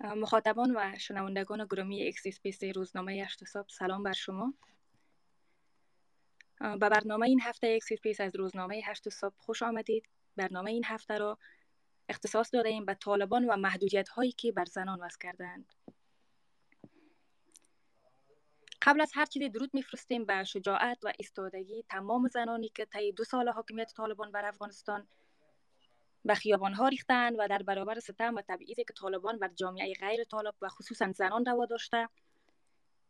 مخاطبان و شنوندگان گرامی اکس‌اسپیس روزنامه هشت صبح سلام بر شما. به برنامه این هفته اکس‌اسپیس از روزنامه هشت صبح خوش آمدید. برنامه این هفته را اختصاص داده ایم به طالبان و محدودیت هایی که بر زنان وضع کردند قبل از هر چیزی درود میفرستیم به شجاعت و ایستادگی تمام زنانی که طی دو سال حاکمیت طالبان بر افغانستان به خیابان ها ریختند و در برابر ستم و تبعیضی که طالبان بر جامعه غیر طالب و خصوصا زنان روا داشته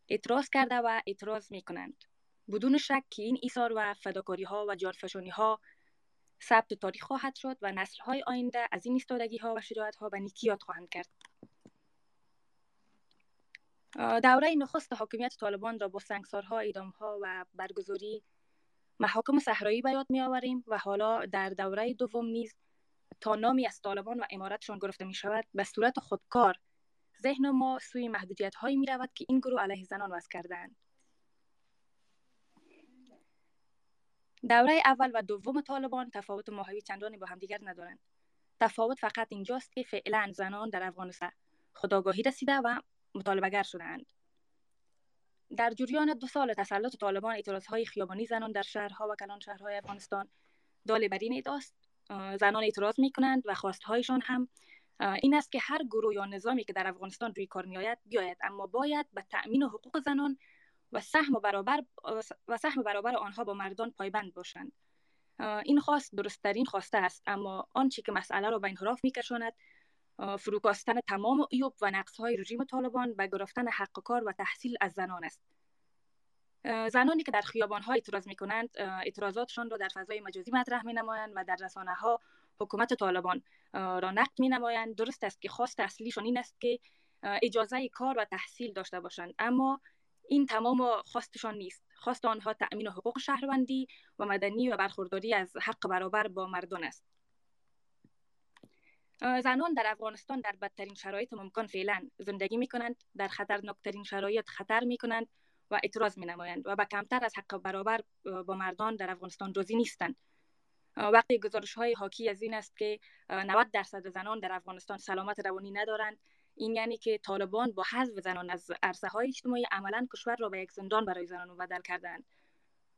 اعتراض کرده و اعتراض می کنند بدون شک که این ایثار و فداکاری ها و جانفشانی ها ثبت تاریخ خواهد شد و نسل های آینده از این استادگی ها و شجاعت ها به نیکی خواهند کرد. دوره نخست حاکمیت طالبان را با سنگسارها ها و برگزاری محاکم صحرایی به یاد می آوریم و حالا در دوره دوم نیز تا نامی از طالبان و امارتشان گرفته می شود به صورت خودکار ذهن ما سوی محدودیت هایی می رود که این گروه علیه زنان وضع کردند دوره اول و دوم طالبان تفاوت ماهوی چندانی با همدیگر ندارند. تفاوت فقط اینجاست که فعلا زنان در افغانستان خداگاهی رسیده و مطالبهگر شدهاند. در جریان دو سال تسلط طالبان اعتراض های خیابانی زنان در شهرها و کلان شهرهای افغانستان دال بر این زنان اعتراض می کنند و خواستهایشان هم این است که هر گروه یا نظامی که در افغانستان روی کار میآید بیاید. اما باید به تأمین حقوق زنان و سهم برابر و سهم برابر آنها با مردان پایبند باشند. این خواست درستترین خواسته است. اما آنچه که مسئله را به انحراف میکشاند فروکاستن تمام ایوب و نقص های رژیم طالبان به گرفتن حق کار و تحصیل از زنان است. زنانی که در خیابان ها اعتراض می کنند اعتراضاتشان را در فضای مجازی مطرح می نمایند و در رسانه ها حکومت طالبان را نقد می نمایند درست است که خواست اصلیشان این است که اجازه کار و تحصیل داشته باشند. اما این تمام خواستشان نیست. خواست آنها تأمین حقوق شهروندی و مدنی و برخورداری از حق برابر با مردان است. زنان در افغانستان در بدترین شرایط ممکن فعلا زندگی می کنند در خطرناکترین شرایط خطر می کنند و اعتراض می نمایند و به کمتر از حق برابر با مردان در افغانستان روزی نیستند. وقتی گزارش های حاکی از این است که 90 درصد زنان در افغانستان سلامت روانی ندارند این یعنی که طالبان با حذف زنان از عرصه های اجتماعی عملا کشور را به یک زندان برای زنان بدل کردند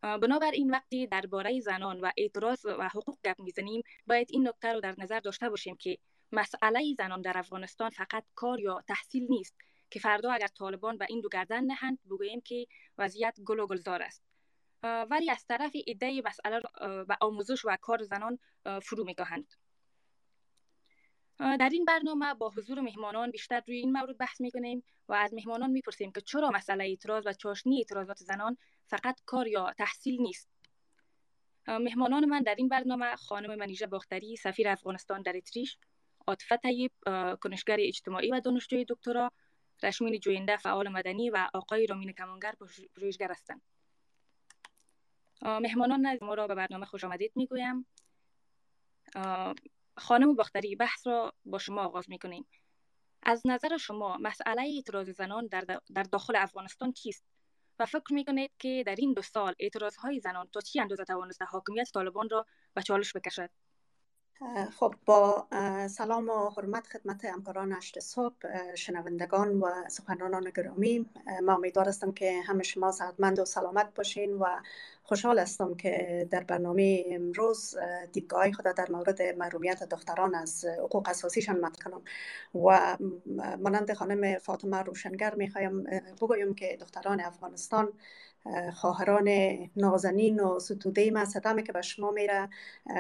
بنابراین وقتی درباره زنان و اعتراض و حقوق گپ می‌زنیم باید این نکته رو در نظر داشته باشیم که مسئله زنان در افغانستان فقط کار یا تحصیل نیست. که فردا اگر طالبان به این دو گردن نهند بگوییم که وضعیت گل و گلزار است. ولی از طرف ایده مسئله به آموزش و کار زنان فرو میگاهند. در این برنامه با حضور مهمانان بیشتر روی این مورد بحث می‌کنیم و از مهمانان می‌پرسیم که چرا مسئله اعتراض و چاشنی اعتراضات زنان فقط کار یا تحصیل نیست؟ مهمانان من در این برنامه خانم منیژه باختری سفیر افغانستان در اتریش عاطفه طیب کنشگر اجتماعی و دانشجوی دکترا رشمین جوینده فعال مدنی و آقای رامین کمانگر پژوهشگر هستند مهمانان ما را به برنامه خوش آمدید می‌گویم. خانم باختری بحث را با شما آغاز می‌کنیم. از نظر شما مسئله اعتراض زنان در, در داخل افغانستان چیست و فکر می‌کنید که در این دو سال اعتراض های زنان تا چی اندازه توانسته حاکمیت طالبان را به چالش بکشد؟ خب با سلام و حرمت خدمت همکاران اشت صبح شنوندگان و سخنرانان گرامی. ما امیدوار هستم که همه شما صحتمند و سلامت باشین و خوشحال هستم که در برنامه امروز دیدگاه خود در مورد محرومیت دختران از حقوق اساسیشان مطرح و مانند خانم فاطمه روشنگر می‌خوایم بگویم که دختران افغانستان خواهران نازنین و ستوده ما ستمی که به شما میره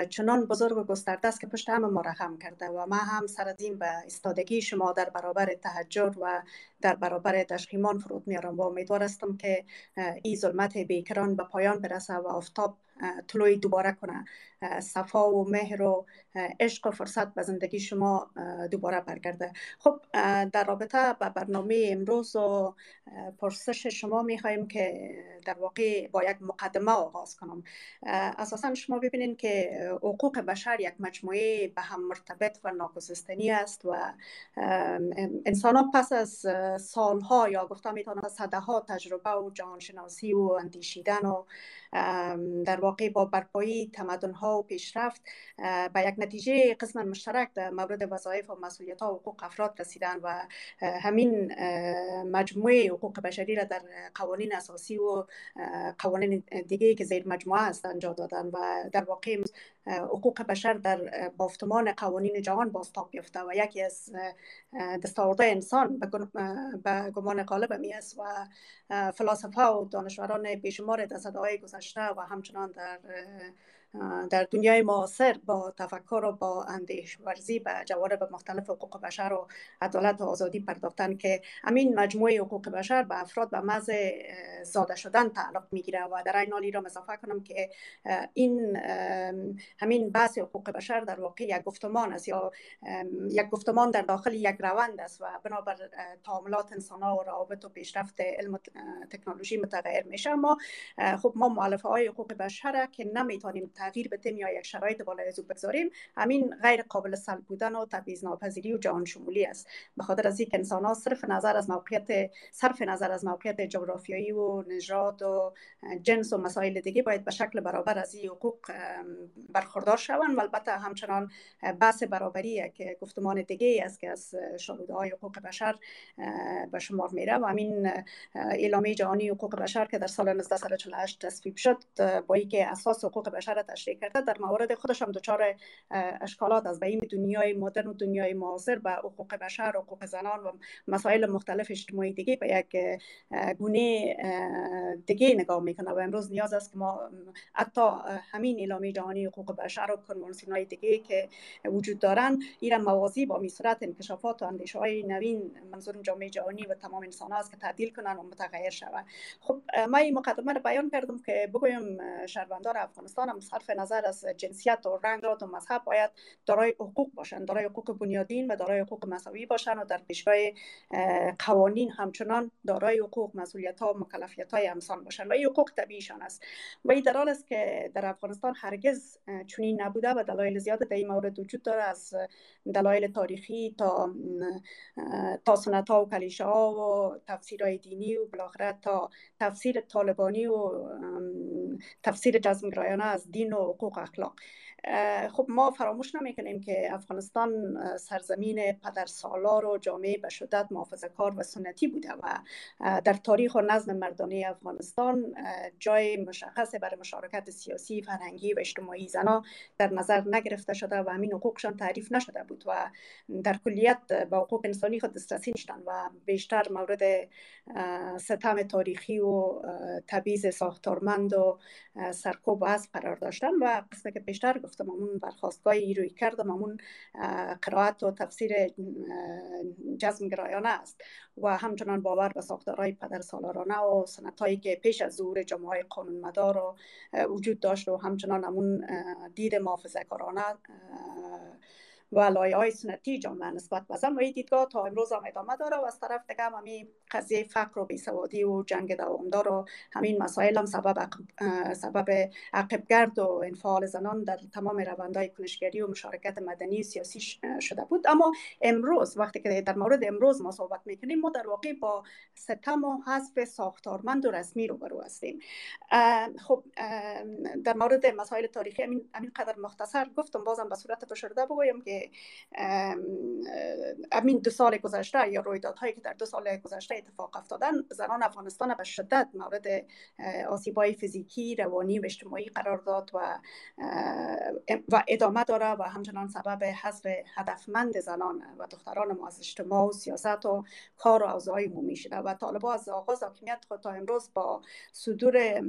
چنان بزرگ و گسترده است که پشت همه ما رحم کرده و ما هم سر به استادگی شما در برابر تهجر و در برابر تشخیمان فرود میارم و امیدوار هستم که این ظلمت بیکران به پایان برسه و آفتاب طلوعی دوباره کنه. صفا و مهر و عشق و فرصت به زندگی شما دوباره برگرده. خب در رابطه با برنامه امروز و پرسش شما می‌خوایم که در واقع با یک مقدمه آغاز کنم. اساسا شما ببینید که حقوق بشر یک مجموعه به هم مرتبط و ناگسستنی است و انسان ها پس از سالها یا گفتم می‌تونم صده ها تجربه و جهانشناسی و اندیشیدن و در واقع با برپایی تمدن ها و پیشرفت به یک نتیجه قسم مشترک در مورد وظایف و مسئولیت ها و حقوق افراد رسیدن و همین مجموعه حقوق بشری را در قوانین اساسی و قوانین دیگه که زیر مجموعه است انجام دادن و در واقع حقوق بشر در بافتمان قوانین جهان بازتاب یافته و یکی از دستاوردهای انسان به گمان غالب می است و فلاسفه و دانشوران بیشمار در صداهای گذشته و همچنان در در دنیای معاصر با تفکر و با اندیش ورزی به جوانب مختلف حقوق بشر و عدالت و آزادی پرداختن که همین مجموعه حقوق بشر به افراد به محض زاده شدن تعلق می‌گیره و در این حال را اضافه کنم که این همین بحث حقوق بشر در واقع یک گفتمان است یا یک گفتمان در داخل یک روند است و بنابر تعاملات انسان ها و روابط و پیشرفت علم و تکنولوژی متغیر میشه. اما خب ما معلفه های حقوق بشر که نمی‌تونیم تغییر بدیم یا یک شرایط بالای از بگذاریم همین غیر قابل سلب بودن و تبعیض ناپذیری و جهان شمولی است. به خاطر از اینکه انسان ها صرف نظر از موقعیت صرف نظر از موقعیت جغرافیایی و نژاد و جنس و مسائل دیگه باید به شکل برابر از این حقوق برخوردار شوند. و البته همچنان بحث برابری که گفتمان دیگه است که از شالوده های حقوق بشر به شمار میره و همین اعلامیه جهانی حقوق بشر که در سال 1948 تصویب شد با اینکه اساس حقوق بشر تشریح کرده در موارد خودش هم دچار اشکالات از به دنیای مدرن و دنیای معاصر به حقوق بشر حقوق زنان و مسائل مختلف اجتماعی دیگه به یک گونه دیگه نگاه می‌کنه. و امروز نیاز است که ما حتی همین اعلامیه جهانی حقوق بشر و کنوانسیون های دیگه که وجود دارن ایران موازی با میصورت انکشافات و اندیشه های نوین منظور جامعه جهانی و تمام انسان است که تعدیل کنن و متغیر شوند. خب ما این مقدمه رو بیان کردم که بگویم شهروندان افغانستان هم صرف نظر از جنسیت و رنگ و مذهب باید دارای حقوق باشند دارای حقوق بنیادین و دارای حقوق مساوی باشند و در پیشگاه قوانین همچنان دارای حقوق مسئولیت ها و مکلفیت های همسان باشند و این حقوق طبیعیشان است. و این در حال است که در افغانستان هرگز چنین نبوده و دلایل زیاد در این مورد وجود داره از دلایل تاریخی تا تا سنت ها و کلیشه ها و تفسیرهای دینی و بالاخره تا تفسیر طالبانی و تفسیر جزمگرایانه از دین و حقوق اخلاق خب ما فراموش نمی‌کنیم که افغانستان سرزمین پدر سالار و جامعه به شدت محافظه کار و سنتی بوده و در تاریخ و نظم مردانه افغانستان جای مشخص برای مشارکت سیاسی، فرهنگی و اجتماعی زنا در نظر نگرفته شده و همین حقوقشان تعریف نشده بود و در کلیت با حقوق انسانی خود دسترسی نشدن و بیشتر مورد ستم تاریخی و تبعیض ساختارمند و سرکوب و قرار داشتن و قسمه که بیشتر گفتم همون برخواستگاه روی کردم همون قرائت و تفسیر جزم گرایانه است و همچنان باور به ساختارهای پدر سالارانه و سنت هایی که پیش از ظهور جمعه قانون مدار وجود داشت و همچنان همون دید محافظه کارانه و لایه های سنتی جامعه نسبت و این دیدگاه تا امروز هم ادامه داره و از طرف دیگه هم همین قضیه فقر و بیسوادی و جنگ دوامدار و همین مسائل هم سبب سبب عقبگرد و انفعال زنان در تمام روندهای کنشگری و مشارکت مدنی و سیاسی شده بود. اما امروز وقتی که در مورد امروز ما صحبت می‌کنیم ما در واقع با ستم و حذف ساختارمند و رسمی رو برو هستیم خب در مورد مسائل تاریخی همین قدر مختصر گفتم بازم به صورت فشرده بگویم که همین دو سال گذشته یا رویدادهایی که در دو سال گذشته اتفاق افتادن زنان افغانستان به شدت مورد آسیبای فیزیکی روانی و اجتماعی قرار داد و و ادامه داره و همچنان سبب حذف هدفمند زنان و دختران ما از اجتماع و سیاست و کار و اوضاع عمومی شده و طالبا از آغاز حاکمیت خود تا امروز با صدور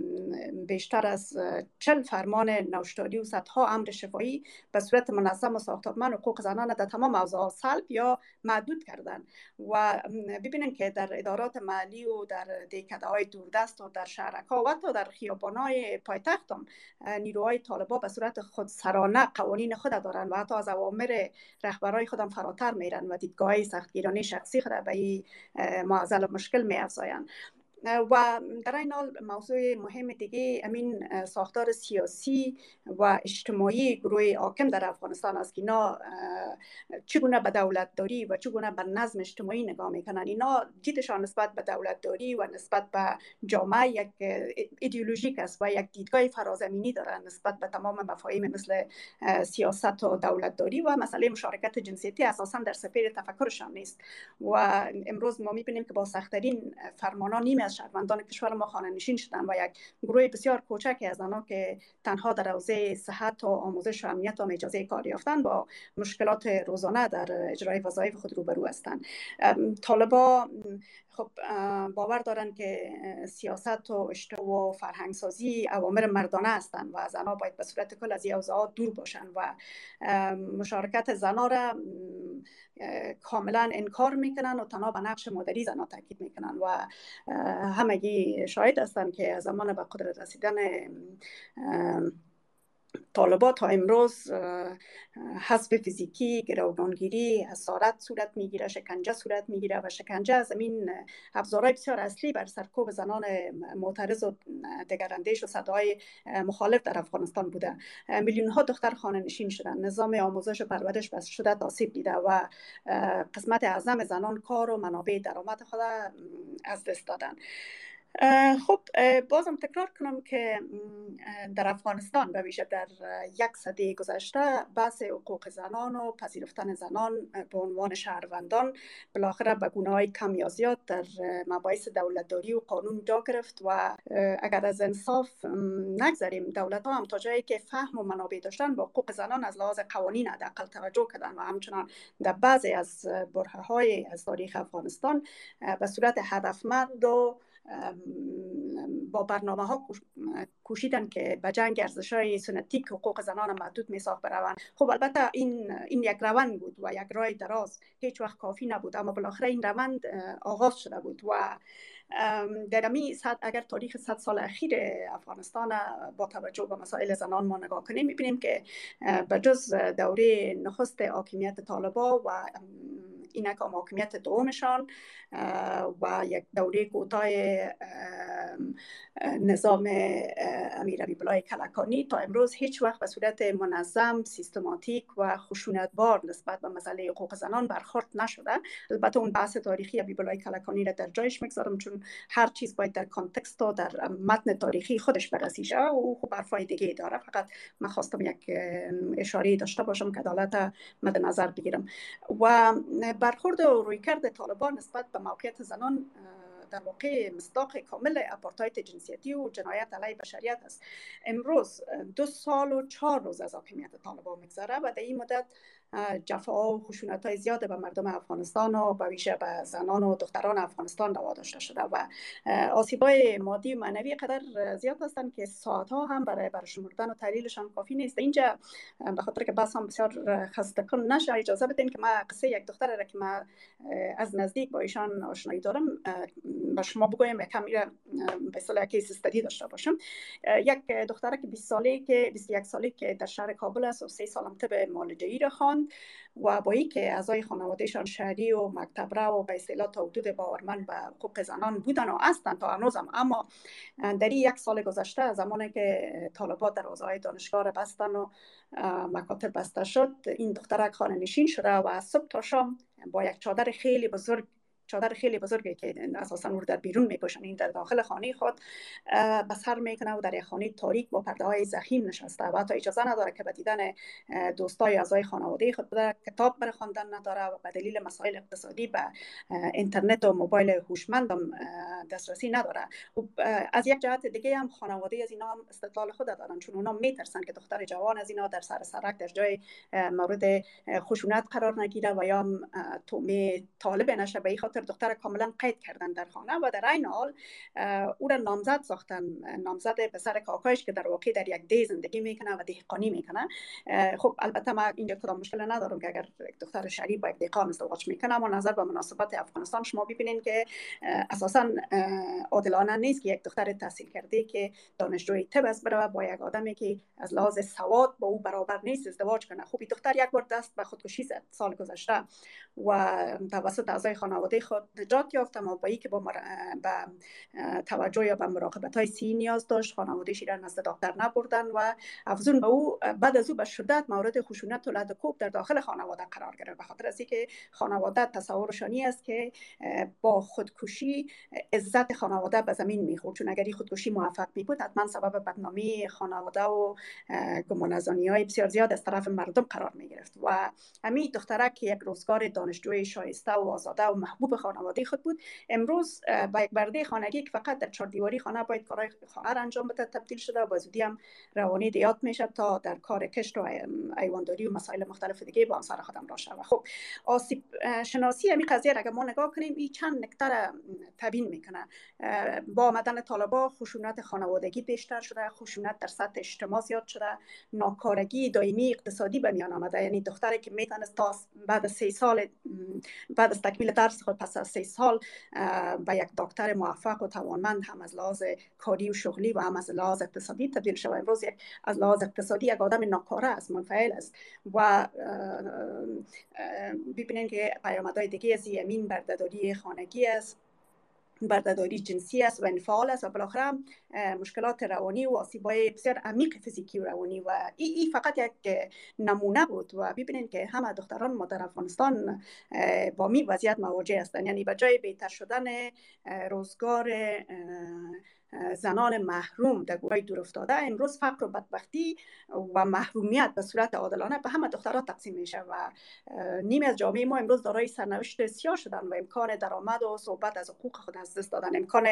بیشتر از چل فرمان نوشتاری و صدها امر شفایی به صورت منظم و ساختارمند حقوق زنان در تمام اوضاع سلب یا محدود کردن. و ببینن که در ادارات محلی و در دیکده های دوردست و در شهرک ها و حتی در خیابان های پایتخت هم نیروهای طالبا به صورت خودسرانه قوانین خود دارن و حتی از اوامر رهبرای خودم فراتر میرن و دیدگاه سختگیرانه شخصی خود به این معضل مشکل می و در این حال موضوع مهم دیگه امین ساختار سیاسی و اجتماعی گروه حاکم در افغانستان است که اینا چگونه به دولت داری و چگونه به نظم اجتماعی نگاه می‌کنن. اینا دیدشان نسبت به دولت داری و نسبت به جامعه یک ایدئولوژیک است و یک دیدگاه فرازمینی دارن نسبت به تمام مفاهیم مثل سیاست و دولت داری و مسئله مشارکت جنسیتی اساسا در سپیر تفکرشان نیست. و امروز ما می‌بینیم که با سختترین فرمانان نیمه از شهروندان کشور ما خانه نشین شدن و یک گروه بسیار کوچکی از آنها که تنها در حوزه صحت و آموزش و امنیت و اجازه کار یافتن با مشکلات روزانه در اجرای وظایف خود روبرو هستند. طالبا خب باور دارن که سیاست و اشته و فرهنگ سازی اوامر مردانه هستند و زنها باید به صورت کل از این دور باشن و مشارکت زنها را کاملا انکار می‌کنن و تنها به نقش مادری زنها تاکید می‌کنن و همگی شاهد هستن که زمان به قدرت رسیدن طالبات تا امروز حذف فیزیکی گروگانگیری حسارت صورت می‌گیره شکنجه صورت می‌گیره و شکنجه از این ابزارهای بسیار اصلی بر سرکوب زنان معترض و دگراندیش و صدای مخالف در افغانستان بوده. میلیون ها دختر خانه نشین شدن. نظام آموزش و پرورش بس شده آسیب دیده و قسمت اعظم زنان کار و منابع درآمد خود از دست دادن. خب بازم تکرار کنم که در افغانستان به ویژه در یک سده گذشته بحث حقوق زنان و پذیرفتن زنان به عنوان شهروندان بالاخره به گونه های کم یا زیاد در مباحث دولتداری و قانون جا گرفت و اگر از انصاف نگذاریم دولت ها هم تا جایی که فهم و منابع داشتن با حقوق زنان از لحاظ قوانین حداقل توجه کردن و همچنان در بعضی از برهه های از تاریخ افغانستان به صورت هدفمند و با برنامه ها کوشیدن که به جنگ ارزش های سنتی حقوق زنان محدود میساخت بروند. خب البته این این یک روند بود و یک راه دراز هیچ وقت کافی نبود اما بالاخره این روند آغاز شده بود و در امی اگر تاریخ صد سال اخیر افغانستان با توجه به مسائل زنان ما نگاه کنیم می‌بینیم که به جز دوره نخست حاکمیت طالبا و اینک حاکمیت دومشان و یک دوره کوتاه نظام امیر بلای کلکانی تا امروز هیچ وقت به صورت منظم سیستماتیک و خشونتبار نسبت به مسئله حقوق زنان برخورد نشده. البته اون بحث تاریخی حبیب‌الله کلکانی را در جایش می‌گذارم چون هر چیز باید در context و در متن تاریخی خودش بررسی شود و خب حرفای دیگه داره. فقط من خواستم یک اشاره داشته باشم که عدالت مد نظر بگیرم. و برخورد و رویکرد طالبان نسبت به موقعیت زنان در واقع مصداق کامل آپارتاید جنسیتی و جنایت علیه بشریت است. امروز دو سال و چهار روز از حاکمیت طالبان میگذره و در این مدت جفا و خشونت های زیاد به مردم افغانستان و به ویژه به زنان و دختران افغانستان روا داشته شده و آسیب های مادی و معنوی قدر زیاد هستند که ساعت ها هم برای برشمردن و تحلیلشان کافی نیست. اینجا به خاطر که بس هم بسیار خسته کن نشه اجازه بدین که ما قصه یک دختر را که ما از نزدیک با ایشان آشنایی دارم به شما بگویم یکم به اصطلاح کیس استادی داشته باشم. یک دختره که 20 ساله که 21 ساله که در شهر کابل است و 3 سالم طب معالجه را خواند و با که اعضای خانوادهشان شهری و مکتب را و به اصطلاح تا حدود باورمند به حقوق زنان بودن و هستند تا هنوزم اما در یک سال گذشته زمانی که طالبات در های دانشگاه بستن و مکاتب بسته شد این دخترک خانه نشین شده و از صبح تا شام با یک چادر خیلی بزرگ چادر خیلی بزرگی که اساسا رو در بیرون میپوشن در داخل خانه خود به سر می‌کنه و در یک خانه تاریک با پرده های زخیم نشسته و حتی اجازه نداره که به دیدن دوستای اعضای خانواده خود بده کتاب بر خواندن نداره و به دلیل مسائل اقتصادی به اینترنت و موبایل هوشمند دسترسی نداره. و از یک جهت دیگه هم خانواده از اینا هم استدلال خود دارن چون اونا میترسن که دختر جوان از اینا در سر سرک در جای مورد خشونت قرار نگیره و یا تومه طالب نشه. به دختر کاملا قید کردن در خانه و در این حال او را نامزد ساختن. نامزد پسر کاکایش که در واقع در یک دی زندگی می‌کنه و دهقانی می‌کنه. خب البته ما اینجا کدام مشکل ندارم که اگر دختر شریف با یک دهقان ازدواج می‌کنه اما نظر به مناسبت افغانستان شما ببینید که اساسا عادلانه نیست که یک دختر تحصیل کرده که دانشجوی طب است بره با یک آدمی که از لحاظ سواد با او برابر نیست ازدواج کنه. خوبی دختر یک بار دست به خودکشی زد سال گذشته و توسط اعضای خانواده خود نجات یافت اما با که با به توجه یا به مراقبت های سی نیاز داشت خانواده را نزد دکتر نبردن و افزون به او بعد از او به شدت مورد خشونت و لدکوب در داخل خانواده قرار گرفت به خاطر از اینکه خانواده تصورشانی است که با خودکشی عزت خانواده به زمین می‌خورد. چون اگر خودکشی موفق می بود حتما سبب بدنامی خانواده و گمانزانی های بسیار زیاد از طرف مردم قرار می گرفت و همین دخترک یک روزگار دانشجوی شایسته و آزاده و محبوب خانواده خود بود. امروز با یک برده خانگی که فقط در چهار دیواری خانه باید کارهای خانه انجام بده تبدیل شده و زودی هم روانی دیات میشه تا در کار کشت و ایوانداری و مسائل مختلف دیگه با سر خودم را و خب آسیب شناسی همین قضیه اگر ما نگاه کنیم این چند نکته تبیین می‌کنه. با آمدن طالبا خشونت خانوادگی بیشتر شده خشونت در سطح اجتماع زیاد شده ناکارگی دائمی اقتصادی به میان آمده. یعنی دختری که می‌تونست تا بعد سه سال بعد از تکمیل درس خود پس از سه سال به یک دکتر موفق و توانمند هم از لحاظ کاری و شغلی و هم از لحاظ اقتصادی تبدیل شود. امروز یک از لحاظ اقتصادی یک آدم ناکاره است منفعل است. و ببینید که پیامدهای دیگه از یمین خانگی است. بردهداری جنسی است و انفعال است و بالاخره مشکلات روانی و آسیبای بسیار عمیق فیزیکی و روانی و این ای فقط یک نمونه بود و ببینید که همه دختران ما در افغانستان با می وضعیت مواجه هستند یعنی به جای بهتر شدن روزگار زنان محروم در گوهای دور افتاده امروز فقر و بدبختی و محرومیت به صورت عادلانه به همه دخترها تقسیم میشه و نیمی از جامعه ما امروز دارای سرنوشت سیاه شدن و امکان درآمد و صحبت از حقوق خود از دست دادن امکان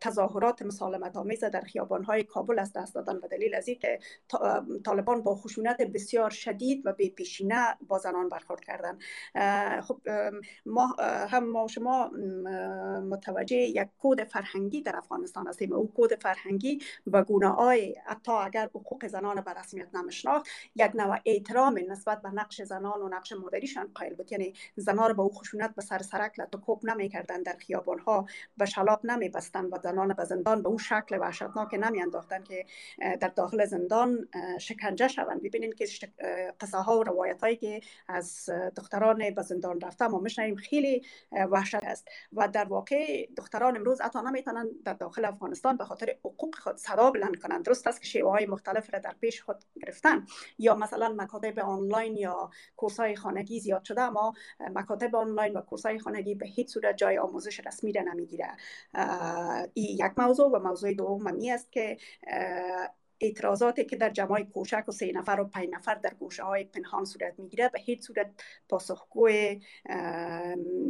تظاهرات مسالمت آمیز در های کابل از دست دادن به دلیل از اینکه طالبان با خشونت بسیار شدید و بی پیشینه با زنان برخورد کردن. خب ما هم ما شما متوجه یک کود فرهنگی در افغانستان هستیم او کود فرهنگی به گونه های حتی اگر حقوق زنان به رسمیت نمیشناخت یک نوع احترام نسبت به نقش زنان و نقش مادریشان قائل بود. یعنی زنان به او خشونت به سر سرک لطکوب نمی‌کردن در خیابان ها به شلاق نمیبستن و زنان به زندان به او شکل وحشتناک نمیانداختن که در داخل زندان شکنجه شوند. ببینید که قصه ها و روایت هایی که از دختران به زندان رفته ما میشنویم خیلی وحشت است. و در واقع دختران امروز حتی نمی‌تونن در داخل افغانستان به خاطر حقوق خود صدا بلند کنند. درست است که شیوه های مختلف را در پیش خود گرفتن یا مثلا مکاتب آنلاین یا کورس های خانگی زیاد شده اما مکاتب آنلاین و کورس های خانگی به هیچ صورت جای آموزش رسمی را نمی‌گیره این یک موضوع. و موضوع دوم است که اعتراضاتی که در جمعای کوشک و سه نفر و پنج نفر در گوشه های پنهان صورت می‌گیره به هیچ صورت پاسخگوی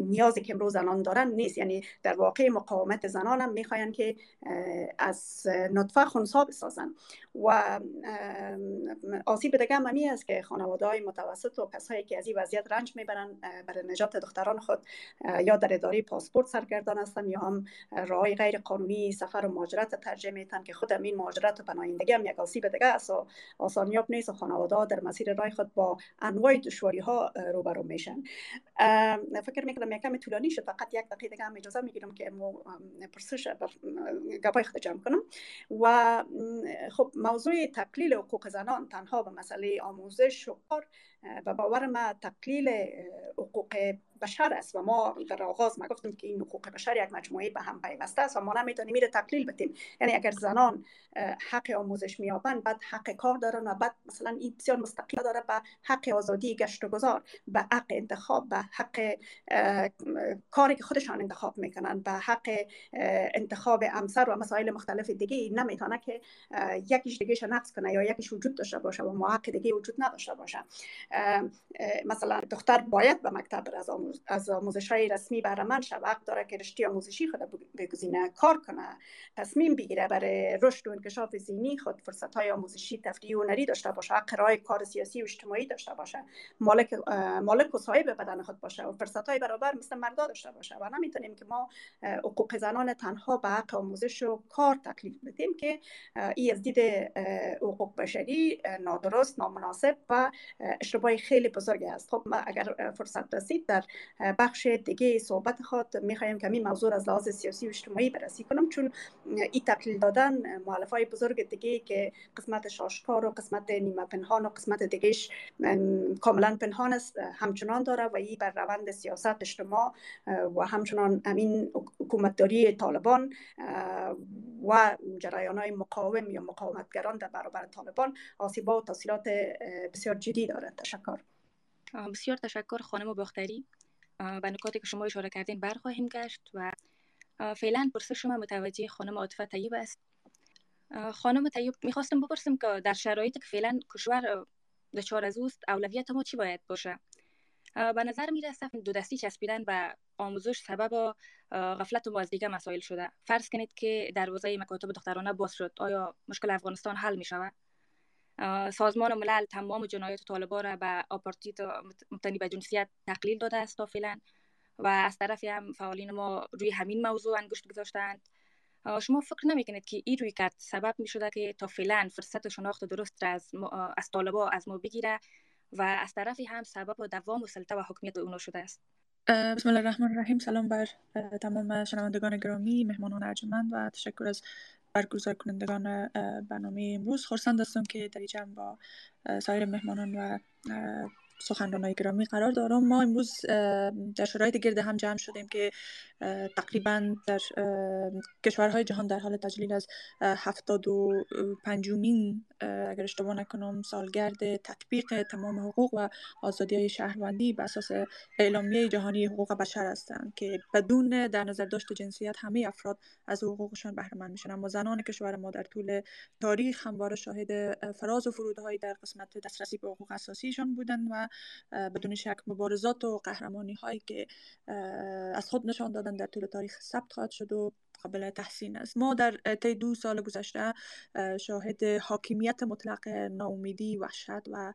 نیازی که امروز زنان دارن نیست. یعنی در واقع مقاومت زنان هم می‌خواین که از نطفه خونسا بسازن. و آسیب دیگه است که خانواده های متوسط و کسایی که از این وضعیت رنج می‌برن برای نجات دختران خود یا در اداره پاسپورت سرگردان هستن یا هم راه غیر قانونی سفر و مهاجرت ترجمه میتن که خود این مهاجرت و پناهندگی هم یک آسیب دیگه است. و آسانیاب نیست و خانواده در مسیر رای خود با انواع دشواری ها روبرو میشن. فکر می‌کنم یکم طولانی شد. فقط یک دقیقه دیگه هم اجازه می‌گیرم که مو پرسش گپای خود جمع کنم. و خب موضوع تقلیل حقوق زنان تنها به مسئله آموزش و کار و باور ما تقلیل حقوق بشر است و ما در آغاز ما گفتیم که این حقوق بشر یک مجموعه به هم پیوسته است و ما نمی‌تونیم میره تقلیل بدیم. یعنی اگر زنان حق آموزش میابند بعد حق کار دارن و بعد مثلا این بسیار مستقل داره به حق آزادی گشت و گذار به حق انتخاب به حق کاری که خودشان انتخاب می‌کنن به حق انتخاب امسر و مسائل مختلف دیگه نمی‌تونه که یکیش دیگه نقص کنه یا یکیش وجود داشته باشه و ما حق دیگه وجود نداشته باشه. مثلا دختر باید به مکتب از از آموزش های رسمی من حق داره که رشته آموزشی خود بگزینه کار کنه تصمیم بگیره برای رشد و انکشاف زینی خود فرصت های آموزشی تفریحی و هنری داشته باشه حق رای کار سیاسی و اجتماعی داشته باشه مالک مالک و صاحب بدن خود باشه و فرصت های برابر مثل مردا داشته باشه. و نمی‌تونیم که ما حقوق زنان تنها به حق آموزش و کار تکلیف بدیم که این از دید حقوق بشری نادرست نامناسب و اشتباه تجربه خیلی بزرگی است. خب ما اگر فرصت رسید در بخش دیگه صحبت خود می‌خوایم که این موضوع از لحاظ سیاسی و اجتماعی بررسی کنم چون این تقلیل دادن مؤلف های بزرگ دیگه که قسمت آشکار و قسمت نیمه پنهان و قسمت دیگهش کاملا پنهان است همچنان داره و این بر روند سیاست اجتماع و همچنان امین حکومتداری طالبان و جریان های مقاوم یا مقاومتگران در برابر طالبان آسیبا و تاثیرات بسیار جدی دارد. تشکر. بسیار تشکر خانم باختری. به نکاتی که شما اشاره کردین برخواهیم گشت و فعلا پرسش شما متوجه خانم عاطفه طیب است. خانم طیب می‌خواستم بپرسم که در شرایطی که فعلا کشور دچار از اوست اولویت ما چی باید باشه؟ به نظر می‌رسه دو دستی چسبیدن به آموزش سبب غفلت و از دیگه مسائل شده. فرض کنید که دروازه مکاتب دخترانه باز شد. آیا مشکل افغانستان حل می شود سازمان ملل تمام جنایات طالبان را به آپارتید مبتنی به جنسیت تقلیل داده است تا فعلا و از طرفی هم فعالین ما روی همین موضوع انگشت گذاشتند. شما فکر نمی‌کنید که این روی کرد سبب می شده که تا فعلا فرصت شناخت درست را از, از طالبا از ما بگیره و از طرفی هم سبب دوام و سلطه و حکمیت اونا شده است؟ بسم الله الرحمن الرحیم. سلام بر تمام شنوندگان گرامی مهمانان ارجمند و تشکر از برگزار کنندگان برنامه امروز. خورسند هستم که در جمع با سایر مهمانان و سخنرانای گرامی قرار دارم. ما امروز در شرایط گرد هم جمع شدیم که تقریبا در کشورهای جهان در حال تجلیل از هفتاد و پنجمین اگر اشتباه نکنم سالگرد تطبیق تمام حقوق و آزادی های شهروندی به اساس اعلامیه جهانی حقوق بشر هستند که بدون در نظر داشت جنسیت همه افراد از حقوقشان بهره مند میشن. اما زنان کشور ما در طول تاریخ همواره شاهد فراز و فرودهای در قسمت دسترسی به حقوق اساسیشان بودن و بدون شک مبارزات و قهرمانی هایی که از خود نشان دادن در طول تاریخ ثبت خواهد شد و قابل تحسین است. ما در طی دو سال گذشته شاهد حاکمیت مطلق ناامیدی وحشت و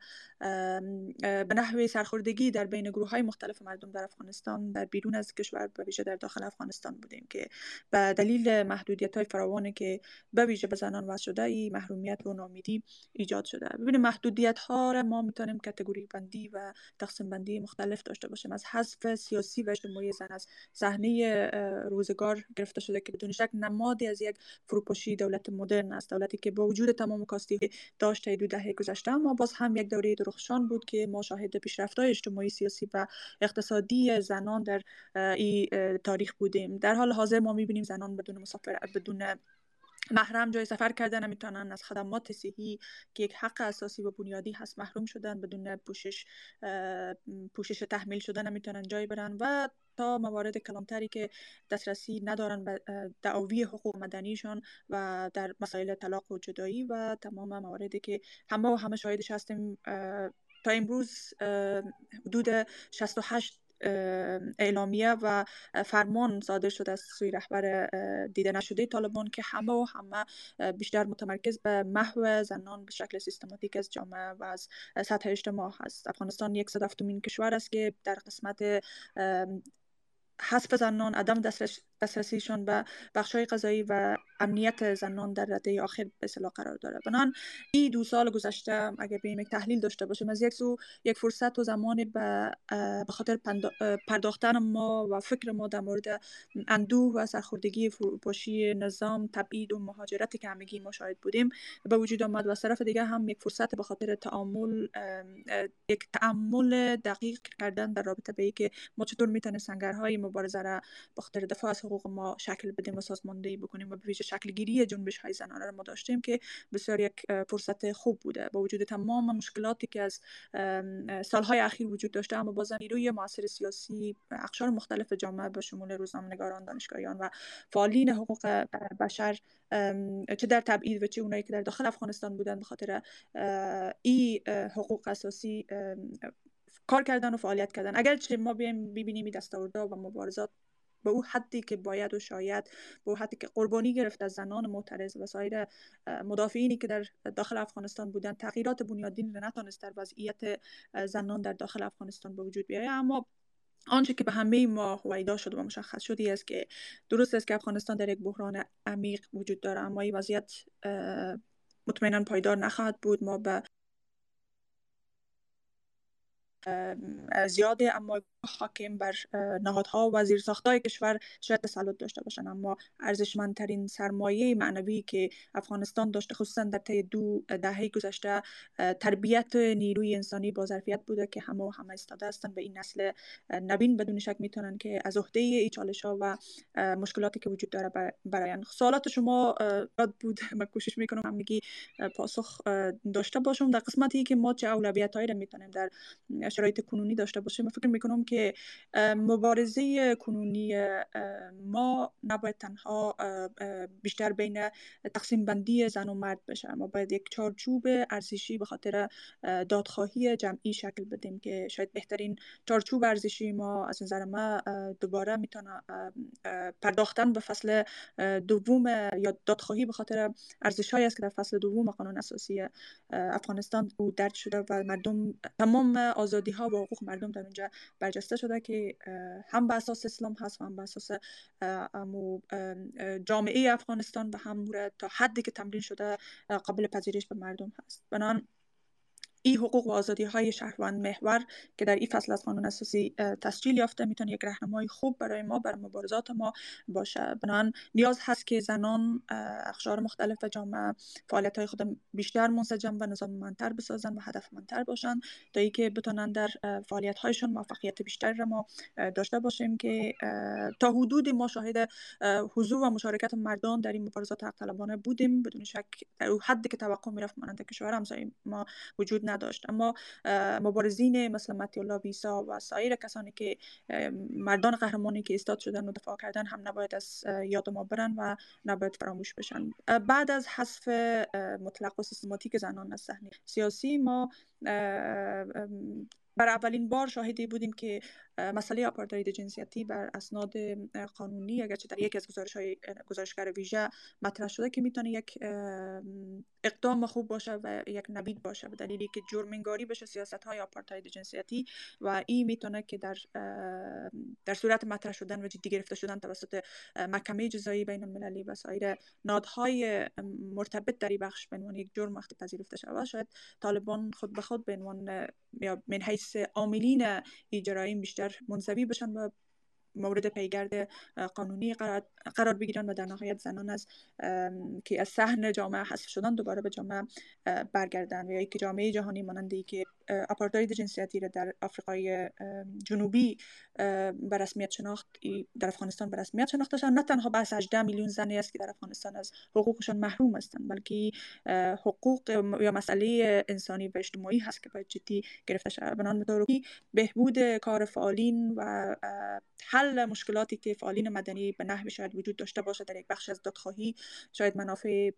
به نحوه سرخوردگی در بین گروه های مختلف مردم در افغانستان در بیرون از کشور به ویژه در داخل افغانستان بودیم که به دلیل محدودیت های فراوانی که به ویژه به زنان وضع شده ای محرومیت و ناامیدی ایجاد شده. ببینیم محدودیت ها را ما می‌تونیم کتگوری بندی و تقسیم بندی مختلف داشته باشیم. از حذف سیاسی و اجتماعی زن از صحنه روزگار گرفته شده که بدون شک نمادی از یک فروپاشی دولت مدرن است. دولتی که با وجود تمام کاستی داشته دو دهه گذشته اما باز هم یک دوره درخشان بود که ما شاهد پیشرفت‌های اجتماعی سیاسی و اقتصادی زنان در این تاریخ بودیم. در حال حاضر ما می‌بینیم زنان بدون مسافر بدون محرم جای سفر کردن نمی‌تونن از خدمات صحی که یک حق اساسی و بنیادی هست محروم شدن بدون پوشش پوشش تحمیل شدن نمی‌تونن جای برن و تا موارد کلانتری که دسترسی ندارن به دعاوی حقوق مدنیشان و در مسائل طلاق و جدایی و تمام مواردی که همه و همه شاهدش هستیم. تا امروز حدود 68 اعلامیه و فرمان صادر شده از سوی رهبر دیده نشده. طالبان که همه و همه بیشتر متمرکز به محو زنان به شکل سیستماتیک از جامعه و از سطح اجتماع هست. افغانستان یک صدفتمین کشور است که در قسمت حذف زنان عدم دسترسیشان به های قضایی و امنیت زنان در رده آخر به اصطلاح قرار داره. بنان این دو سال گذشته اگر بیم یک تحلیل داشته باشیم از یک سو یک فرصت و زمانی به خاطر پرداختن ما و فکر ما در مورد اندوه و سرخوردگی فروپاشی نظام تبعید و مهاجرتی که همگی ما شاهد بودیم به وجود آمد و از طرف دیگه هم یک فرصت به خاطر تعامل یک تعامل دقیق کردن در رابطه به که ما چطور می‌تونه سنگرهای مبارزه را به خاطر دفاع از حقوق ما شکل بدیم و سازماندهی بکنیم و به ویژه شکل گیری جنبش های زنانه را ما داشتیم که بسیار یک فرصت خوب بوده. با وجود تمام مشکلاتی که از سالهای اخیر وجود داشته اما بازم نیروی معاصر سیاسی اقشار مختلف جامعه به شمول روزنامه‌نگاران دانشگاهیان و فعالین حقوق بشر چه در تبعید و چه اونایی که در داخل افغانستان بودن به خاطر ای حقوق اساسی کار کردن و فعالیت کردن. اگر ما بیایم ببینیم دستاوردها و مبارزات به او حدی که باید و شاید به او حدی که قربانی گرفت از زنان معترض و سایر مدافعینی که در داخل افغانستان بودن تغییرات بنیادین را نتونست در وضعیت زنان در داخل افغانستان به وجود بیاید. اما آنچه که به همه ما هویدا شد و مشخص شدی است که درست است که افغانستان در یک بحران عمیق وجود داره اما این وضعیت مطمئنا پایدار نخواهد بود. ما به زیاده اما حاکم بر نهادها و زیرساختهای کشور شاید تسلط داشته باشند اما ارزشمندترین سرمایه معنوی که افغانستان داشته خصوصا در طی دو دهه گذشته تربیت نیروی انسانی با ظرفیت بوده که همه همه استاده هستند به این نسل نبین بدون شک می‌تونن که از عهده ای چالش ها و مشکلاتی که وجود داره براین سوالات شما رد بود. من کوشش می‌کنم همگی پاسخ داشته باشم. در قسمتی که ما چه اولویت هایی می‌تونیم در شرایط کنونی داشته باشیم فکر می‌کنم که مبارزه کنونی ما نباید تنها بیشتر بین تقسیم بندی زن و مرد بشه ما باید یک چارچوب ارزشی به خاطر دادخواهی جمعی شکل بدیم که شاید بهترین چارچوب ارزشی ما از نظر ما دوباره می‌تونه پرداختن به فصل دوم یا دادخواهی به خاطر ارزش است که در فصل دوم قانون اساسی افغانستان او درد شده و مردم تمام آزادی ها و حقوق مردم در اونجا برجسته شده که هم به اساس اسلام هست و هم به اساس جامعه افغانستان و هم تا حدی که تمرین شده قابل پذیرش به مردم هست. بنان این حقوق و آزادی های شهروند محور که در این فصل از قانون اساسی تسجیل یافته می‌تونه یک راهنمای خوب برای ما برای مبارزات ما باشه. بنان نیاز هست که زنان اخشار مختلف جامعه فعالیت های خود بیشتر منسجم و نظام منتر بسازن و هدف منتر باشن تا ای که بتونن در فعالیت هایشون موفقیت بیشتر را ما داشته باشیم که تا حدود ما شاهد حضور و مشارکت مردان در این مبارزات حق طلبانه بودیم. بدون شک در حدی که توقع می‌رفت مانند کشور همسایه ما وجود نداشت. اما مبارزین مثل متی الله ویسا و سایر کسانی که مردان قهرمانی که استاد شدن و دفاع کردن هم نباید از یاد ما برن و نباید فراموش بشن. بعد از حذف مطلق و سیستماتیک زنان از صحنه سیاسی ما بر اولین بار شاهدی بودیم که مسئله آپارتاید جنسیتی بر اسناد قانونی اگرچه در یکی از گزارش های گزارشگر ویژه مطرح شده که می‌تونه یک اقدام خوب باشه و یک نبید باشه به دلیلی که جرمنگاری بشه سیاست های آپارتاید جنسیتی و این می‌تونه که در در صورت مطرح شدن و جدی گرفته شدن توسط محکمه جزایی بین المللی و سایر نادهای مرتبط در این بخش به عنوان یک جرم وقتی پذیرفته شود شاید طالبان خود به خود به عنوان یا من حیث عاملین اجرایی بیشتر منزوی بشن و مورد پیگرد قانونی قرار, بگیرن و در نهایت زنان از که از صحن جامعه حذف شدن دوباره به جامعه برگردن. و یا که جامعه جهانی ماننده که آپارتاید جنسیتی را در آفریقای جنوبی به رسمیت شناخت در افغانستان به رسمیت شناخته شد نه تنها بحث 18 میلیون زنی است که در افغانستان از حقوقشان محروم هستند بلکه حقوق یا مسئله انسانی و اجتماعی هست که باید جدی گرفته شود. بنان بهبود کار فعالین و حل مشکلاتی که فعالین مدنی به نحو شاید وجود داشته باشه در یک بخش از دادخواهی شاید منافع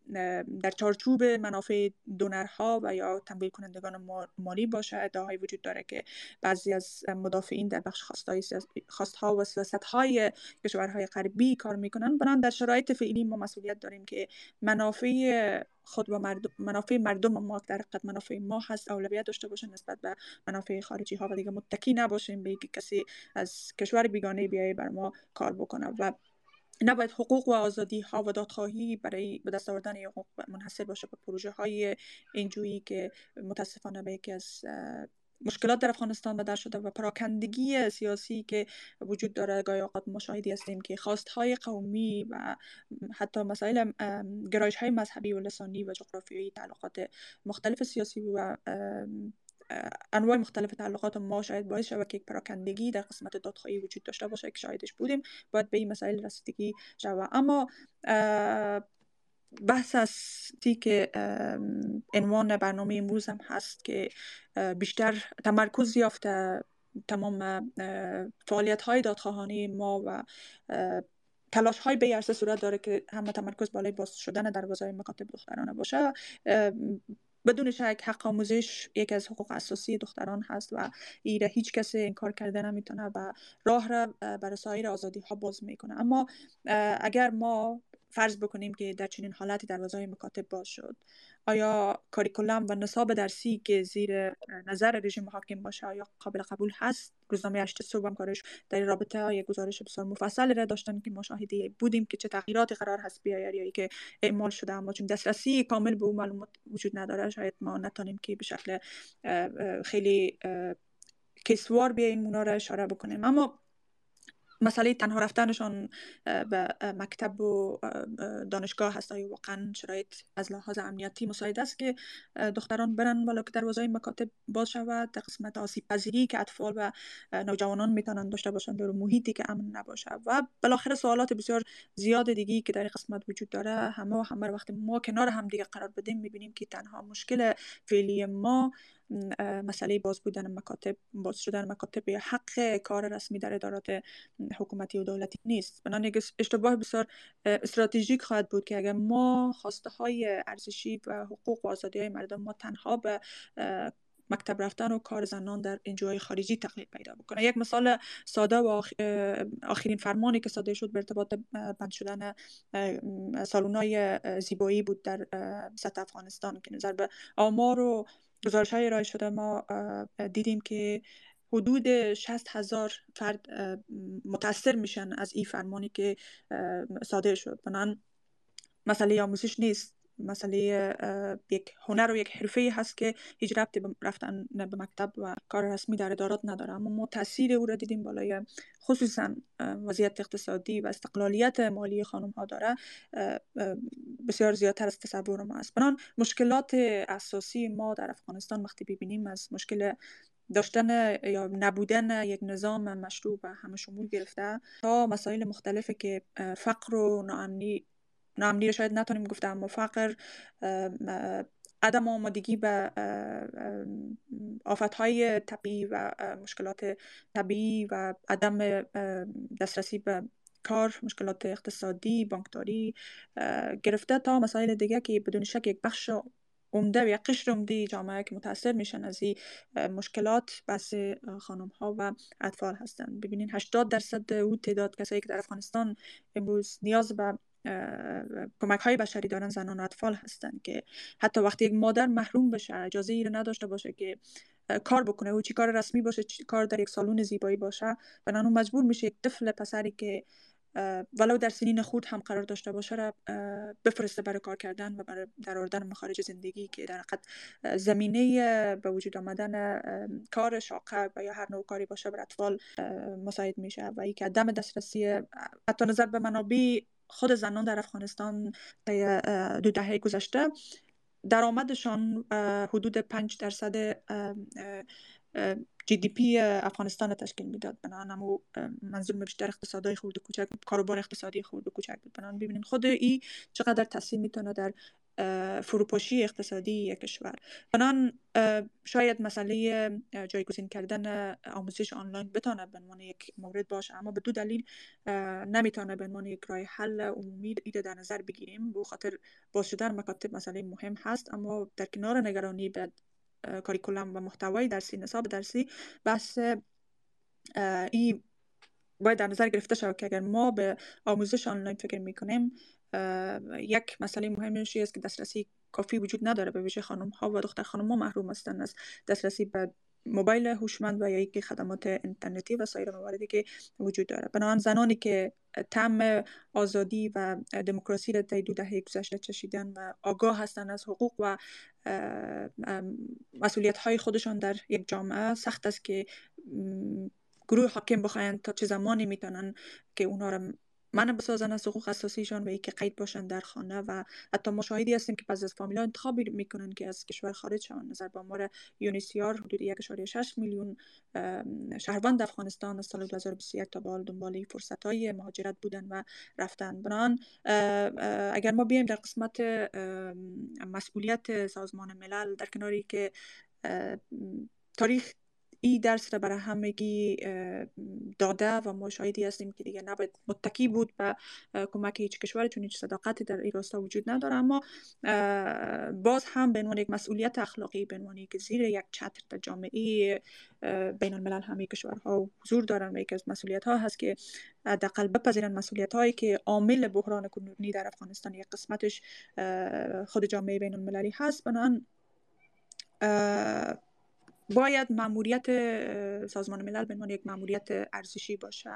در چارچوب منافع دونرها و یا تمویل کنندگان مالی باشه ادعاهایی وجود داره که بعضی از مدافعین در بخش خواستها و سیاست های کشورهای غربی کار می‌کنن. بنان در شرایط فعلی ما مسئولیت داریم که منافع خود و مردم منافع مردم ما در حقیقت منافع ما هست اولویت داشته باشه نسبت به منافع خارجی ها و دیگه متکی نباشیم. به کسی از کشور بیگانه بیایه بر ما کار بکنه و نباید حقوق و آزادی ها و دادخواهی برای به دست آوردن حقوق منحصر باشه به پروژه های اینجویی که متاسفانه به یکی از مشکلات در افغانستان بدر شده و پراکندگی سیاسی که وجود داره. گاهی اوقات مشاهدی هستیم که های قومی و حتی مسائل گرایش های مذهبی و لسانی و جغرافیایی تعلقات مختلف سیاسی و انواع مختلف تعلقات ما شاید باعث شود که یک پراکندگی در قسمت دادخواهی وجود داشته باشه که شاهدش بودیم باید به این مسائل رسیدگی شود. اما بحث تی که عنوان برنامه امروز هم هست که بیشتر تمرکز یافته تمام فعالیت های دادخواهانی ما و تلاش های به صورت داره که همه تمرکز بالای باز شدن دروازه مکاتب دخترانه باشه. بدون شک حق آموزش یک از حقوق اساسی دختران هست و ایره هیچ کسی انکار کرده نمی‌تونه و راه را برای سایر آزادی ها باز می‌کنه. اما اگر ما فرض بکنیم که در چنین حالتی دروازه مکاتب باز شد. آیا کاریکولم و نصاب درسی که زیر نظر رژیم حاکم باشه آیا قابل قبول هست؟ روزنامه اشت صبح هم کارش در رابطه یک گزارش بسیار مفصل را داشتن که ما شاهدی بودیم که چه تغییراتی قرار هست بیاید یا که اعمال شده اما چون دسترسی کامل به اون معلومات وجود نداره شاید ما نتانیم که به شکل خیلی کسوار بیاین اونا را اشاره بکنیم. اما مسئله تنها رفتنشان به مکتب و دانشگاه هست آیا واقعا شرایط از لحاظ امنیتی مساعد است که دختران برن ولی که دروازه مکاتب باز شود در قسمت آسیب پذیری که اطفال و نوجوانان می‌تونن داشته باشند در محیطی که امن نباشه و بالاخره سوالات بسیار زیاد دیگی که در قسمت وجود داره همه و همه وقتی ما کنار هم دیگه قرار بدیم می‌بینیم که تنها مشکل فعلی ما مسئله باز بودن مکاتب باز شدن مکاتب یا حق کار رسمی در ادارات حکومتی و دولتی نیست. بنابراین اشتباه بسیار استراتژیک خواهد بود که اگر ما خواسته های ارزشی و حقوق و آزادی های مردم ما تنها به مکتب رفتن و کار زنان در انجوهای خارجی تقلیل پیدا بکنه. یک مثال ساده و آخرین فرمانی که صادر شد به ارتباط بند شدن سالونای زیبایی بود در سطح افغانستان که نظر به آمار و گزارش های ارائه شده. ما دیدیم که حدود 60 هزار فرد متاثر میشن از این فرمانی که صادر شد. بنان مسئله آموزش نیست. مسئله یک هنر و یک حرفه هست که هیچ ربطی به رفتن به مکتب و کار رسمی در ادارات نداره. اما ما تاثیر او را دیدیم بالای خصوصا وضعیت اقتصادی و استقلالیت مالی خانم ها داره بسیار زیادتر از تصور ما است. بنان مشکلات اساسی ما در افغانستان وقتی ببینیم از مشکل داشتن یا نبودن یک نظام مشروع و همه شمول گرفته تا مسائل مختلفه که فقر و ناامنی ناامنی رو شاید نتونیم گفتم. اما فقر عدم آمادگی به های طبیعی و مشکلات طبیعی و عدم دسترسی به کار مشکلات اقتصادی بانکداری گرفته تا مسائل دیگه که بدون شک یک بخش عمده و یک قشر عمده جامعه که متاثر میشن از این مشکلات بس خانم ها و اطفال هستند ببینین 80 درصد او تعداد کسایی که در افغانستان امروز نیاز به کمک های بشری دارن زنان و اطفال هستند که حتی وقتی یک مادر محروم بشه اجازه ای نداشته باشه که کار بکنه او چی کار رسمی باشه چی کار در یک سالون زیبایی باشه بنانو مجبور میشه یک طفل پسری که ولو در سنین خود هم قرار داشته باشه را بفرسته برای کار کردن و برای در آوردن مخارج زندگی که در حقیقت زمینه به وجود آمدن کار شاقه و یا هر نوع کاری باشه بر اطفال مساعد میشه و ای که عدم دسترسی حتی نظر به منابع خود زنان در افغانستان دو دهه گذشته درآمدشان حدود 5 درصد جی دی پی افغانستان تشکیل می‌داد. بنان امو منظور بیشتر اقتصادی خورد و کوچک کاروبار اقتصادی خورد و کوچک بنان ببینین خود ای چقدر تاثیر می‌تونه در فروپاشی اقتصادی یک کشور. بنان شاید مسئله جایگزین کردن آموزش آنلاین بتانه به عنوان یک مورد باشه اما به دو دلیل نمی‌تونه به عنوان یک راه حل عمومی ایده در نظر بگیریم. به خاطر باز شدن مکاتب مسئله مهم هست اما در کنار نگرانی به کاریکولم و محتوای درسی نصاب درسی بحث ای باید در نظر گرفته شود که اگر ما به آموزش آنلاین فکر می‌کنیم یک مسئله مهمش است که دسترسی کافی وجود نداره به ویژه خانم ها و دختر خانم ها محروم هستند از دسترسی به موبایل هوشمند و یا یک خدمات اینترنتی و سایر مواردی که وجود داره. بنابراین زنانی که تم آزادی و دموکراسی را در دو دهه گذشته چشیدن و آگاه هستند از حقوق و مسئولیت های خودشان در یک جامعه سخت است که گروه حاکم بخواهند تا چه زمانی می‌تونن که اونا را من بسازن از حقوق اساسیشان و ای که قید باشن در خانه و حتی ما شاهدی هستیم که بعضی از فامیلا انتخاب می‌کنن که از کشور خارج شوند. نظر به آمار یونیسیار حدود 1.6 میلیون شهروند افغانستان از سال 2021 تا به دنبال فرصت های مهاجرت بودن و رفتن. بنان اگر ما بیایم در قسمت مسئولیت سازمان ملل در کناری که تاریخ این درس را برای همگی داده و ما شاهدی هستیم که دیگه نباید متکی بود به کمک هیچ کشور چون هیچ صداقتی در این راستا وجود نداره. اما باز هم به عنوان یک مسئولیت اخلاقی به عنوان که زیر یک چتر در جامعه بین الملل همه کشورها حضور دارن و یکی از مسئولیت ها هست که حداقل بپذیرن مسئولیت هایی که عامل بحران کنونی در افغانستان یک قسمتش خود جامعه بین المللی هست بنان باید ماموریت سازمان ملل به عنوان یک ماموریت ارزشی باشه.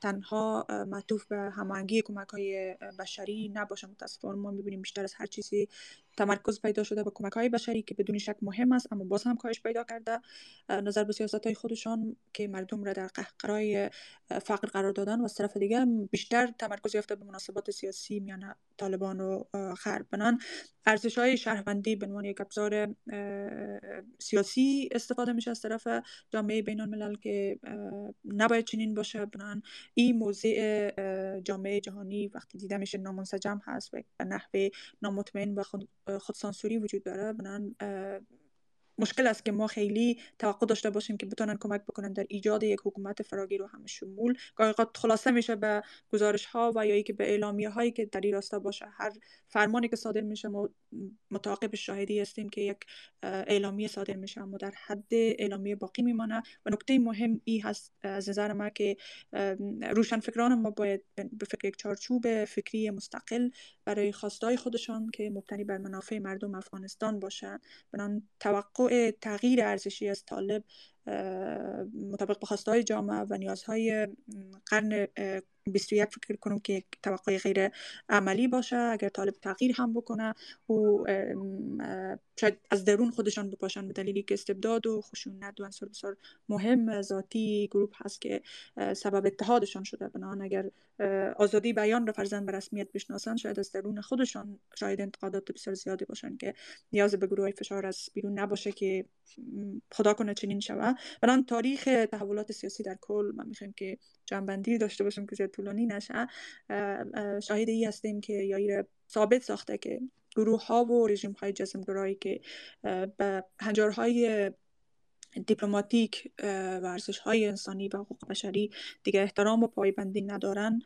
تنها معطوف به هماهنگی کمک های بشری نباشه. متاسفانه ما می‌بینیم بیشتر از هر چیزی تمرکز پیدا شده به کمک های بشری که بدون شک مهم است اما باز هم کاهش پیدا کرده. نظر به سیاست های خودشان که مردم را در قهقرای فقر قرار دادن و از طرف دیگه بیشتر تمرکز یافته به مناسبات سیاسی میان طالبان و غرب بنان ارزش های شهروندی به عنوان یک ابزار سیاسی استفاده میشه از طرف جامعه بین الملل که نباید چنین باشه. بنان این موضع جامعه جهانی وقتی دیده میشه نامنسجم هست و نحوه نامطمئن و خود خودسانسوری وجود داره. بنان مشکل است که ما خیلی توقع داشته باشیم که بتونن کمک بکنن در ایجاد یک حکومت فراگیر و همه شمول. خلاصه میشه به گزارش ها و یا که به اعلامیه هایی که در این راستا باشه. هر فرمانی که صادر میشه ما متعاقب شاهدی هستیم که یک اعلامیه صادر میشه. اما در حد اعلامیه باقی میمانه. و نکته مهم ای هست از نظر ما که روشن فکران ما باید به فکر یک چارچوب فکری مستقل برای خواستای خودشان که مبتنی بر منافع مردم افغانستان باشه بنان توقع تغییر ارزشی از طالب مطابق به خواستهای جامعه و نیازهای قرن 21 فکر کنم که یک توقع غیر عملی باشه اگر طالب تغییر هم بکنه و شاید از درون خودشان بپاشن به دلیلی که استبداد و خشونت و عنصر بسیار مهم ذاتی گروه هست که سبب اتحادشان شده. بنان اگر آزادی بیان را فرزن به رسمیت بشناسن شاید از درون خودشان شاید انتقادات بسیار زیادی باشن که نیاز به گروه فشار از بیرون نباشه که خدا کنه چنین بنان تاریخ تحولات سیاسی در کل من می‌خوایم که جنبندی داشته باشیم که زیاد طولانی نشه. شاهد ای هستیم که یا ثابت ساخته که گروه ها و رژیم های جسمگرایی که به هنجارهای دیپلماتیک و ارزش های انسانی و حقوق بشری دیگه احترام و پایبندی ندارن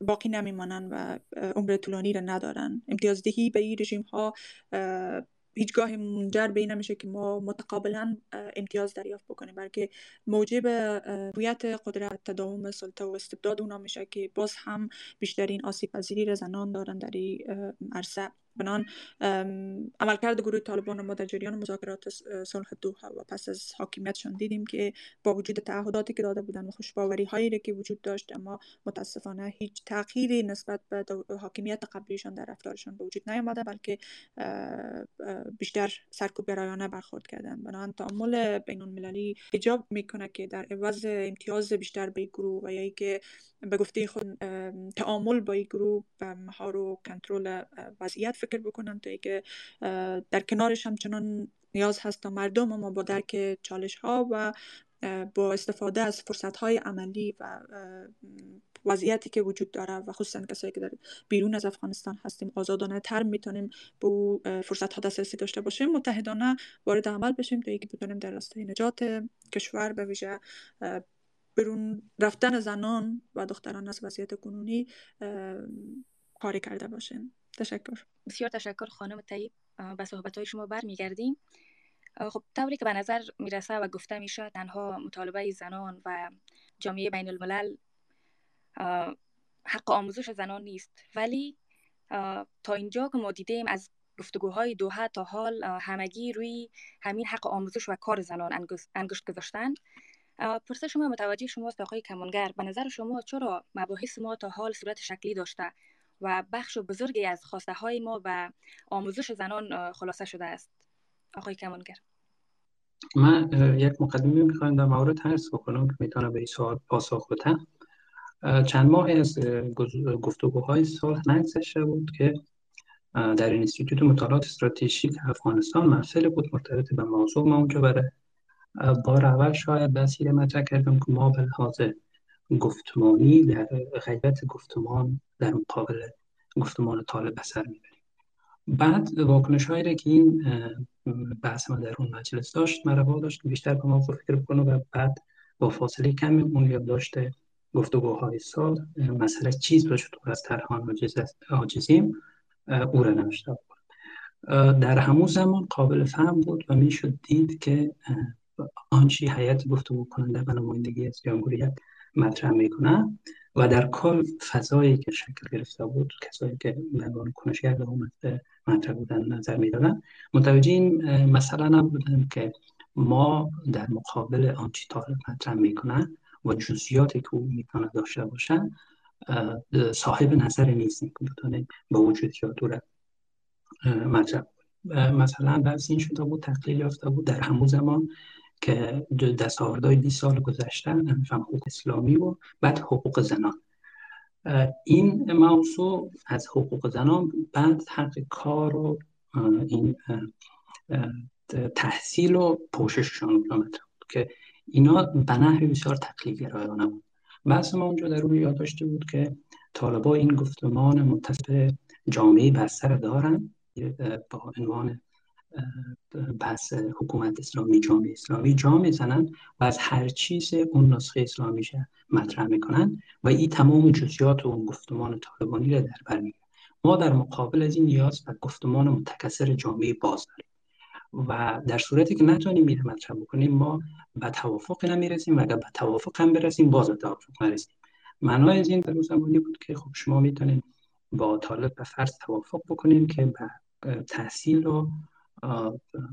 باقی نمیمانن و عمر طولانی را ندارن. امتیازدهی به این رژیم ها هیچگاه منجر به این نمیشه که ما متقابلا امتیاز دریافت بکنیم بلکه موجب رویت قدرت تداوم سلطه و استبداد اونا میشه که باز هم بیشترین آسیب پذیری را زنان دارن در این عرصه. بنان عملکرد گروه طالبان ما در جریان مذاکرات صلح دوحه و پس از حاکمیتشان دیدیم که با وجود تعهداتی که داده بودن و خوشباوری هایی که وجود داشت اما متاسفانه هیچ تغییری نسبت به حاکمیت قبلیشان در رفتارشان به وجود نیامده بلکه بیشتر سرکوب برایانه برخورد کردن. بنان تعامل بین المللی ایجاب می‌کنه که در عوض امتیاز بیشتر به گروه و یا که به گفته خود تعامل با گروه به مهار و کنترل وضعیت فکر بکنن تا که در کنارش همچنان نیاز هست تا مردم ما با درک چالش ها و با استفاده از فرصت های عملی و وضعیتی که وجود داره و خصوصا کسایی که در بیرون از افغانستان هستیم آزادانه تر می‌تونیم به فرصت ها دسترسی داشته باشیم. متحدانه وارد عمل بشیم تا اینکه بتونیم در راستای نجات کشور به ویژه برون رفتن زنان و دختران از وضعیت کنونی کاری کرده باشیم. تشکر. بسیار تشکر خانم طیب به صحبت های شما برمیگردیم. خب طوری که به نظر می‌رسه و گفته میشه تنها مطالبه زنان و جامعه بین الملل حق آموزش زنان نیست. ولی تا اینجا که ما دیدیم از گفتگوهای دوحه تا حال همگی روی همین حق آموزش و کار زنان انگشت گذاشتند پرسش شما متوجه شماست آقای کمانگر به نظر شما چرا مباحث ما تا حال صورت شکلی داشته؟ و بخش بزرگی از خواسته های ما و آموزش زنان خلاصه شده است. آقای کمانگر. من یک مقدمه می‌خوایم در مورد هست بکنم که می‌تونه به این سوال پاسخ بدم چند ماه از گفتگوهای صلح نگذشته بود که در انستیتوت مطالعات استراتژیک افغانستان محصل بود مرتبط به موضوع ما اونجا برای بار اول شاید بسیار مطرح کردم که ما به لحاظ گفتمانی در غیبت گفتمان در مقابل گفتمان طالب بسر می‌بریم. بعد واکنش هایی که این بحث ما در اون مجلس داشت مرا داشت بیشتر به موضوع فکر بکنم و بعد با فاصله کمی اون یاد داشته گفتگوهای سال مسئله چیز به چطور از ترهان عاجزیم او را نوشته در همون زمان قابل فهم بود و می‌شد دید که آنچه هیئت گفتگو کننده به نمایندگی از جمهوریت مطرح می‌کنه و در کل فضایی که شکل گرفته بود کسایی که به عنوان کنشگر به مطرح بودن نظر می‌دادن. متوجه این مسئله نبودن که ما در مقابل آنچه طالب مطرح می‌کنن و جزئیاتی که او می‌تونه داشته باشن صاحب نظر نیستیم. که بتونیم به وجود را مطرح مثلا بعض این شده بود تقلیل یافته بود. در همون زمان که دستاوردهای 20 سال گذشته هم حقوق اسلامی و بعد حقوق زنان. این موضوع از حقوق زنان بعد حق کار و این تحصیل و پوشششان بود که اینا به بسیار تقلیل گرایانه بود. بحث ما اونجا در روی یادداشتی بود که طالبا این گفتمان متصل جامعه بستر دارن با عنوان بحث حکومت اسلامی جامعه اسلامی. جا می‌زنن و از هر چیز اون نسخه اسلامیشه مطرح می‌کنن و این تمام جزئیات و اون گفتمان طالبانی را در بر می‌گیره ما در مقابل از این نیاز به گفتمان متکثر جامعه باز داریم. و در صورتی که نتونیم میره مطرح بکنیم ما به توافق نمی‌رسیم و اگر به توافق هم برسیم باز به توافق نرسیم. معنای از این در زمانی بود که خب شما می‌تونید با طالب به فرض توافق بکنیم که به تحصیل و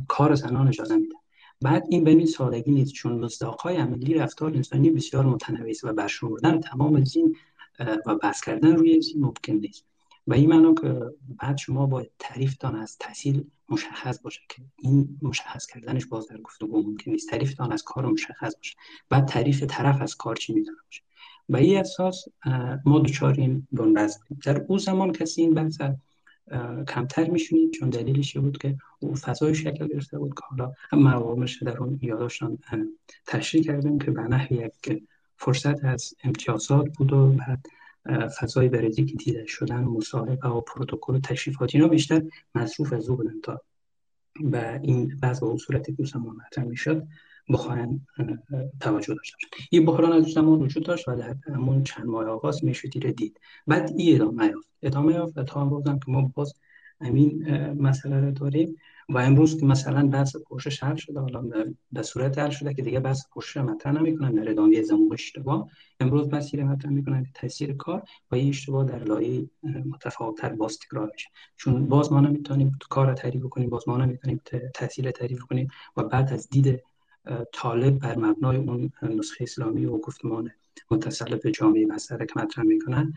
کار زنان اجازه میده. بعد این به سادگی نیست چون مصداقهای عملی رفتار انسانی بسیار متنوع است و برشمردن تمام از این و بحث کردن روی این ممکن نیست. و این معنا که بعد شما با تعریفتان از تحصیل مشخص باشه که این مشخص کردنش باز در گفتگو ممکن نیست. تعریفتان از کار مشخص باشه. بعد تعریف طرف از کار چی می‌تونه باشه. و این اساس ما دچار این بنبست در او زمان کسی این بحث کمتر میشونید چون دلیلش بود که او فضای شکل گرفته بود که حالا مقامش در اون یاداشتان تشریح کردیم که به نحوی یک فرصت از امتیازات بود و بعد فضای برزی که دیده شدن و مصاحبه و پروتکل و تشریفات اینا بیشتر مصروف از او بودن تا و این بعض صورتی که زمان مطرح می‌شد. بخواهن توجه داشته این بحران از زمان وجود داشت و در همون چند ماه آغاز میشه دید. بعد این ادامه یافت. ادامه یافت و تا امروز که ما باز همین مسئله رو داریم و امروز که مثلا بحث پوشش حل شده حالا به صورت حل شده که دیگه بحث پوشش مطرح نمی‌کنن در ادامه زمان اشتباه. امروز بحث مطرح می‌کنن که تاثیر کار و این اشتباه در لایه متفاوتتر باز تکرار میشه. چون باز ما نمی‌تونیم کار تعریف کنیم باز ما نمی‌تونیم تاثیر تعریف کنیم و بعد از دید طالب بر مبنای اون نسخه اسلامی و گفتمان متصل به جامعه بستر که مطرح می‌کنن.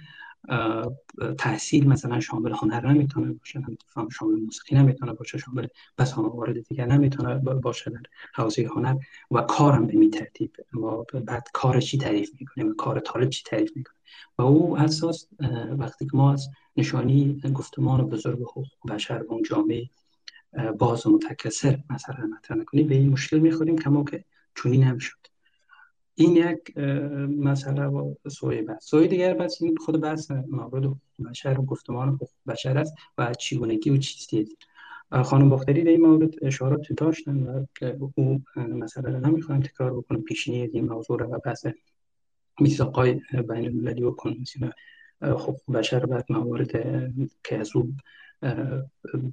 تحصیل مثلا شامل هنر نمی‌تونه باشه شامل موسیقی نمی‌تونه باشه شامل بس موارد دیگر نمی‌تونه باشه در حوزه هنر و کارم به می ترتیب. ما بعد کار چی تعریف می‌کنیم؟ کار طالب چی تعریف می‌کنه؟ و او اساس وقتی که ما از نشانی گفتمان بزرگ حقوق بشر و اون جامعه باز و متکثر مثلا مطرح کنیم به این مشکل می‌خوریم کما که چونی نمی‌شد. این یک مسئله و سوی بحث. سوی دیگر بحث این خود بحث مورد بشر و گفتمان بشر است و چیگونگی و چیستی. خانم باختری در این مورد اشارات داشتن و او مسئله را نمی‌خوایم تکرار بکنم پیشنی این موضوع و بحث میثاقای بین المللی و کنوانسیون حقوق بشر بعد موارد که از او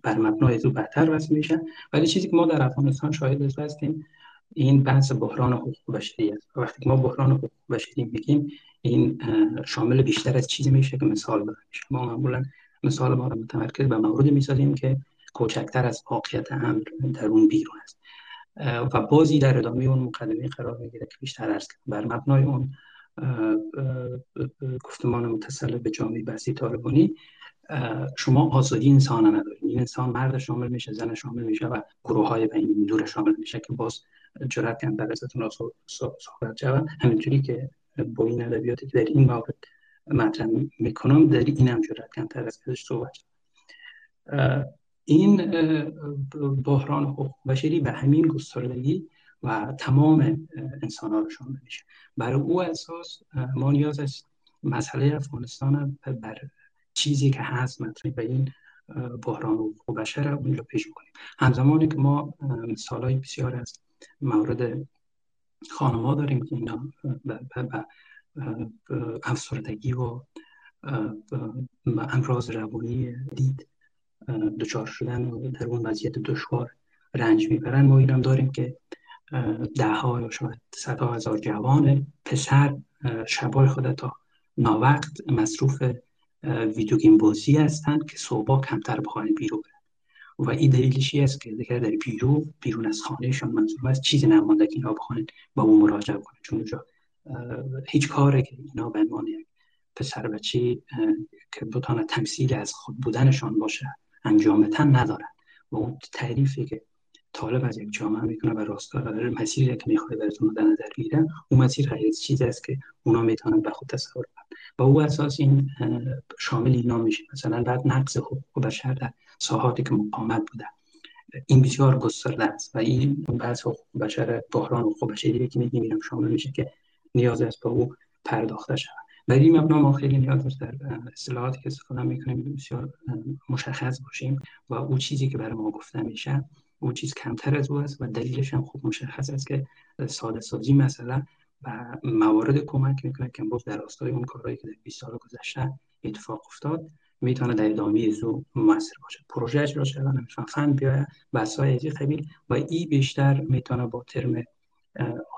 بر مبنای از او بهتر وصل میشن ولی چیزی که ما در افغانستان شاهد هستیم این بحث بحران حقوق بشری است وقتی ما بحران حقوق بشری میگیم این شامل بیشتر از چیزی میشه که مثال بزنیم. ما معمولا مثال ما رو متمرکز به موردی می‌سازیم که کوچکتر از واقعیت امر در اون بیرون است. و بازی در ادامه اون مقدمه قرار می‌گیره که بیشتر است بر مبنای اون گفتمان متصل به جامعه بحثی طالبانی شما آزادی انسان ندارید. این انسان مرد شامل میشه زن شامل میشه و گروه های بین دور شامل میشه که باز جرأت کردن در ازتون صحبت جوان همینجوری که با این ادبیاتی که در این مورد مطرح می‌کنم در این هم جرأت کردن در ازش صحبت این بحران حقوق بشری به همین گستردگی و تمام انسان ها رو شامل میشه. برای او اساس ما نیاز است مسئله افغانستان بر چیزی که هست مطرح به این بحران حقوق بشر اونجا پیش می‌کنیم. همزمانی که ما مثال های بسیار از مورد خانما داریم که اینا به افسردگی و امراض روانی دید دچار شدن و در اون وضعیت دشوار رنج می‌برن. ما اینم داریم که ده ها یا شاید صدها هزار جوان پسر شبای خود تا ناوقت مصروف ویدیو گیم بازی هستند که صبح کمتر بخواهند بیرون و این دلیلش است که دیگه در بیرو بیرون از خانهشان منظور است چیزی نمانده که اینا با اون مراجعه کنند چون اونجا هیچ کاری که اینا به عنوان یک پسر بچه که بتانه تمثیل از خود بودنشان باشه انجامتن ندارن. و اون تعریفی که طالب از یک جامعه می‌کنه و راستا مسیری که می‌خواد براتون در نظر بگیرن اون مسیر خیلی چیزی است که اونا می‌تونن به خود تصور کنن. و او اساس این شامل اینا میشه. مثلا بعد نقض حقوق بشر در ساحاتی که مقامت بوده. این بسیار گسترده است و این بحث حقوق بشر بحران حقوق بشری که میگیم شامل میشه که نیاز است به او پرداخته شود. برای این مبنا ما خیلی نیاز در اصطلاحاتی که استفاده می‌کنیم بسیار مشخص باشیم و او چیزی که برای ما گفته میشه او چیز کمتر از او است و دلیلش هم خوب مشخص است که ساده سازی مثلا و موارد کمک می‌کنه که باز در راستای اون کارهایی که در 20 سال گذشته اتفاق افتاد می‌تونه در ادامه زو موثر باشه پروژه اجرا نمی‌تونه فن بیاید. بسای از قبیل و ای بیشتر می‌تونه با ترم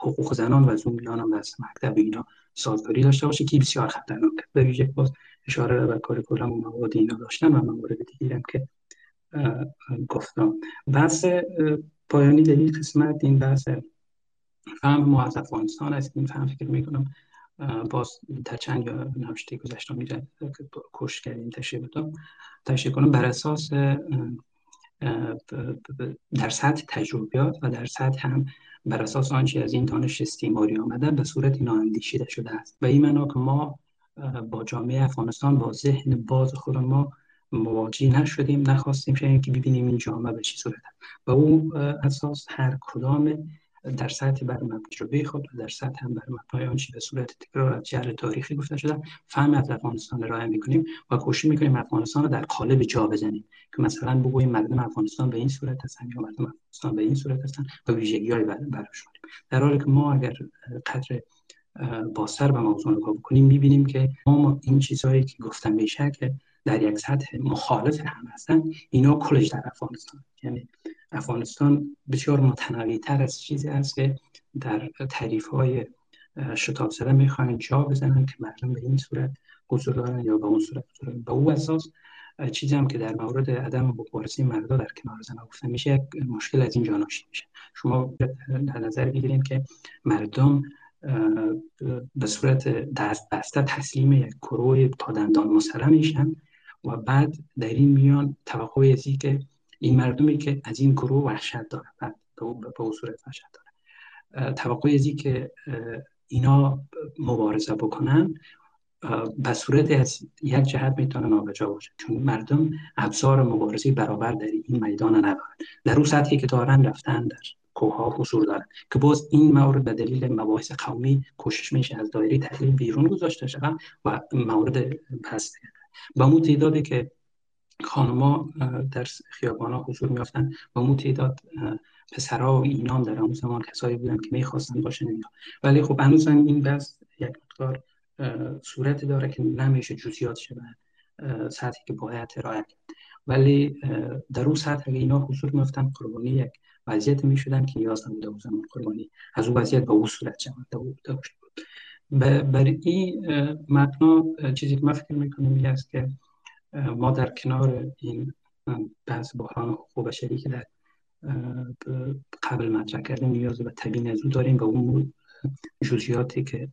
حقوق زنان و زوم میان هم از مکتب اینا سازگاری داشته باشه که بسیار خطرناک به ویژه باز اشاره به کاریکولم و مواد اینا داشتن و موارد دیگه که گفتم. بحث پایانی در این قسمت این بحث فهم ما از افغانستان است. این فهم فکر می‌کنم باز در چند یا نوشته گذشته میره کش کردیم تشریح بدم تشریح کنم بر اساس در سطح تجربیات و در سطح هم بر اساس آنچه از این دانش استیماری آمده به صورت اینا اندیشیده شده است. و این معنا که ما با جامعه افغانستان با ذهن باز خود ما مواجه نشدیم نخواستیم شدیم که ببینیم این جامعه به چی صورت و او اساس هر کدام در سطح بر تجربه خود و در سطح هم بر مبنای آنچه به صورت تکرار از جهل تاریخی گفته شده فهم از افغانستان راه می‌کنیم و کوشش می‌کنیم افغانستان رو در قالب جا بزنیم که مثلا بگوییم مردم افغانستان به این صورت هستن یا مردم افغانستان به این صورت هستن و ویژگی های براش در حالی که ما اگر قدر با سر به موضوع نگاه بکنیم می‌بینیم که ما این چیزهایی که گفتم میشه که در یک سطح مخالف هم هستن. اینا کلش در افغانستان. یعنی افغانستان بسیار متنوع تر از چیزی است که در تعریف های شتاب زده می‌خواهند جا بزنن که مردم به این صورت حضور دارن یا به اون صورت حضور به او اساس چیزی هم که در مورد عدم مبارزه مردا در کنار زن گفته میشه یک مشکل از اینجا ناشی میشه. شما در نظر بگیرید که مردم به صورت دست بسته تسلیم یک کروی تا دندان میشن. و بعد در این میان توقع از که این مردمی که از این گروه وحشت داره بعد به او صورت وحشت داره توقع از که اینا مبارزه بکنن به صورت از یک جهت می‌تونه نابجا باشه. چون مردم ابزار مبارزه برابر در این میدان ندارن. در اون سطحی که دارن رفتن در کوه ها حضور دارن. که باز این مورد به دلیل مباحث قومی کوشش میشه از دایره تحلیل بیرون گذاشته شده و مورد پس با مو تعدادی که خانما در خیابان ها حضور میافتن با مو تعداد پسرها و اینام در اون زمان کسایی بودن که می‌خواستن باشن اینا ولی خب هنوز این بس یک مقدار صورت داره که نمیشه جزئیات شده سطحی که باید ارائه ولی در اون سطح اگه اینا حضور میافتن قربانی یک وضعیت می‌شدن که نیاز نبوده و زمان قربانی از اون وضعیت به اون صورت جمع برای این مبنا چیزی که من فکر می‌کنم است که ما در کنار این بحث بحران حقوق بشری که در قبل مطرح کردیم نیاز به تبیین از داریم و اون جزئیاتی که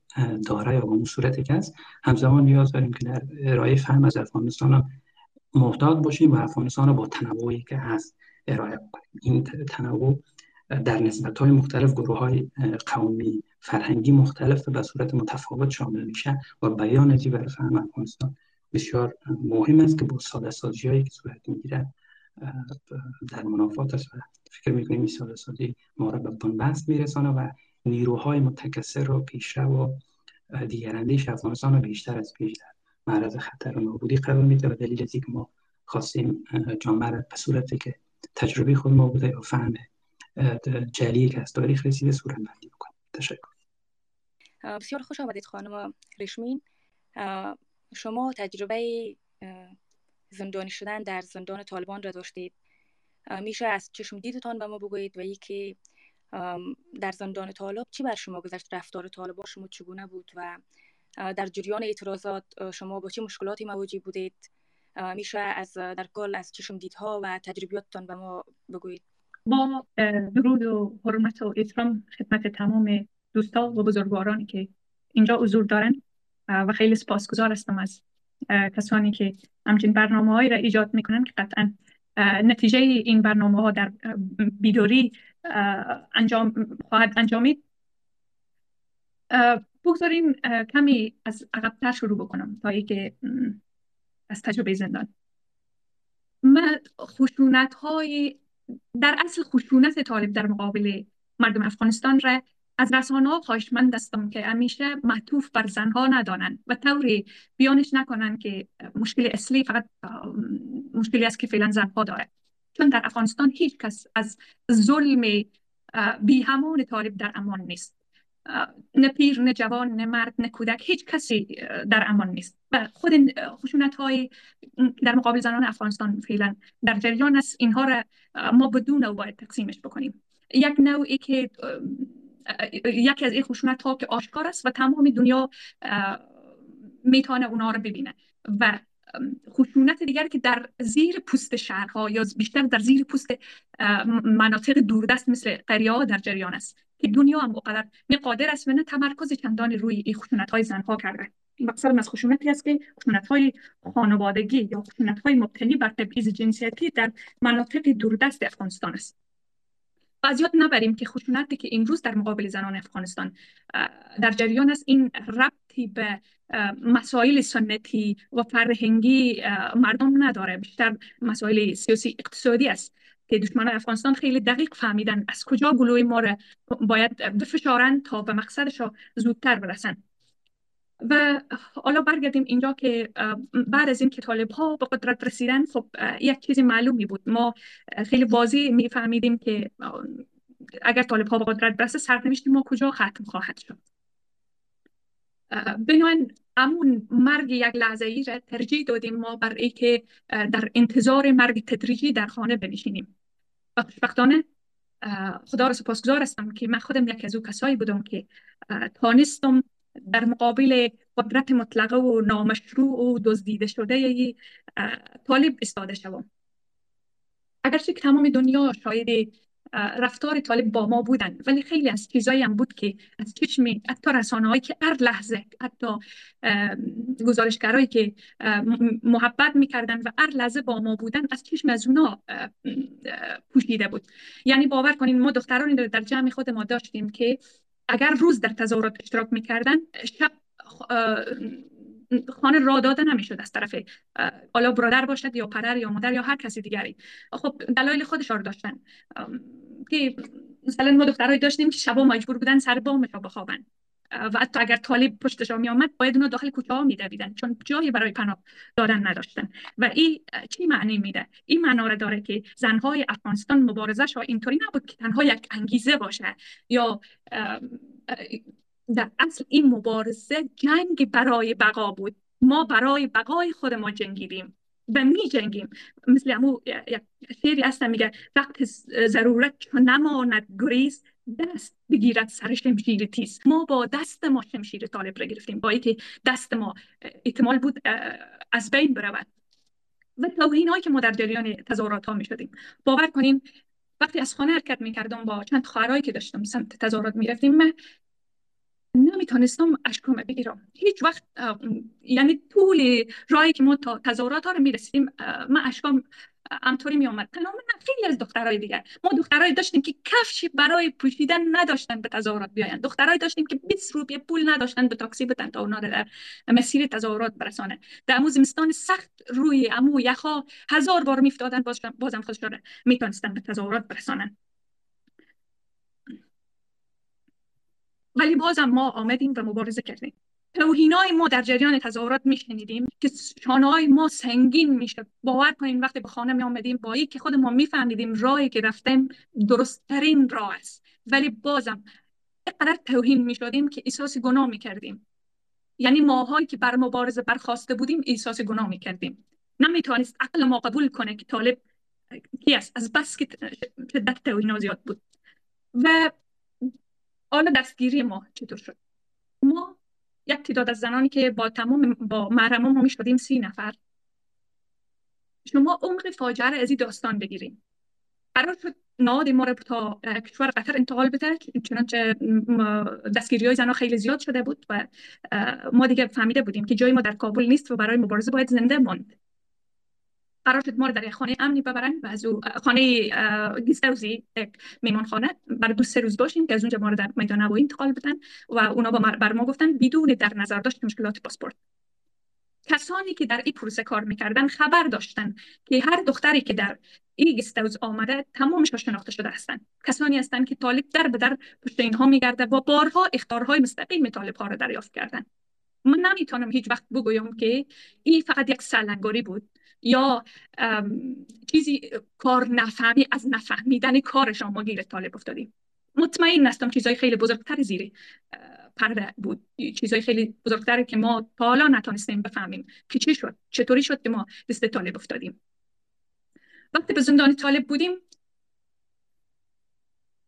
داره یا اون صورتی که هست همزمان نیاز داریم که در ارائه فهم از افغانستان محتاط باشیم و افغانستان با تنوعی که هست ارائه کنیم. این تنوع در نسبت های مختلف گروه های قومی فرهنگی مختلف به صورت متفاوت شامل میشه و بیان ازی برای فهم افغانستان بسیار مهم است که با ساده سازی هایی که صورت می‌گیره در منافات است و فکر می‌کنیم این ساده سازی ما را به بنبست میرسانه و نیروهای متکثر رو پیشرو و دیگراندیش افغانستان رو بیشتر از پیش در معرض خطر و نابودی قرار میده و دلیل از که ما خواستیم جامعه به صورتی که تجربه خود ما بوده و فهم جلیه که از تاریخ رسیده صورت تشکر. بسیار خوش آمدید خانم رشمین. شما تجربه زندانی شدن در زندان طالبان را داشتید. میشه از چشم دیدتان به ما بگویید و که در زندان طالب چی بر شما گذشت؟ رفتار طالبان شما چگونه بود و در جریان اعتراضات شما با چه مشکلاتی مواجه بودید؟ میشه از در کل از چشم دیدها و تجربیاتتان به ما بگویید. با درود و حرمت و احترام خدمت تمام دوستا و بزرگوارانی که اینجا حضور دارن و خیلی سپاسگزار هستم از کسانی که همچین برنامه هایی را ایجاد می‌کنن که قطعا نتیجه این برنامه ها در بیدوری انجام خواهد انجامید. بگذاریم کمی از عقبتر شروع بکنم تا که از تجربه زندان. من خشونت های در اصل خشونت طالب در مقابل مردم افغانستان را از رسانه ها خواهشمند هستم که همیشه معطوف بر زنها ندانند و طوری بیانش نکنند که مشکل اصلی فقط مشکلی است که فعلا زنها داره چون در افغانستان هیچ کس از ظلم بی همون طالب در امان نیست. نه پیر نه جوان نه مرد نه کودک هیچ کسی در امان نیست. و خود خشونت های در مقابل زنان افغانستان فعلا در جریان است. اینها را ما بدون او باید تقسیمش بکنیم. یک نوعی که یکی از این خشونت ها که آشکار است و تمام دنیا می‌تونه اونا رو ببینه. و خشونت دیگر که در زیر پوست شهرها یا بیشتر در زیر پوست مناطق دوردست مثل قریه در جریان است. که دنیا هم بقدر نه قادر است و نه تمرکز چندان روی این خشونت های زنها کرده. مقصد از خشونتی است که خشونت های خانوادگی یا خشونت های مبتنی بر تبعیض جنسیتی در مناطق دوردست افغانستان است. و از یاد نبریم که خشونتی که امروز در مقابل زنان افغانستان در جریان است این ربطی به مسائل سنتی و فرهنگی مردم نداره. بیشتر مسائل سیاسی اقتصادی است که دشمنان افغانستان خیلی دقیق فهمیدن از کجا گلوی ما را باید بفشارن تا به مقصدش زودتر برسن. و حالا برگردیم اینجا که بعد از این که طالب ها به قدرت رسیدن خب یک چیز معلومی بود. ما خیلی واضح میفهمیدیم که اگر طالب ها به قدرت برسه سرنوشت ما کجا ختم خواهد شد. بنابراین امون مرگ یک لحظه ای را ترجیح دادیم ما بر ای که در انتظار مرگ تدریجی در خانه بنشینیم. و خوشبختانه خدا را سپاسگزار هستم که من خودم یک از او کسایی بودم که تانستم در مقابل قدرت مطلقه و نامشروع و دزدیده شده طالب استاده شوم. اگرچه که تمام دنیا شاید رفتار طالب با ما بودن. ولی خیلی از چیزایی هم بود که از چشم حتی رسانه که هر لحظه حتی گزارشگرایی که محبت می‌کردن و هر لحظه با ما بودن از چشم از اونا پوشیده بود. یعنی باور کنین ما دخترانی در جمع خود ما داشتیم که اگر روز در تظاهرات اشتراک می‌کردن شب خانه را داده نمی‌شد از طرف حالا برادر باشد یا پدر یا مادر یا هر کسی دیگری. خب دلایل خودش رو داشتن. که مثلا ما دخترهایی داشتیم که شبا مجبور بودن سر بامش بخوابن. و حتی اگر طالب پشتش می آمد باید اونو داخل کوچه ها میدویدن چون جایی برای پناه دادن نداشتن. و این چی معنی میده؟ این معنا داره که زنهای افغانستان مبارزش ها اینطوری نبود که تنها یک انگیزه باشه یا در اصل این مبارزه جنگ برای بقا بود. ما برای بقای خود ما جنگیدیم و می جنگیم مثل امو شیری هستم میگه وقت ضرورت چون نماند گریز دست بگیرد سر شمشیر تیز. ما با دست ما شمشیر طالب را گرفتیم با که دست ما احتمال بود از بین برود. و توهین که ما در جریان تظاهرات ها می شدیم باور کنیم وقتی از خانه حرکت می کردم با چند خواهرایی که داشتم سمت تظاهرات می رفتیم من نمی‌تونستم اشکام بگیرم. هیچ وقت یعنی طول راهی که ما تا تظاهرات ها رو می‌رسیدیم من اشکام همطوری می آمد تمام خیلی از دخترای دیگر. ما دخترای داشتیم که کفشی برای پوشیدن نداشتن به تظاهرات بیاین. دخترای داشتیم که 20 روپیه پول نداشتن به تاکسی بتن تا اونا در مسیر تظاهرات برسانه. در امو زمستان سخت روی امو یخا هزار بار میفتادن باز بازم خودشون می‌تونستن به تظاهرات برسانن. ولی بازم ما آمدیم و مبارزه کردیم. توهینای ما در جریان تظاهرات میشنیدیم که های ما سنگین میشه باور کنیم وقتی به خانه می آمدیم با که خود ما میفهمیدیم راهی که رفتیم درستترین راه است. ولی بازم اینقدر توهین می‌شدیم که احساس گناه می‌کردیم. یعنی ماهایی که بر مبارزه برخواسته بودیم احساس گناه می‌کردیم. نمی‌توانست عقل ما قبول کنه که طالب کی است؟ از بس که شدت توهین زیاد بود. و حالا دستگیری ما چطور شد؟ ما یک تعداد از زنانی که با تمام با محرمان ما می‌شدیم سی نفر. شما عمق فاجعه از این داستان بگیریم قرار شد ناد ما رو تا کشور قطر انتقال بده چنانچه دستگیری های زنها خیلی زیاد شده بود و ما دیگه فهمیده بودیم که جای ما در کابل نیست و برای مبارزه باید زنده ماند. قرار شد ما رو در خانه امنی ببرن و از خانه گیستوزی یک میمان خانه برای دو سه روز باشیم که از اونجا ما رو در میدان نوایی انتقال بدن و اونا بر ما گفتن بدون در نظر داشت مشکلات پاسپورت. کسانی که در این پروسه کار می‌کردن خبر داشتن که هر دختری که در این گستوز آمده تمامش شناخته شده هستند کسانی هستند که طالب در به در پشت اینها میگرده و بارها اختارهای مستقیم طالب ها را دریافت کردن. من نمی‌تونم هیچ وقت بگویم که این فقط یک سلنگاری بود. یا چیزی کار نفهمی از نفهمیدن کارشان ما گیر طالب افتادیم مطمئن هستم چیزهای خیلی بزرگتر زیر پرده بود. چیزهای خیلی بزرگتری که ما تا حالا نتونستیم بفهمیم که چی شد چطوری شد که ما دست طالب افتادیم. وقتی به زندان طالب بودیم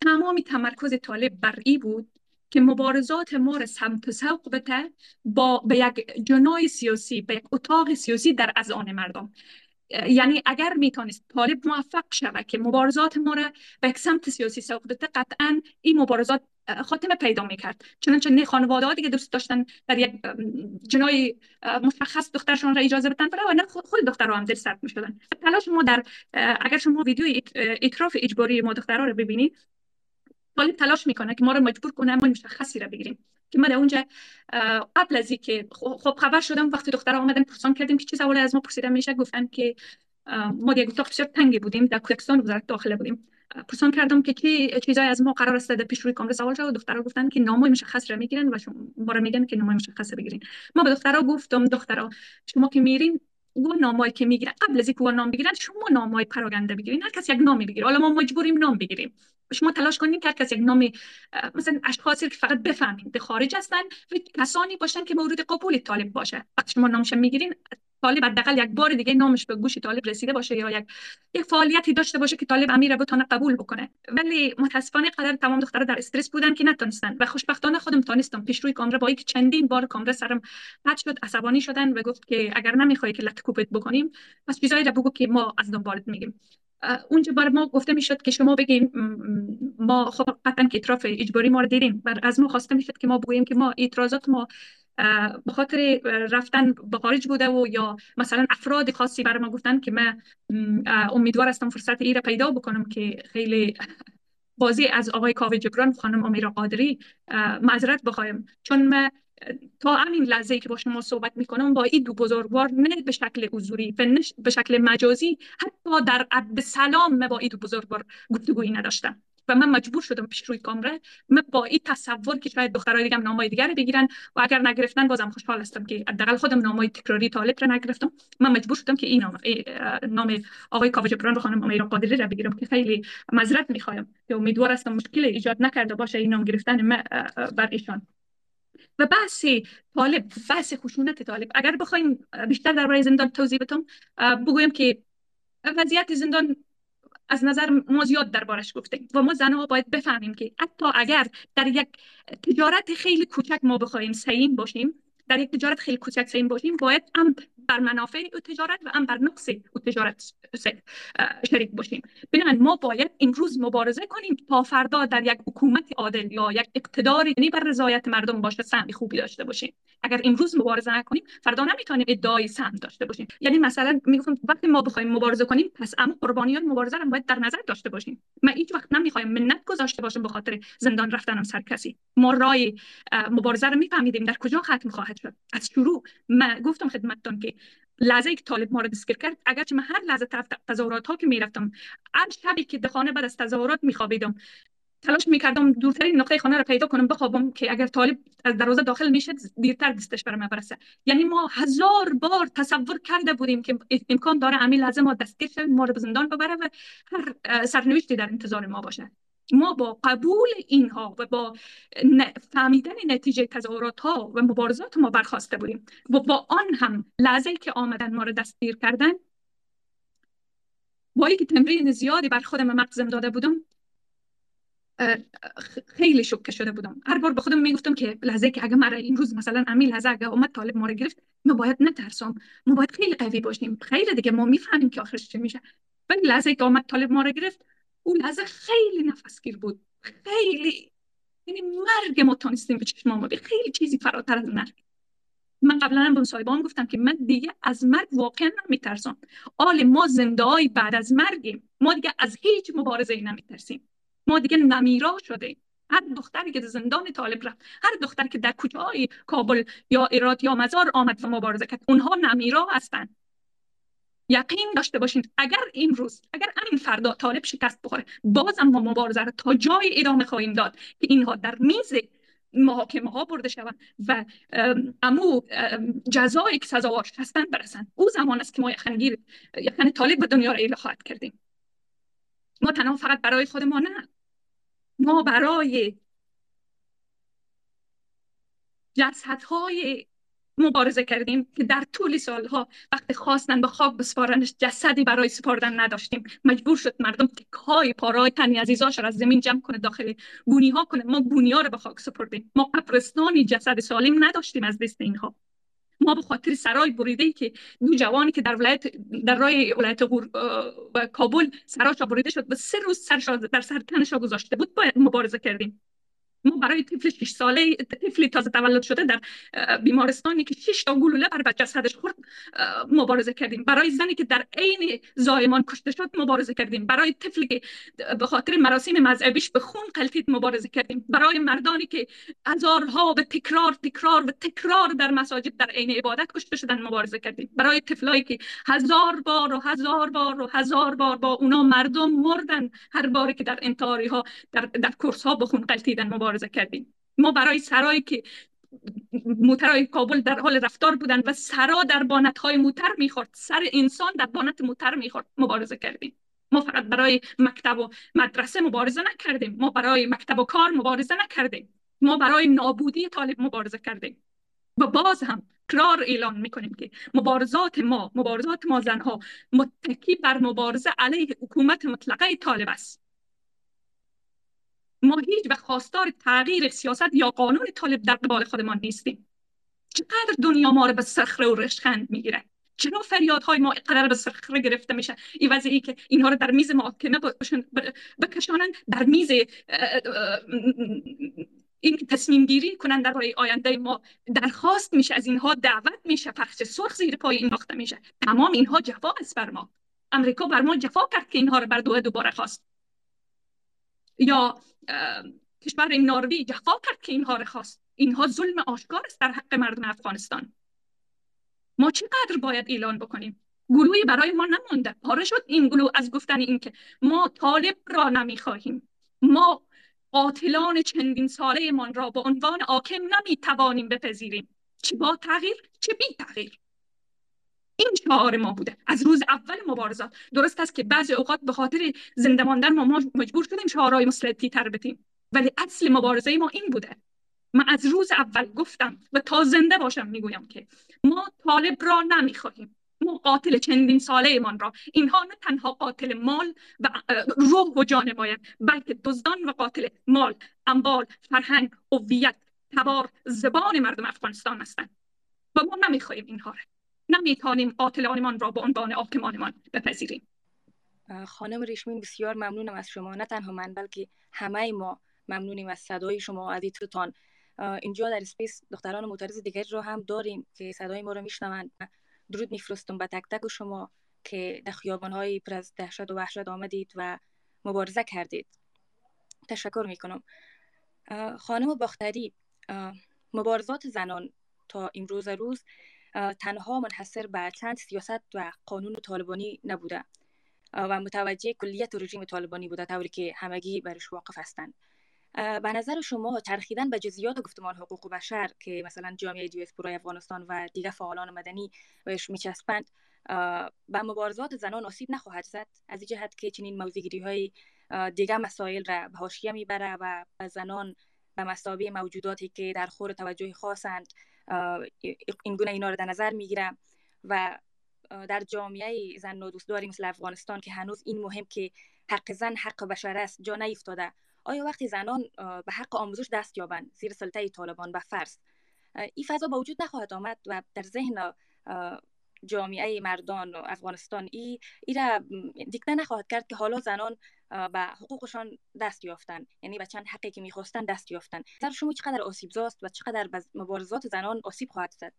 تمامی تمرکز طالب بر ای بود که مبارزات ما را سمت و سوق بده با به یک جنای سیاسی به یک اتاق سیاسی در اذهان مردم. یعنی اگر می‌تونست طالب موفق شود که مبارزات ما را به یک سمت سیاسی سوق بده قطعا این مبارزات خاتمه پیدا می‌کرد. چنانچه نه خانواده ها دیگه دوست داشتن در یک جنای مشخص دخترشان را اجازه بدن و نه خود دخترها هم دل سرد می‌شدن. تلاش ما در اگر شما ویدیو اطراف اجباری ما دخترها رو ببینید طالب تلاش می‌کنه که ما رو مجبور کنه ما مشخصی را بگیریم. که ما در اونجا قبل از اینکه خب خبر شدم وقتی دختر آمدن پرسان کردیم که چه سوال از ما پرسیدن میشه گفتن که ما یک اتاق بسیار تنگی بودیم در کودکستان وزارت داخله بودیم. پرسان کردم که چه چیزای از ما قرار است در پیش روی سوال شد دخترها گفتن که نامای مشخص را می‌گیرن و شما ما را میگن که نامای مشخص بگیرین. ما به دخترها گفتم دخترها شما که میرین و نامایی که می‌گیرن قبل از اینکه نام بگیرن شما نامای پراگنده بگیرین هر کس یک نامی بگیره. حالا ما مجبوریم نام بگیریم. شما تلاش کنید که هر کس یک نام مثلا اشخاصی که فقط بفهمید به خارج هستن و کسانی باشن که مورد قبول طالب باشه. وقتی شما نامش می‌گیرین طالب حداقل یک بار دیگه نامش به گوش طالب رسیده باشه یا یک یک فعالیتی داشته باشه که طالب امیر بتونه قبول بکنه. ولی متاسفانه قدر تمام دخترها در استرس بودن که نتونستن و خوشبختانه خودم تونستم پیش روی کامره با اینکه چندین بار کامره سرم قطع شد عصبانی شدن و گفت که اگر نمی‌خوای که لط کوپت بکنیم پس چیزایی را بگو که ما از دنبالت میگیم. اونجا بر ما گفته می‌شد که شما بگین ما خب قطعا که اطراف اجباری ما رو دیدیم بر از ما خواسته می‌شد که ما بگوییم که ما اعتراضات ما به خاطر رفتن به خارج بوده و یا مثلا افراد خاصی برای ما گفتن که من امیدوار هستم فرصت ای را پیدا بکنم که خیلی بازی از آقای کاوه جبران خانم امیرا قادری معذرت بخوایم. چون من تا همین لحظه که با شما صحبت می‌کنم با این دو بزرگوار نه به شکل حضوری به شکل مجازی حتی در عد سلام من با این دو بزرگوار گفتگویی نداشتم. و من مجبور شدم پیش روی کامره من با این تصور که شاید دخترای دیگه نامای دیگر بگیرن و اگر نگرفتن بازم خوشحال هستم که حداقل خودم نامای تکراری طالب را نگرفتم. من مجبور شدم که این نام نام آقای کاوه جبران رو خانم امیرا قادری را بگیرم که خیلی معذرت می‌خوایم. که امیدوار هستم مشکل ایجاد نکرده باشه این نام گرفتن من بر ایشان. و بحث طالب بحث خشونت طالب. اگر بخوایم بیشتر درباره زندان توضیح بدم بگویم که وضعیت زندان از نظر ما زیاد دربارش گفته. و ما زنها باید بفهمیم که حتی اگر در یک تجارت خیلی کوچک ما بخوایم سعیم باشیم در یک تجارت خیلی کوچک سعیم باشیم باید هم بر منافع تجارت و هم بر نقص تجارت شریک باشیم. بنابراین ما باید امروز مبارزه کنیم تا فردا در یک حکومت عادل یا یک اقتدار یعنی بر رضایت مردم باشه سهم خوبی داشته باشیم. اگر امروز مبارزه نکنیم فردا نمی‌تونیم ادعای سهم داشته باشیم. یعنی مثلا می‌گفتم وقتی ما بخوایم مبارزه کنیم پس اما قربانیان مبارزه رو باید در نظر داشته باشیم. من هیچ وقت نمی‌خوایم منت گذاشته باشم به خاطر زندان رفتنم سر کسی ما رای مبارزه رو میفهمیدیم در کجا ختم خواهد از شروع من گفتم خدمتتون که لحظه که طالب ما رو دستگیر کرد اگرچه من هر لحظه طرف تظاهرات ها که می‌رفتم هر شبی که خانه بعد از تظاهرات میخوابیدم تلاش می‌کردم دورترین نقطه خانه رو پیدا کنم بخوابم که اگر طالب از دروازه داخل می‌شد دیرتر دستش برام برسه یعنی ما هزار بار تصور کرده بودیم که امکان داره همین لازم ما دستگیر شویم ما رو به زندان ببره و هر سرنوشتی در انتظار ما باشه. ما با قبول اینها و با فهمیدن نتیجه تظاهرات ها و مبارزات ما برخواسته بودیم و با آن هم لحظه که آمدن ما رو دستگیر کردن با اینکه تمرین زیادی بر خودم مغزم داده بودم خیلی شوکه شده بودم. هر بار به خودم می‌گفتم که لحظه که اگه مرا روز مثلا امیل لحظه اگه اومد طالب ما رو گرفت ما باید نترسم. ما باید خیلی قوی باشیم. خیلی دیگه ما می‌فهمیم که آخرش چه میشه. ولی لحظه که اومد طالب ما رو گرفت اون لحظه خیلی نفسگیر بود. خیلی. یعنی مرگ ما تانستیم به چشم آمده خیلی چیزی فراتر از مرگ. من قبلا هم به مصاحبه گفتم که من دیگه از مرگ واقعا نمیترسم. آل ما زنده بعد از مرگیم. ما دیگه از هیچ مبارزه ای نمیترسیم. ما دیگه نمیرا شده هر دختری که زندان طالب رفت هر دختری که در های کابل یا ایراد یا مزار آمد و مبارزه کرد اونها نمیرا هستند یقین داشته باشین. اگر امروز اگر همین فردا طالب شکست بخوره بازم ما مبارزه را تا جای ادامه خواهیم داد که اینها در میز محاکمه ها برده شوند و امو جزایی که سزاوارش هستند برسند او زمان است که ما یخنگیر یخن طالب به دنیا را ایله خواهد کردیم. ما تنها فقط برای خود ما نه. ما برای جسدهای مبارزه کردیم که در طول سالها وقتی خواستن به خواب بسپارنش جسدی برای سپاردن نداشتیم. مجبور شد مردم تکهای پارای تنی عزیزاش را از زمین جمع کنه داخل گونی ها کنه. ما گونی ها رو به خاک سپردیم. ما قبرستانی جسد سالم نداشتیم از دست اینها. ما به خاطر سرای بریده که دو جوانی که در ولایت در رای ولایت و کابل سراشا بریده شد و سه روز سرش در سر تنش گذاشته بود باید مبارزه کردیم. ما برای طفل 6 ساله طفلی تازه تولد شده در بیمارستانی که 6 تا گلوله بر جسدش خورد مبارزه کردیم. برای زنی که در عین زایمان کشته شد مبارزه کردیم. برای طفلی که به خاطر مراسم مذهبیش به خون قلتید مبارزه کردیم. برای مردانی که هزارها به تکرار تکرار و تکرار در مساجد در عین عبادت کشته شدن مبارزه کردیم. برای طفلایی که هزار بار و هزار بار و هزار بار با اونا مردم مردن هر باری که در انتحاری ها در, در کورس ها به خون قلتیدن مبارزه مبارزه کردیم. ما برای سرایی که موترهای کابل در حال رفتار بودن و سرا در بانت های موتر می‌خورد سر انسان در بانت موتر می‌خورد مبارزه کردیم. ما فقط برای مکتب و مدرسه مبارزه نکردیم. ما برای مکتب و کار مبارزه نکردیم. ما برای نابودی طالب مبارزه کردیم. و باز هم کلار اعلان می‌کنیم که مبارزات ما مبارزات ما زنها متکی بر مبارزه علیه حکومت مطلقه طالب است. ما هیچ و خواستار تغییر سیاست یا قانون طالب در قبال خودمان نیستیم. چقدر دنیا ما رو به سخره و رشخند می‌گیره؟ چرا فریادهای ما قرار به سخره گرفته میشه؟ این وضعی که اینها رو در میز محاکمه بکشانند در میز این تصمیم گیری کنند درباره آینده ما. درخواست میشه از اینها دعوت میشه پخش سرخ زیر پای این ناخته میشه. تمام اینها جفا است بر ما. امریکا بر ما جفا کرد که اینها رو بر دو دوباره خواست. یا کشور ناروی جفا کرد که اینها را خواست. اینها ظلم آشکار است در حق مردم افغانستان. ما چقدر باید اعلان بکنیم؟ گلوی برای ما نمونده پاره شد این گلو از گفتن اینکه ما طالب را نمی‌خواهیم. ما قاتلان چندین ساله من را به عنوان حاکم نمی‌توانیم بپذیریم. چه با تغییر؟ چه بی تغییر؟ این شعار ما بوده. از روز اول مبارزات. درست است که بعضی اوقات به خاطر زنده ماندن ما مجبور شدیم شعارهای مسلطی تر بتیم ولی اصل مبارزه ما این بوده. من از روز اول گفتم و تا زنده باشم می‌گویم که ما طالب را نمی‌خواهیم. ما قاتل چندین ساله من را. اینها نه تنها قاتل مال و روح و جان باید بلکه دزدان و قاتل مال اموال فرهنگ هویت تبار زبان مردم افغانستان هستند. و ما نمی‌خواهیم اینها را. نمی‌توانیم قاتلانمان را به عنوان حاکمانمان بپذیریم. خانم ریشمین بسیار ممنونم از شما. نه تنها من بلکه همه ما ممنونیم از صدای شما عزیزتان. اینجا در اسپیس دختران معترض دیگر رو هم داریم که صدای ما رو میشنوند. درود میفرستم به تک تک شما که در خیابان های پر از دهشت و وحشت آمدید و مبارزه کردید. تشکر می‌کنم. خانم باختری مبارزات زنان تا امروز روز تنها منحصر به چند سیاست و قانون طالبانی نبوده و متوجه کلیت رژیم طالبانی بوده طوری که همگی برش واقف هستند. به نظر شما چرخیدن به جزئیات گفتمان حقوق بشر که مثلا جامعه دیاسپورای افغانستان و دیگر فعالان مدنی بهش میچسبند به مبارزات زنان آسیب نخواهد زد. از جهت که چنین موضوعگیری های دیگر مسائل را به حاشیه می‌بره و به زنان به مسابقه موجوداتی که در خور توجه خاصند این گونه اینا رو در نظر می‌گیرم و در جامعه زن و دوستداری مثل افغانستان که هنوز این مهم که حق زن حق بشر است جا نیفتاده. آیا وقتی زنان به حق آموزش دست یابند زیر سلطه طالبان به فرض؟ این فضا با وجود نخواهد آمد و در ذهن جامعه مردان و افغانستان ای ای را دیکته نخواهد کرد که حالا زنان به حقوقشان دست یافتن یعنی به چند حقی که می‌خواستن دست یافتن در شما چقدر آسیب زاست و چقدر مبارزات زنان آسیب خواهد زد؟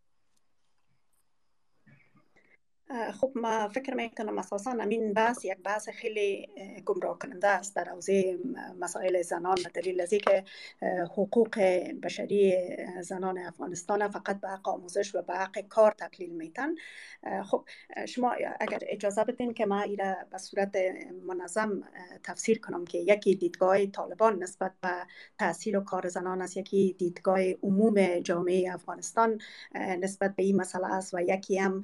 خب ما فکر می‌کنم اساسا همین بحث یک بحث خیلی گمراه کننده است در حوزه مسائل زنان به دلیل از که حقوق بشری زنان افغانستان فقط به حق آموزش و به حق کار تقلیل میتن. خب شما اگر اجازه بدین که ما ایره به صورت منظم تفسیر کنم که یکی دیدگاه طالبان نسبت به تحصیل و کار زنان است یکی دیدگاه عموم جامعه افغانستان نسبت به این مسئله است و یکی هم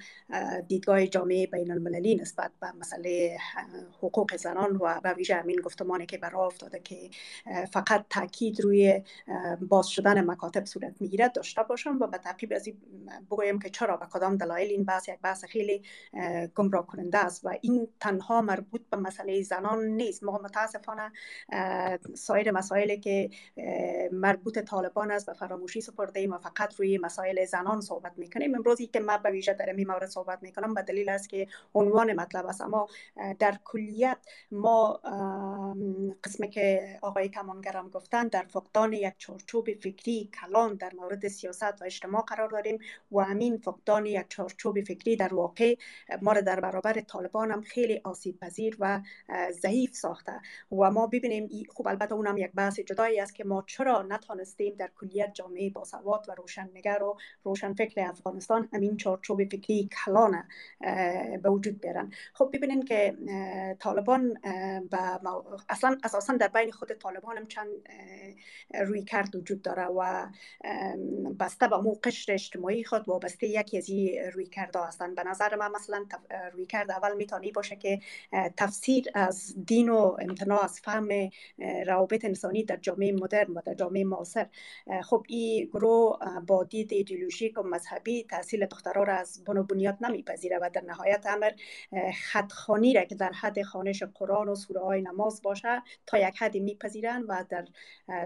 دیدگاه جامعه بین المللی نسبت به مسئله حقوق زنان و به ویژه همین گفتمانی که برای افتاده که فقط تاکید روی باز شدن مکاتب صورت می‌گیرد داشته باشم و به تعقیب از بگویم که چرا به کدام دلایل این بحث یک بحث خیلی گمراه کننده است و این تنها مربوط به مسئله زنان نیست. ما متاسفانه سایر مسائلی که مربوط طالبان است به فراموشی سپرده ایم و فقط روی مسائل زنان صحبت می‌کنیم. امروزی که ما به ویژه در این مورد صحبت می‌کنم به دلیل است که عنوان مطلب است. اما در کلیت ما قسمی که آقای کمانگرم گفتن در فقدان یک چارچوب فکری کلان در مورد سیاست و اجتماع قرار داریم و همین فقدان یک چارچوب فکری در واقع ما را در برابر طالبان هم خیلی آسیب پذیر و ضعیف ساخته. و ما ببینیم خوب البته اونم یک بحث جدایی است که ما چرا نتانستیم در کلیت جامعه باسواد و روشنگر و روشن فکر افغانستان همین چارچوب فکری کلان به وجود بیارن. خب ببینین که طالبان و اصلا اساسا در بین خود طالبان هم چند روی کرد وجود داره و بسته به مو قشر اجتماعی خود وابسته یکی از این روی کرده هستند به نظر من مثلا روی کرد اول می‌تونی باشه که تفسیر از دین و امتناع از فهم روابط انسانی در جامعه مدرن و در جامعه معاصر. خب این گروه با دید ایدئولوژیک و مذهبی تحصیل دخترها را از بن و بنیاد نمیپذیره. و در نهایت امر خانی را که در حد خانش قرآن و سوره های نماز باشه تا یک حدی میپذیرند و در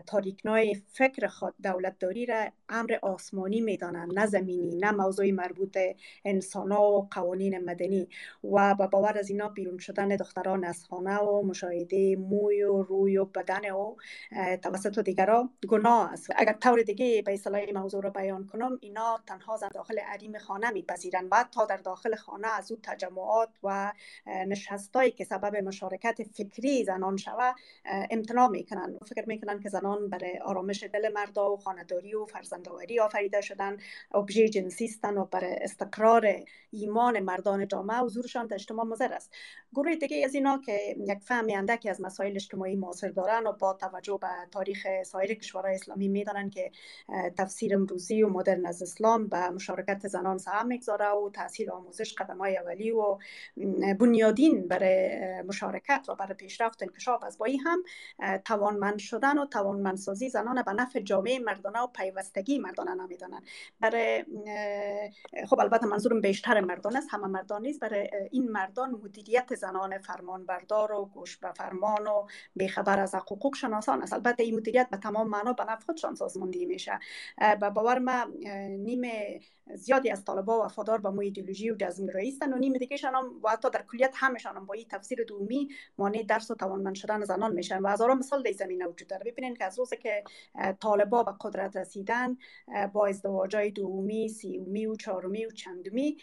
تاریکنای فکر خود دولتداری را امر آسمانی می‌دانند. نه زمینی نه موضوع مربوط انسان و قوانین مدنی. و با باور از اینا بیرون شدن دختران از خانه و مشاهده موی و روی و بدن و توسط دیگران گناه است. اگر طور دیگه به اصطلاح موضوع را بیان کنم اینا تنها داخل حریم خانه میپذیرند و تا در داخل خانه از او تجمعات و نشستایی که سبب مشارکت فکری زنان شوه امتناع می‌کنن فکر می‌کنن که زنان برای آرامش دل مردا و خانداری و فرزندآوری آفریده شدن ابژه جنسی و برای استقرار ایمان مردان جامعه حضورشان در اجتماع مضر است. گروه دیگه از اینا که یک فهم اندکی از مسائل اجتماعی معاصر دارن و با توجه به تاریخ سایر کشورهای اسلامی می‌دانن که تفسیر امروزی و مدرن از اسلام به مشارکت زنان سهم می‌گذاره و تاثیر آموزش قدم های اولی و بنیادین برای مشارکت و برای پیشرفت انکشاف از بایی هم توانمند شدن و توانمندسازی زنان به نفع جامعه مردانه و پیوستگی مردانه نمی‌دانند برای خب البته منظورم بیشتر مردان است همه مردان نیست. برای این مردان مدیریت زنان فرمان بردار و گوش به فرمان و بیخبر از حقوق شناسان است. البته این مدیریت به تمام معنا به نفع خودشان سازماندهی میشه. به باور ما نیمه زیادی از طالبا وفادار به مو ایدئولوژی و جزمگرایی هستند و نیم دیگهشان هم و حتی در کلیت همشان هم با این تفسیر دومی مانع درس و توانمند شدن زنان میشن و هزاران مثال در زمینه وجود داره. ببینید که از روزی که طالبا به قدرت رسیدن با ازدواجای دومی سیومی و چهارمی و چندمی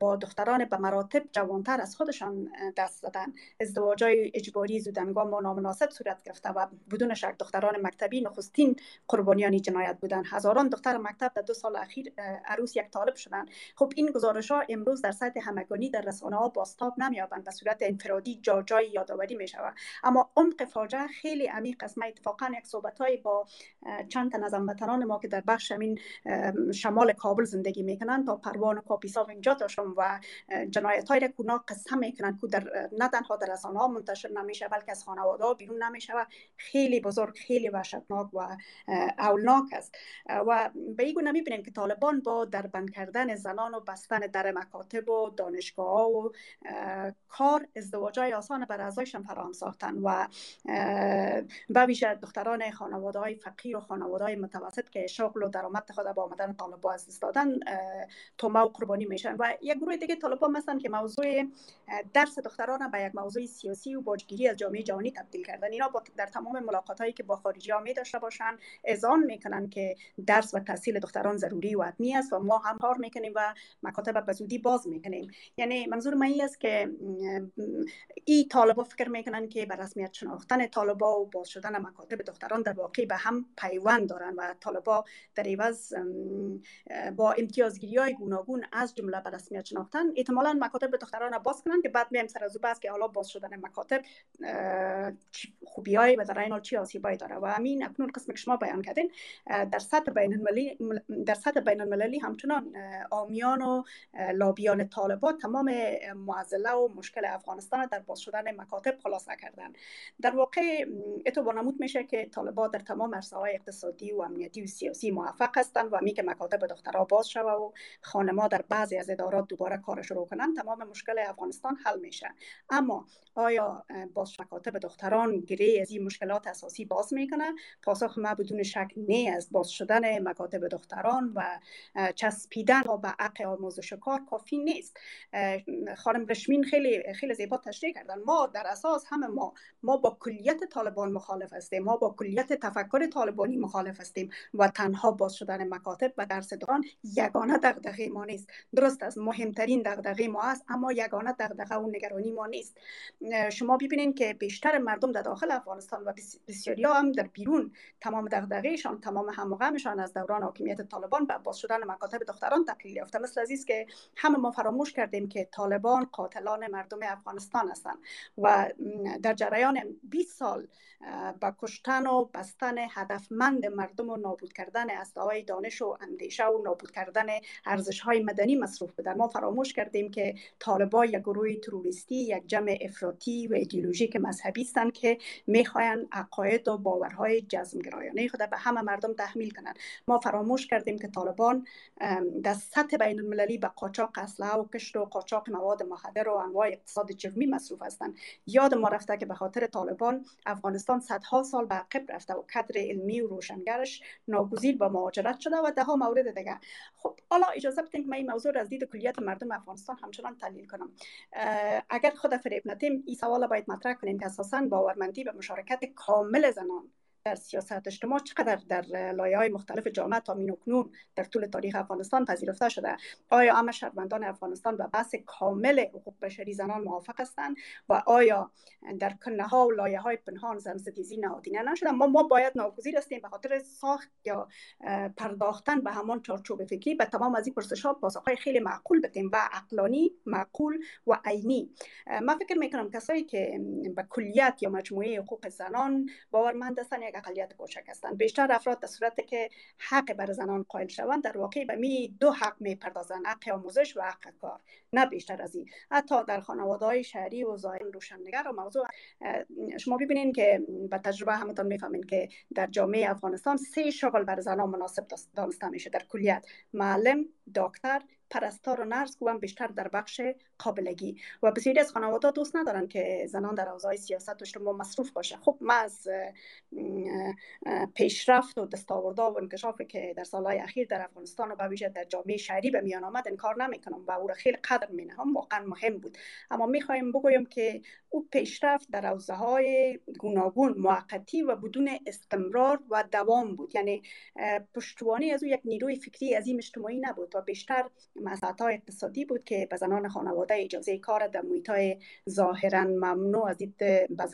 با دختران به مراتب جوانتر از خودشان دست دادن ازدواجای اجباری زودنگام و نامناسب صورت گرفته و بدون شک دختران مکتبی نخستین قربانیان جنایت بودن. هزاران دختر مکتب در دو سال اخیر عروس یک طالب شدن. خب این گزارش ها امروز در سطح همگانی در رسانه ها باستاب نمیابند به صورت انفرادی جا جای یادآوری می شود اما عمق فاجعه خیلی عمیق است. من اتفاقا یک صحبت های با چند تن از هموطنان ما که در بخش همین شمال کابل زندگی می‌کنن تا پروان و کاپیسا اینجا داشتم و جنایت های را قسم می‌کنن که در نه تنها در رسانه ها منتشر نمیشه بلکه از خانواده ها بیرون نمیشه خیلی بزرگ خیلی وحشتناک و اولناک است. و به این گونه می‌بینیم که طالبان با در بند کردن زنان و بستن در مکاتب و دانشگاه ها و کار ازدواج های آسان بر اعضایشان فراهم ساختن و ویژه دختران خانواده های فقیر و خانواده های متوسط که شغل و درآمد خود با آمدن طالبا از دست دادن توما و قربانی میشن. و یک گروه دیگه طالبا مثلا که موضوع درس دختران به یک موضوع سیاسی و باجگیری از جامعه جهانی تبدیل کردن. اینا در تمام ملاقات هایی که با خارجی ها می داشته باشن اذعان می‌کنن که درس و تحصیل دختران ضروری و حتمی است و ما هم کار می‌کنیم و مکاتب به زودی باز می‌کنیم یعنی منظور من این است که این طالبا فکر می‌کنن که به رسمیت شناختن طالبا و باز شدن مکاتب دختران در واقع به هم پیوند دارن و طالبا در عوض با امتیازگیری های گوناگون از جمله به رسمیت شناختن احتمالا مکاتب دختران باز کنن که بعد میم سر از بس که حالا باز شدن مکاتب خوبی های و در این حال چی آسیبایی داره. و همین اکنون قسم که شما بیان کردین در سطح بین المللی در سطح بین المللی همچنان آمیان و لابیان طالبات تمام معضله و مشکل افغانستان در باز شدن مکاتب خلاصه کردن در واقع اتو با نمود میشه که طالبات در تمام عرصه اقتصادی و امنیتی و سیاسی موفق هستند و می که مکاتب دخترها باز شوه و خانما در بعضی از ادارات دوباره کار شروع کنند تمام مشکل افغانستان حل میشه. اما آیا باز مکاتب دختران گره از این مشکلات اساسی باز می‌کنه؟ پاسخ ما بدون شک نه از باز شدن مکاتب دختران و چسبیدن و به عقل آموزش کار کافی نیست. خانم رشمین خیلی خیلی زیبا تشریح کردن. ما در اساس همه ما ما با کلیت طالبان مخالف هستیم. ما با کلیت تفکر طالبانی مخالف هستیم و تنها باز شدن مکاتب و درس دوران یگانه دغدغه ما نیست. درست است مهمترین دغدغه ما است اما یگانه دغدغه و نگرانی ما نیست. شما ببینید که بیشتر مردم در داخل افغانستان و بسیاری هم در بیرون تمام دغدغهشان تمام همغمشان از دوران حاکمیت طالبان به باز شدن مکاتب دختران تقلیل یافته. مثل عزیز که همه ما فراموش کردیم که طالبان قاتلان مردم افغانستان هستند و در جریان 20 سال با کشتن و بستن هدفمند مردم و نابود کردن اسلحه دانش و اندیشه و نابود کردن ارزش های مدنی مصروف بودن. ما فراموش کردیم که طالبان یک گروه تروریستی یک جمع افراطی و ایدئولوژیک مذهبی هستند که می‌خواهند عقاید و باورهای جزمگرایانه خود به همه مردم تحمیل کنند. ما فراموش کردیم که طالبان در سطح بین المللی به قاچاق اسلحه و کشت و قاچاق مواد مخدر و انواع اقتصاد جرمی مصروف هستند. یاد ما رفته که به خاطر طالبان افغانستان صدها سال به عقب رفته و کادر علمی و روشنگرش ناگزیر با مهاجرت شده و ده ها مورد دیگه. خب حالا اجازه بدین که من این موضوع از دید کلیت مردم افغانستان همچنان تحلیل کنم. اگر خود فریب ندیم این سوال باید مطرح کنیم که اساسا باورمندی به مشارکت کامل زنان در سیاست اجتماع چقدر در لایه های مختلف جامعه تا مینوکنون در طول تاریخ افغانستان پذیرفته شده. آیا همه شهروندان افغانستان به بحث کامل حقوق بشری زنان موافق هستند و آیا در کنه ها و لایه های پنهان زن ستیزی نهادینه نشده؟ ما ما باید ناگزیر هستیم به خاطر ساخت یا پرداختن به همان چارچوب فکری به تمام از این پرسش ها پاسخ های خیلی معقول بدیم و عقلانی معقول و عینی من فکر می‌کنم کسایی که به کلیت یا مجموعه حقوق زنان باورمند هستند یک اقلیت کوچک هستند. بیشتر افراد در صورت که حق بر زنان قائل شوند در واقع به می دو حق می پردازند حق آموزش و حق کار. نه بیشتر از این. حتی در خانواده های شهری و ظاهر روشنگر و موضوع شما ببینید که به تجربه همتون می‌فهمین که در جامعه افغانستان سه شغل بر زنان مناسب دانسته میشه. در کلیت معلم دکتر پرستار و نرس هم بیشتر در بخش قابلگی. و بسیاری از خانواده دوست ندارن که زنان در حوزه سیاست و اجتماع مصروف باشه. خب ما از پیشرفت و دستاوردها و انکشافی که در سالهای اخیر در افغانستان و به ویژه در جامعه شهری به میان آمد انکار نمی‌کنم و او را خیلی مینهم واقعا مهم بود. اما می‌خوایم بگویم که او پیشرفت در حوزه های گوناگون موقتی و بدون استمرار و دوام بود. یعنی پشتوانه از او یک نیروی فکری عظیم اجتماعی نبود و بیشتر مسئله اقتصادی بود که به زنان خانواده اجازه کار در محیط های ظاهرا ممنوع از دید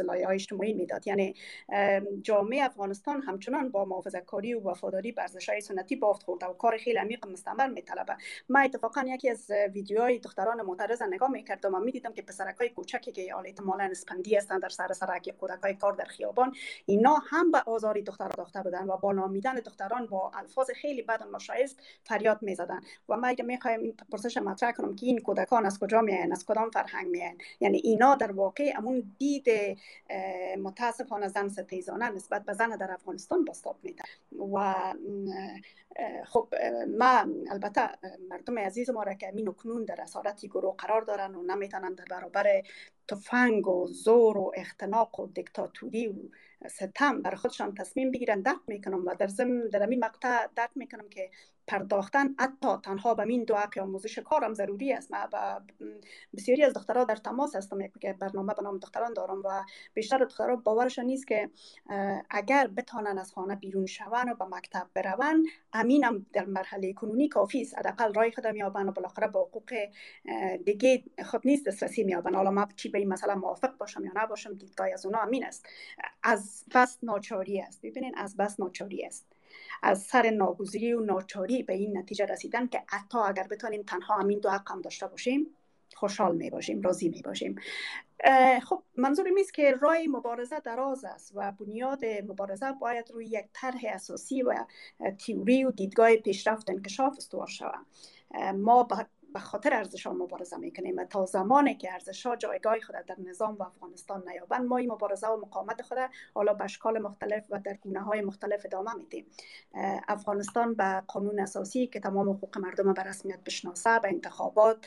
های اجتماعی می‌داد. یعنی جامعه افغانستان همچنان با محافظه کاری و وفاداری به های سنتی بافت خورده و کار خیلی عمیق مستمر میطلبه من اتفاقا یکی از ویدیوهای دختران معترض نگاه می‌کردم و می‌دیدم که پسرک های کوچکی که حالا احتمالا اسپندی هستند در سر سرک یا کودک های کار در خیابان اینا هم به آزاری دختران داخته بودن و با نامیدن دختران با الفاظ خیلی بد و ناشایست فریاد می‌زدن و ما اگه می‌خوایم این پرسش مطرح کنم که این کودکان از کجا میاین از کدام فرهنگ میاین یعنی اینا در واقع امون دید متاسفانه زن ستیزانه نسبت به زن در افغانستان باستاب میدن و خب ما البته مردم عزیز ما را که امین کنون در اثار حالتی گروه قرار دارن و نمی‌تونن در برابر تفنگ و زور و اختناق و دیکتاتوری و ستم بر خودشان تصمیم بگیرن درک می‌کنم و در ضمن در این مقطع درک می‌کنم که پرداختن حتی تنها به این دو حق آموزش کارم ضروری است. من با بسیاری از دخترها در تماس هستم یک برنامه به نام دختران دارم و بیشتر دخترها باورشان نیست که اگر بتانن از خانه بیرون شوند و به مکتب بروند امینم در مرحله کنونی کافی است. حداقل رای خودم یابن و بالاخره با حقوق دیگه خود نیست دسترسی میابن حالا ما چی به این مثلا موافق باشم یا نباشم دیدگاه از اونا امین است. از بس ناچاری است. ببینین از بس ناچاری است. از سر ناگزیری و ناچاری به این نتیجه رسیدن که حتی اگر بتانیم تنها همین دو حق داشته باشیم خوشحال می باشیم راضی می باشیم خب منظور است که راه مبارزه دراز است و بنیاد مبارزه باید روی یک طرح اساسی و تیوری و دیدگاه پیشرفت انکشاف استوار شود. ما به خاطر ارزش ها مبارزه می‌کنیم تا زمانی که ارزش ها جایگاه خود در نظام و افغانستان نیابند ما این مبارزه و مقاومت خود حالا به اشکال مختلف و در گونه های مختلف ادامه میدیم. افغانستان به قانون اساسی که تمام حقوق مردم به رسمیت بشناسه به انتخابات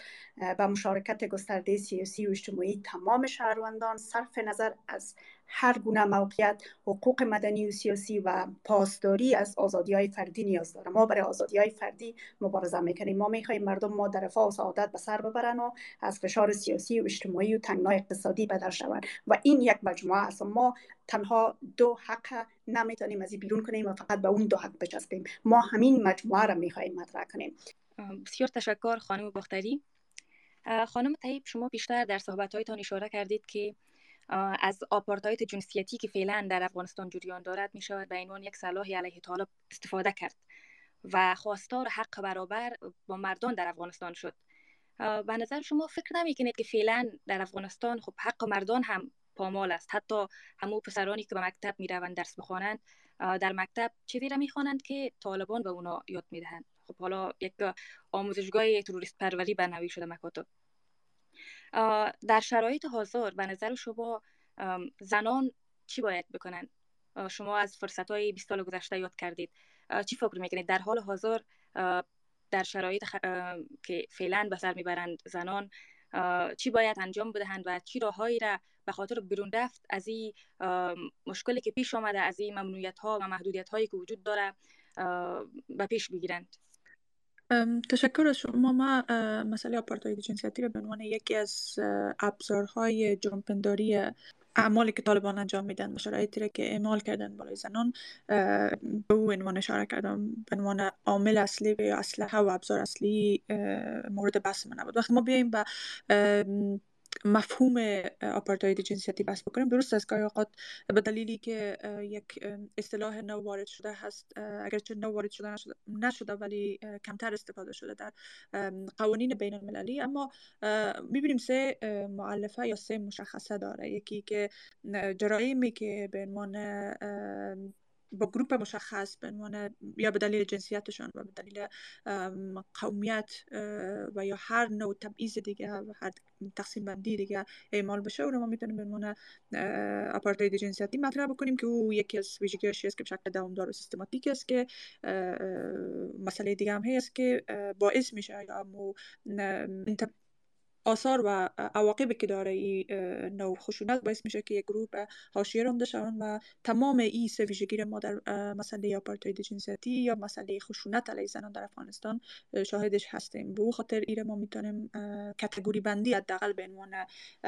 به مشارکت گسترده سیاسی و اجتماعی تمام شهروندان صرف نظر از هر گونه موقعیت حقوق مدنی و سیاسی و پاسداری از آزادی های فردی نیاز داره ما برای آزادی های فردی مبارزه می‌کنیم. ما می‌خواهیم مردم ما در رفاه و سعادت به سر ببرن و از فشار سیاسی و اجتماعی و تنگنای اقتصادی بدر شوند. و این یک مجموعه است. ما تنها دو حق نمی‌تونیم از بیرون کنیم و فقط به اون دو حق بچسبیم. ما همین مجموعه را می‌خواهیم مطرح کنیم. بسیار تشکر خانم بختری خانم طیب شما بیشتر در صحبت اشاره کردید که از آپارتایت جنسیتی که فعلا در افغانستان جریان دارد می شود به عنوان یک سلاح علیه طالب استفاده کرد و خواستار حق برابر با مردان در افغانستان شد. به نظر شما فکر نمی کنید که فعلا در افغانستان خب حق مردان هم پامال است؟ حتی همو پسرانی که به مکتب می روند درس بخوانند در مکتب چیزی را می‌خوانند که طالبان به اونا یاد می‌دهند؟ خب حالا یک آموزشگاه تروریست پروری برنوی شده مکاتب. در شرایط حاضر به نظر شما زنان چی باید بکنن؟ شما از فرصت های 20 سال گذشته یاد کردید. چی فکر می‌کنید؟ در حال حاضر در شرایط که فعلا به سر می‌برند زنان چی باید انجام بدهند و چی راههایی را به خاطر بیرون رفت از این مشکلی که پیش آمده از این ممنوعیت ها و محدودیت هایی که وجود داره به پیش بگیرند؟ تشکر از شما ما مسئله آپارتاید جنسیتی را به عنوان یکی از ابزارهای جرمپنداری اعمالی که طالبان انجام میدن و شرایطی را که اعمال کردن بالای زنان به او عنوان اشاره کردم به عنوان عامل اصلی و اسلحه و ابزار اصلی مورد بحث من نبود وقتی ما بیایم به مفهوم آپارتاید جنسیتی بحث بکنیم. درست از گاهی اوقات به دلیلی که یک اصطلاح نو وارد شده هست اگرچه نو وارد شده نشده, ولی کمتر استفاده شده در قوانین بین المللی اما می‌بینیم سه معلفه یا سه مشخصه داره. یکی که جرائمی که به عنوان با گروپ مشخص به عنوان یا به دلیل جنسیتشان و به دلیل قومیت و یا هر نوع تبعیض دیگه و هر تقسیم بندی دیگه اعمال بشه و ما می‌تونیم به عنوان آپارتاید جنسیتی مطرح بکنیم که او یکی از ویژگیاش است که به شکل دوامدار و سیستماتیک است که مسئله دیگه هم هست که باعث میشه یا آثار و عواقبی که داره این نوع خشونت باعث میشه که یک گروه به حاشیه رانده شوند و تمام این سه ویژگی ما در مسئله آپارتاید جنسیتی یا مسئله خشونت علیه زنان در افغانستان شاهدش هستیم. به خاطر ایره ما می‌تونیم کتگوری بندی حداقل به عنوان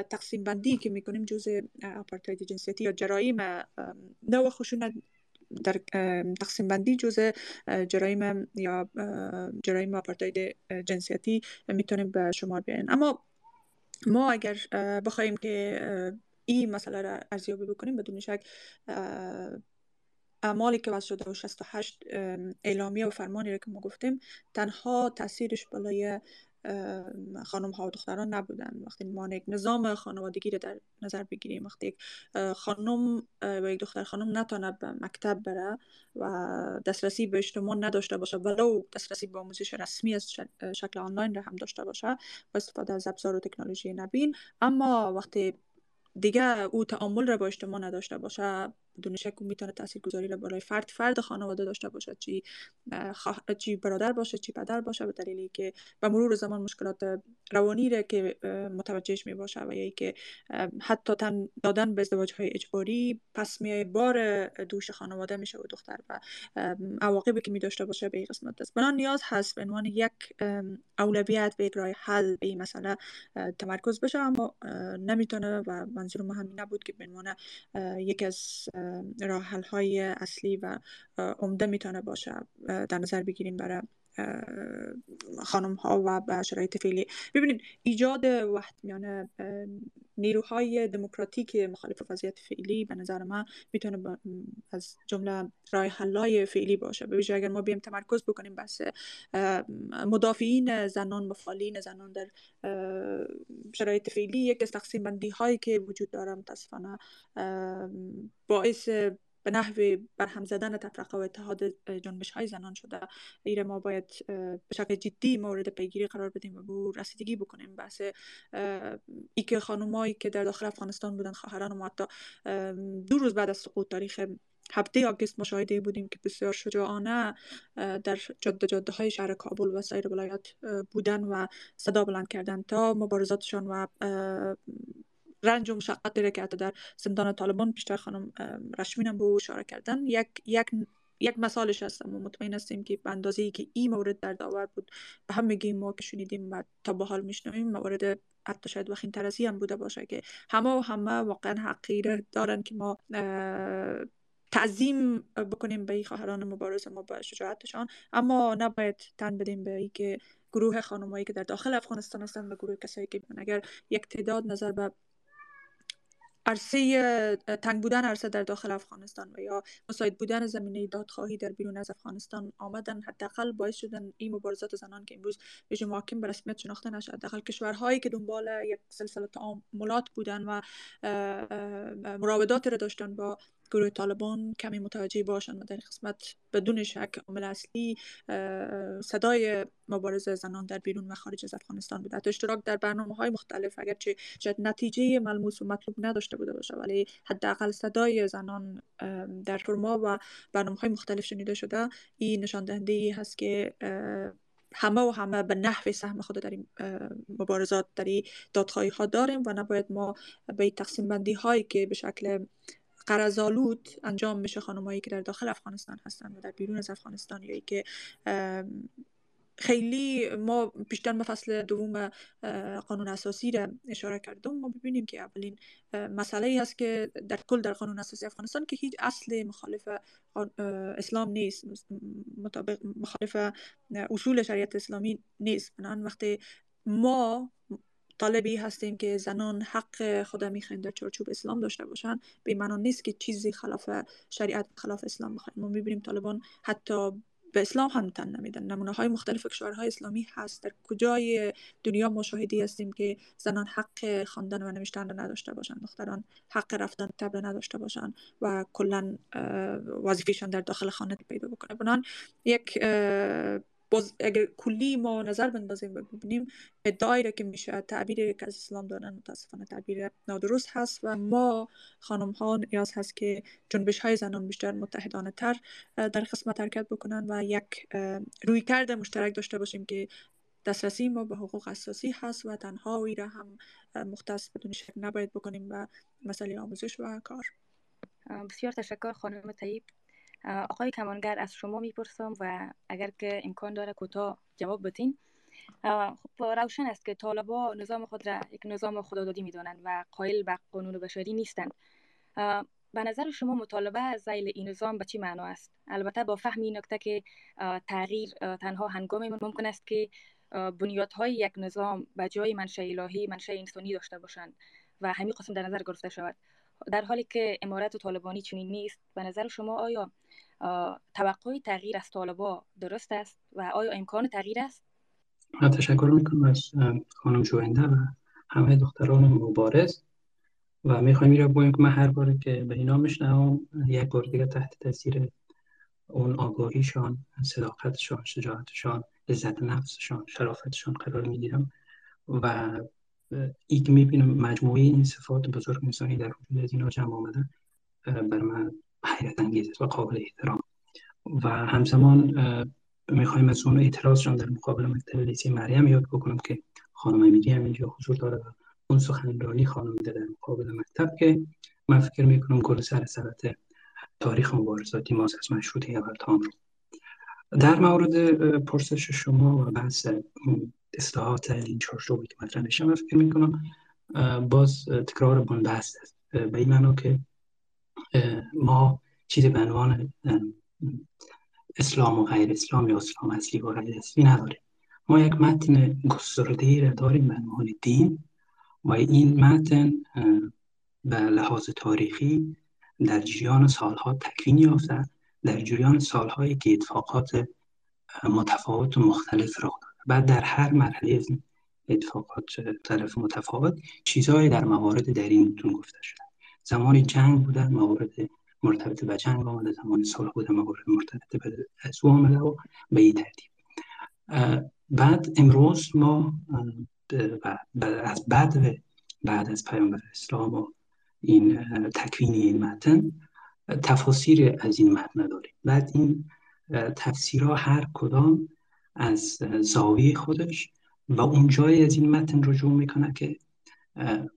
تقسیم بندی که می‌کنیم جزء آپارتاید جنسیتی یا جرایم نوع خشونت در تقسیم بندی جزء جرایم یا جرایم آپارتاید جنسیتی می‌تونیم به شمار بیاریم اما ما اگر بخوایم که این مسئله را ارزیابی بکنیم بدون شک اعمالی که وضع شده و 68 اعلامیه و فرمانی را که ما گفتیم تنها تاثیرش بالای خانم ها و دختران نبودن. وقتی ما یک نظام خانوادگی رو در نظر بگیریم وقتی یک خانم و یک دختر خانم نتانه به مکتب بره و دسترسی به اجتماع نداشته باشه ولو دسترسی به آموزش رسمی از شکل آنلاین را هم داشته باشه و استفاده از ابزار و تکنولوژی نبین. اما وقتی دیگه او تعامل را با اجتماع نداشته باشه بدون شک می‌تونه تاثیرگذاری را برای فرد فرد خانواده داشته باشد چی چی برادر باشه چی پدر باشه به دلیلی که به مرور زمان مشکلات روانی را که متوجهش می باشه و یا که حتی تن دادن به ازدواج های اجباری پس می بار دوش خانواده میشه و دختر و عواقبی که می داشته باشه به این قسمت است بنا نیاز هست به عنوان یک اولویت به حل به این مسئله تمرکز بشه اما نمی‌تونه و منظور ما همین نبود که به عنوان یک از راه حل های اصلی و عمده می‌تونه باشه در نظر بگیریم برای خانم ها و شرایط فعلی. ببینید ایجاد وحدیانه نیروهای دموکراتیک مخالف وضعیت فعلی به نظر من می‌تونه از جمله رای حلای فعلی باشه. به اگر ما بیم تمرکز بکنیم بس مدافعین زنان مفالین زنان در شرایط فعلی یک از تقسیم بندی هایی که وجود داره متاسفانه باعث به نحو برهم زدن تفرقه و اتحاد جنبش های زنان شده. ایره ما باید به شکل جدی مورد پیگیری قرار بدیم و به رسیدگی بکنیم. بحث ای که خانمایی که در داخل افغانستان بودن خواهران ما حتی دو روز بعد از سقوط تاریخ هفته آگست مشاهده بودیم که بسیار شجاعانه در جاده جاده های شهر کابل و سایر ولایات بودن و صدا بلند کردن تا مبارزاتشان و رنج و مشقت داره که حتی در زندان طالبان بیشتر خانم رشمین هم به او اشاره کردن. یک یک یک مثالش هستم و مطمئن هستیم که به که این مورد در داور بود به هم میگیم ما که شنیدیم و تا به حال میشنویم موارد حتی شاید وخیم ترسی هم بوده باشه که همه و همه واقعا حقیره دارن که ما تعظیم بکنیم به این خواهران مبارز ما با شجاعتشان. اما نباید تن بدیم به ای که گروه خانمایی که در داخل افغانستان هستند و گروه کسایی که اگر یک تعداد نظر به عرصه تنگ بودن عرصه در داخل افغانستان و یا مساعد بودن زمینه دادخواهی در بیرون از افغانستان آمدن حداقل باعث شدن این مبارزات زنان که امروز رژیم محاکم به رسمیت شناخته نشد. حداقل کشورهایی که دنبال یک سلسله تعاملات بودن و مراودات را داشتن با گروه طالبان کمی متوجه باشن و در قسمت بدون شک عامل اصلی صدای مبارزه زنان در بیرون و خارج از افغانستان بوده. اشتراک در برنامه های مختلف اگرچه شاید نتیجه ملموس و مطلوب نداشته بوده باشه ولی حداقل صدای زنان در فرما و برنامه های مختلف شنیده شده. این نشان دهنده ای هست که همه و همه به نحو سهم خود در این مبارزات در این دادخواهی ها داریم و نباید ما به تقسیم بندی هایی که به شکل قرضالود انجام میشه خانمایی که در داخل افغانستان هستن و در بیرون از افغانستان یا که خیلی ما بیشتر به فصل دوم قانون اساسی را اشاره کردم ما ببینیم که اولین مسئله ای هست که در کل در قانون اساسی افغانستان که هیچ اصل مخالف اسلام نیست مطابق مخالف اصول شریعت اسلامی نیست. بنان وقتی ما طالبی هستیم که زنان حق خود می‌خواین در چارچوب اسلام داشته باشن. به معنا نیست که چیزی خلاف شریعت خلاف اسلام بخوایم ما می‌بینیم طالبان حتی به اسلام هم تن نمیدن. نمونه های مختلف کشورهای اسلامی هست. در کجای دنیا مشاهدی هستیم که زنان حق خواندن و نوشتن را نداشته باشن. دختران حق رفتن تبر نداشته باشن و کلا وظیفهشان در داخل خانه پیدا بکنه بنان یک باز اگر کلی ما نظر بندازیم و ببینیم ادعایی که میشه تعبیری که از اسلام دارن متاسفانه تعبیر نادرست هست و ما خانم ها نیاز هست که جنبش های زنان بیشتر متحدانه تر در قسمت حرکت بکنن و یک روی کرده مشترک داشته باشیم که دسترسی ما به حقوق اساسی هست و تنها وی را هم مختص بدون شک نباید بکنیم به مسئله آموزش و کار. بسیار تشکر خانم طیب. آقای کمانگر از شما می‌پرسم و اگر که امکان داره کوتاه جواب بتین خب روشن است که طالبا نظام خود را یک نظام خدادادی می‌دانند و قائل به قانون بشری نیستند. به نظر شما مطالبه زیل این نظام به چی معنا است؟ البته با فهم این نکته که تغییر تنها هنگامی ممکن است که بنیادهای یک نظام به جای منشأ الهی منشأ انسانی داشته باشند و همین قسم در نظر گرفته شود. در حالی که امارت و طالبانی چنین نیست به نظر شما آیا توقع تغییر از طالبا درست است و آیا امکان تغییر است؟ تشکر می‌کنم از خانم جوینده و همه دختران مبارز و می‌خوایم میره بگویم که من هر بار که به اینا میشنم یک بار دیگه تحت تاثیر اون آگاهیشان صداقتشان شجاعتشان عزت نفسشان شرافتشان قرار می‌گیرم و ای که می‌بینم مجموعه این صفات بزرگ انسانی در وجود از اینا جمع آمدن بر من حیرت انگیز و قابل احترام. و همزمان می‌خوایم از اون اعتراضشان در مقابل مکتب مریم یاد بکنم که خانم امیری هم اینجا حضور داره و اون سخنرانی خانم میده در مقابل مکتب که من فکر می‌کنم گل سر سرت تاریخ مبارزاتی ما از مشروطه اول رو در مورد پرسش شما و بحث اصلاحات این چارچوبی که مطرح میشه من فکر می‌کنم باز تکرار بنبست است. به این معنا که ما چیزی به عنوان اسلام و غیر اسلام یا اسلام اصلی و غیر اصلی نداریم. ما یک متن گسترده را داریم به عنوان دین و این متن به لحاظ تاریخی در جریان سالها تکوین یافته در جریان سالهایی که اتفاقات متفاوت و مختلف رخ داده بعد در هر مرحله از اتفاقات مختلف متفاوت چیزهایی در موارد در این گفته شده. زمان جنگ بوده موارد مرتبط به جنگ آمده. زمان صلح بوده موارد مرتبط به از آمده و به این ترتیب. بعد امروز ما از بعد بعد از پیامبر اسلام و این تکوین این متن تفاسیر از این متن داریم. بعد این تفسیرها هر کدام از زاویه خودش و اون جایی از این متن رجوع می‌کنه که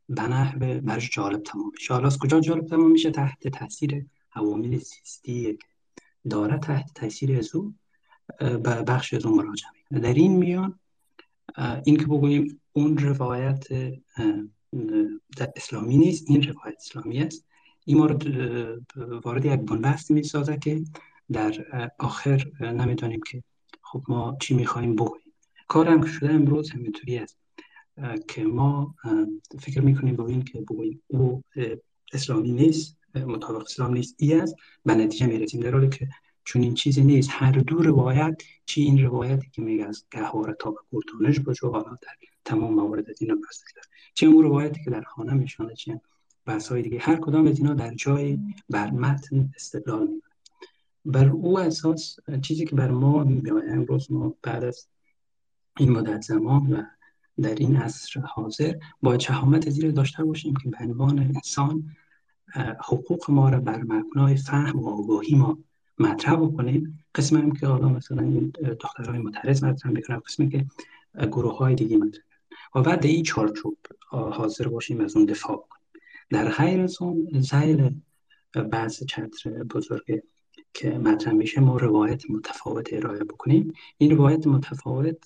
به نحو برش جالب تمام میشه. حالا از کجا جالب تمام میشه؟ تحت تاثیر عوامل سیستی داره تحت تاثیر از او به بخش از اون مراجعه در این میان این که بگوییم اون روایت اسلامی نیست این روایت اسلامی است. این مورد وارد یک بنبست می سازه که در آخر نمی‌دانیم که خب ما چی می‌خوایم بگوییم؟ کار هم که شده امروز همینطوری است که ما فکر می‌کنیم با این که بگوییم او اسلامی نیست مطابق اسلام نیست ای است به نتیجه می‌رسیم در حالی که چون این چیزی نیست. هر دو روایت چی این روایتی که میگه از گهواره تا به کورتونش باشه حالا در تمام موارد از اینا بحث چه اون روایتی که در خانه میشانه چه بحث های دیگه هر کدام از اینا در جای بر متن استدلال می‌کنه بر او اساس چیزی که بر ما امروز ما بعد از این مدت زمان و در این عصر حاضر با شهامت زیر داشته باشیم که به عنوان انسان حقوق ما را بر مبنای فهم و آگاهی ما مطرح بکنیم. قسم هم که حالا مثلا این دخترهای مترز مطرح می‌کنن قسمی که گروه های دیگه مطرح و بعد این چارچوب حاضر باشیم از اون دفاع بکنیم در غیر از اون زیل بعض چتر بزرگ که مطرح میشه ما روایت متفاوت ارائه بکنیم. این روایت متفاوت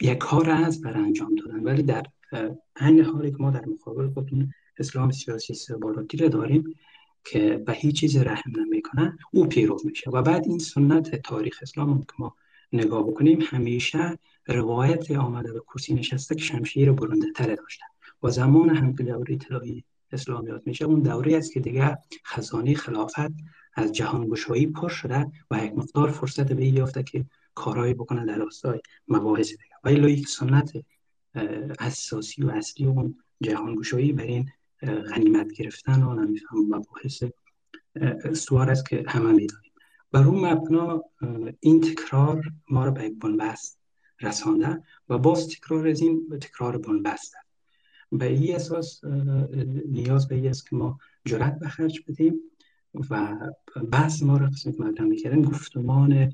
یک کار از بر انجام دادن. ولی در عین حالی که ما در مقابل خودمون اسلام سیاسی استخباراتی رو داریم که به هیچ چیز رحم نمی‌کنه او پیرو میشه. و بعد این سنت تاریخ اسلام که ما نگاه بکنیم همیشه روایت آمده به کرسی نشسته که شمشیر برنده تره داشته. و زمان هم دوره اسلامیات میشه. اون دوره است که دیگه خزانه خلافت از جهانگشایی پر شده و یک مقدار فرصت به یافته که کارهایی بکنه در راستای مباحث دیگه. و یک سنت اساسی و اصلی اون جهانگشایی بر این غنیمت گرفتن و نمیفهم مباحث استوار است که همه می‌دانیم. بر اون مبنا این تکرار ما رو به یک بنبست رسانده و باز تکرار از این تکرار بنبست به این اساس نیاز به است که ما جرأت به خرج بدیم و بحث ما رو قسمت مطرح می‌کردیم گفتمان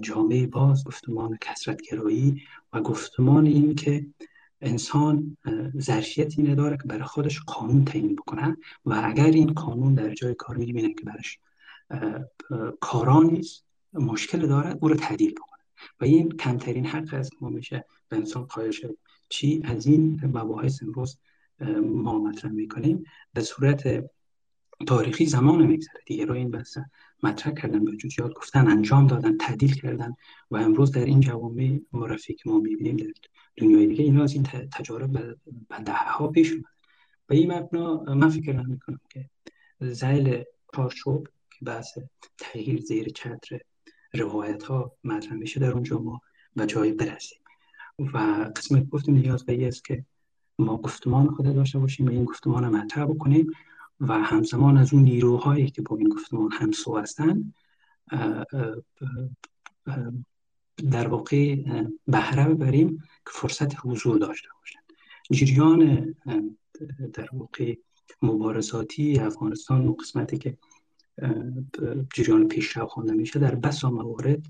جامعه باز گفتمان کسرتگرایی و گفتمان این که انسان ظرفیت اینه داره که برای خودش قانون تعیین بکنه و اگر این قانون در جای کار می‌بینه که برش کارا نیست مشکل داره او رو تعدیل بکنه. و این کمترین حق است ما میشه به انسان قایل چی از این مباحث امروز ما مطرح می‌کنیم؟ به صورت تاریخی زمان میگذره. دیگه رو این بحث مطرح کردن به جزئیات گفتن انجام دادن تعدیل کردن و امروز در این جوامع مرفی که ما می‌بینیم در دنیای دیگه. اینا از این تجارب به ده ها پیش اومد و این مبنا من فکر نمی‌کنم که زیل چارچوب که بحث تغییر زیر چتر روایت ها مطرح میشه در اونجا ما به جای برسیم. و قسمت گفتیم نیاز است که ما گفتمان خود داشته باشیم و این گفتمان مطرح بکنیم و همزمان از اون نیروهایی که با این گفتمان همسو هستن در واقع بهره ببریم که فرصت حضور داشته باشن. جریان در واقع مبارزاتی افغانستان و قسمتی که جریان پیشرفت خوانده میشه در بسا موارد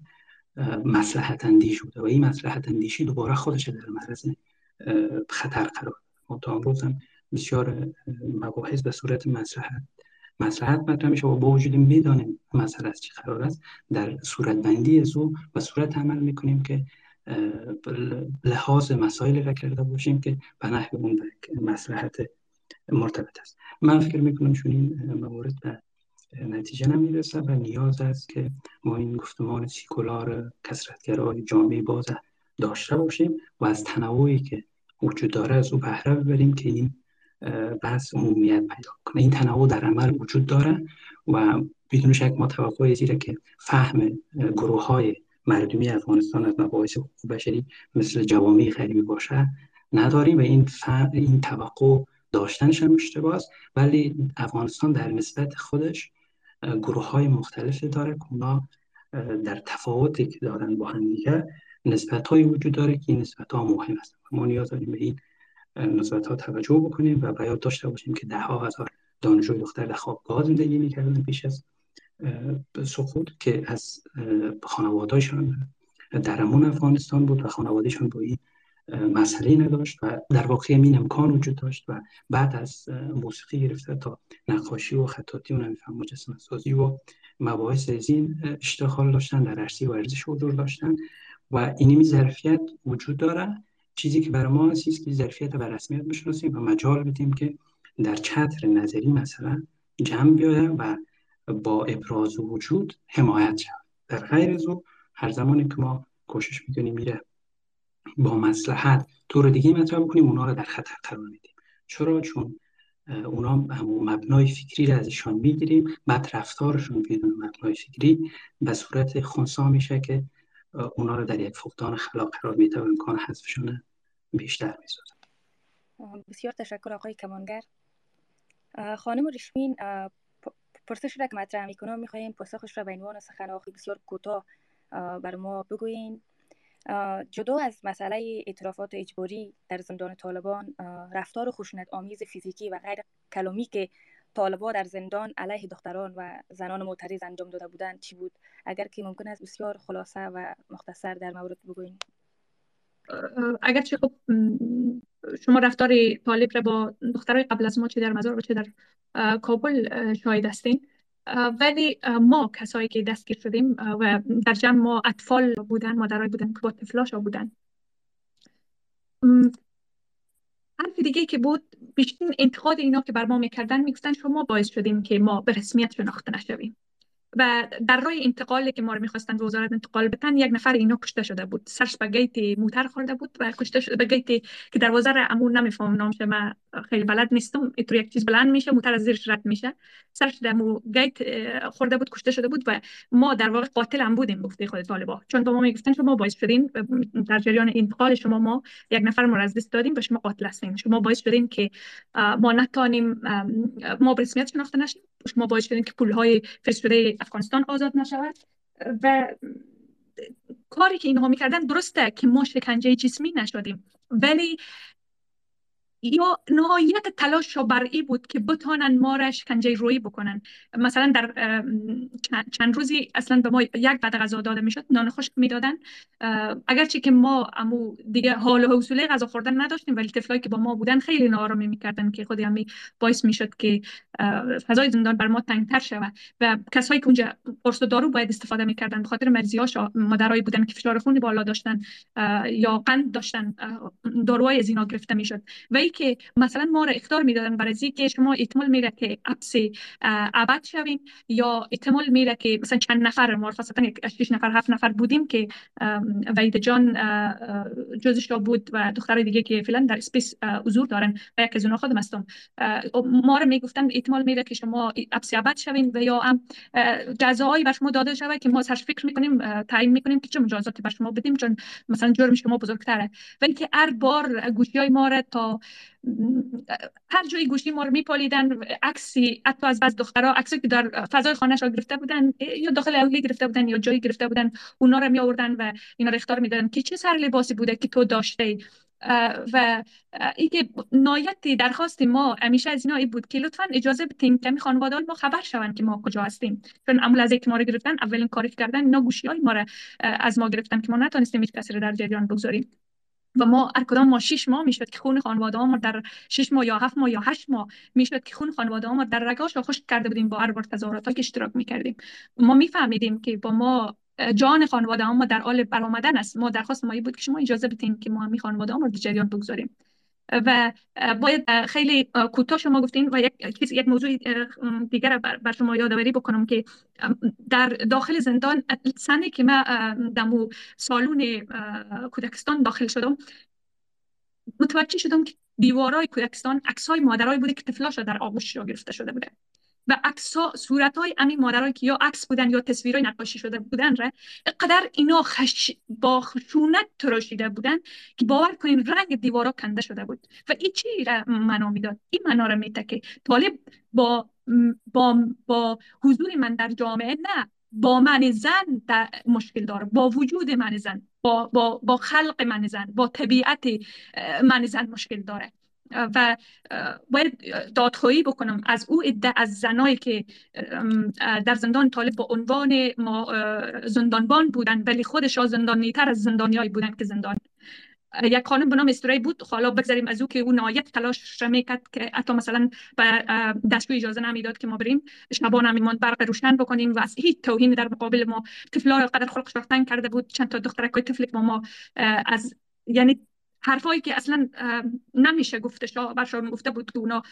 مسلحت اندیش بوده و این مسلحت اندیشی دوباره خودش در معرض خطر قرار ما تا امروز هم بسیار مباحث به صورت مسلحت مسلحت مطرح میشه و با وجود می‌دانیم مسئله از چی قرار است در صورت بندی از او و صورت عمل می‌کنیم که لحاظ مسائل را کرده باشیم که به نحو اون مسلحت مرتبط است. من فکر می‌کنم چون این موارد به نتیجه نمی‌رسه و نیاز است که ما این گفتمان سیکولار کسرتگرای جامعه باز داشته باشیم و از تنوعی که وجود داره از او بهره ببریم که این بحث عمومیت پیدا کنه. این تنوع در عمل وجود داره و بدون شک ما توقع زیره که فهم گروه های مردمی افغانستان از مباحث حقوق بشری مثل جوامع غریبی باشه نداریم و این این توقع داشتنش هم اشتباه است. ولی افغانستان در نسبت خودش گروه های مختلفی داره که اونا در تفاوتی که دارن با هم دیگه نسبت های وجود داره که این نسبت ها مهم است. ما نیاز داریم به این نسبت ها توجه بکنیم و بیاد داشته باشیم که ده ها هزار دانشجوی دختر در خوابگاه زندگی می‌کردن پیش از سقوط که از خانوادهشان درمون افغانستان بود و خانوادهشان با این مسئله نداشت و در واقع این امکان وجود داشت و بعد از موسیقی گرفته تا نقاشی و خطاطی و نمیفهم مجسمه سازی و مباحث از این اشتغال داشتن در عرصه ورزش حضور داشتن و اینمی ظرفیت وجود داره. چیزی که برای ما است که ظرفیت و رسمیت بشناسیم و مجال بدیم که در چتر نظری مثلا جمع بیاید و با ابراز وجود حمایت شود. در غیر از هر زمانی که ما کوشش می‌کنیم میره با مسلحت طور دیگه مطرح بکنیم اونا رو در خطر قرار میدیم. چرا؟ چون اونا مبنای فکری رو ازشان می‌گیریم بعد رفتارشون بدون مبنای فکری به صورت خونسا میشه که اونا رو در یک فقدان خلاق قرار میده و امکان حذفشون بیشتر می‌سازه بسیار تشکر آقای کمانگر. خانم رشمین پرسش را که مطرح می‌کنم می‌خواهیم پاسخش را به عنوان سخن آخری بسیار کوتاه بر ما بگویین. جدا از مسئله اعترافات اجباری در زندان طالبان رفتار خشونت آمیز فیزیکی و غیر کلامی که طالبا در زندان علیه دختران و زنان معترض انجام داده بودند چی بود؟ اگر که ممکن است بسیار خلاصه و مختصر در مورد بگوییم اگرچه خب شما رفتار طالب را با دخترای قبل از ما چه در مزار و چه در کابل شاهد هستین؟ ولی ما کسایی که دستگیر شدیم و در جمع ما اطفال بودن مادرای بودن که با طفلاشا بودن. حرف دیگه که بود بیشتر انتقاد اینا که بر ما می‌کردن می‌گفتن شما باعث شدیم که ما به رسمیت شناخته نشویم. و در راه انتقالی که ما رو می‌خواستن به وزارت انتقال بتن یک نفر اینا کشته شده بود. سرش به گیت موتر خورده بود و کشته شده. به گیت که دروازه امون نمیفهم نامشه من خیلی بلد نیستم. اینطور یک چیز بلند میشه موتر از زیرش رد میشه. سرش در گیت خورده بود کشته شده بود و ما در واقع قاتل هم بودیم گفته خود طالبا. چون با ما می‌گفتن شما باعث شدین در جریان انتقال شما ما یک نفر ما از دست دادیم و شما قاتل هستین. شما باعث شدین که ما نتانیم ما به رسمیت شناخته نشیم. شما باعث شدین که پول های فرستاده افغانستان آزاد نشود. و کاری که اینها می‌کردن درسته که ما شکنجه جسمی نشدیم ولی یا نهایت تلاش بر ای بود که بتانن ما را شکنجه روی بکنن. مثلا در چند روزی اصلا به ما یک بعد غذا داده می‌شد نان خشک می‌دادن اگرچه که ما امو دیگه حال و حوصله غذا خوردن نداشتیم ولی طفلایی که با ما بودن خیلی نارامی می‌کردن که خودی همی باعث می‌شد که فضای زندان بر ما تنگتر شود. و کسایی که اونجا قرص و دارو باید استفاده می‌کردن به خاطر مریضی هاش مادرایی بودن که فشار خون بالا داشتن یا قند داشتن داروهای از گرفته می‌شد. و که مثلا ما را اختار می‌دادن برای که شما احتمال میره که اپس ابد شوین یا احتمال میره که مثلا چند نفر ما خاصتا شش نفر هفت نفر بودیم که وید جان جزش بود و دختر دیگه که فعلا در اسپیس حضور دارن و یک از اونها خودم هستم. ما را می‌گفتن احتمال میره که شما اپس ابد شوین و یا هم جزایی بر شما داده شود که ما سرش فکر می‌کنیم تعیین می‌کنیم که چه مجازاتی بر شما بدیم چون مثلا جرم شما بزرگتره. ولی که هر بار گوشی های ما را تا هر جایی گوشی ما رو میپالیدن عکسی حتی از بعض دخترها عکسی که در فضای خانهش گرفته بودن یا داخل اولی گرفته بودن یا جایی گرفته بودن اونا رو می آوردن و اینا رو اختار می‌دادن که چه سر لباسی بوده که تو داشته و اینکه نایت درخواست ما همیشه از اینا بود که لطفا اجازه بدیم که خانواده ما خبر شوند که ما کجا هستیم. چون عمل از که ما رو گرفتن اولین کاری کردن اینا گوشی های ما رو از ما گرفتن که ما نتونستیم هیچ کسی رو در جریان بگذاریم. و ما هر کدام ما 6 ماه می‌شد که خون خانواده ما در 6 ماه یا 7 ماه یا 8 ماه می‌شد که خون خانواده ما در رگاش خشک کرده بودیم با هر بار تظاهرات که اشتراک می‌کردیم. ما میفهمیدیم که با ما جان خانواده ما در حال برآمدن است. ما درخواست ما بود که شما اجازه بدین که ما همین خانواده ما رو جریان بگذاریم. و باید خیلی کوتاه شما گفتین و یک یک موضوع دیگر بر شما یادآوری بکنم که در داخل زندان سنه که من دمو سالون کودکستان داخل شدم متوجه شدم که دیوارای کودکستان عکسای مادرای بوده که طفلاشا در آغوش را گرفته شده بوده. و عکس‌ها صورت‌های همین مادرایی که یا عکس بودن یا تصویرای نقاشی شده بودن را قدر اینا خش... با خشونت تراشیده بودن که باور کنین رنگ دیوارا کنده شده بود. و این چی را معنا می‌داد؟ این معنا را میده که طالب با با با حضور من در جامعه نه با من زن در مشکل داره با وجود من زن با, با, با خلق من زن با طبیعت من زن مشکل داره. و باید دادخواهی بکنم. از او عده از زنایی که در زندان طالب با عنوان ما زندانبان بودن ولی خودش زندانی تر از زندانیایی بودن که زندان. یک خانم به نام استرای بود. حالا بگذاریم از او که او نهایت تلاش می‌کرد که حتی مثلا به دستگاه اجازه نمی‌داد که ما بریم. شبان میماند برق روشن بکنیم و از هیچ توهین در مقابل ما طفلا قدر خلق شفتن کرده بود. چند تا دخترک طفل با ما از یعنی حرفایی که اصلا نمیشه گفته شا برشان گفته بود که اونا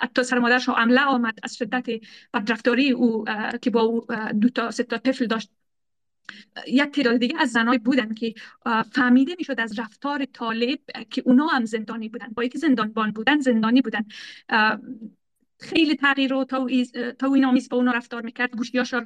حتی سر مادرش عمله آمد از شدت بدرفتاری او که با او دو تا سه تا طفل داشت. یک تعداد دیگه از زنای بودن که فهمیده می‌شد از رفتار طالب که اونا هم زندانی بودن. با اینکه زندانبان بودن زندانی بودن. خیلی تغییر و توهین آمیز با اونا رفتار می‌کرد گوشیاش رو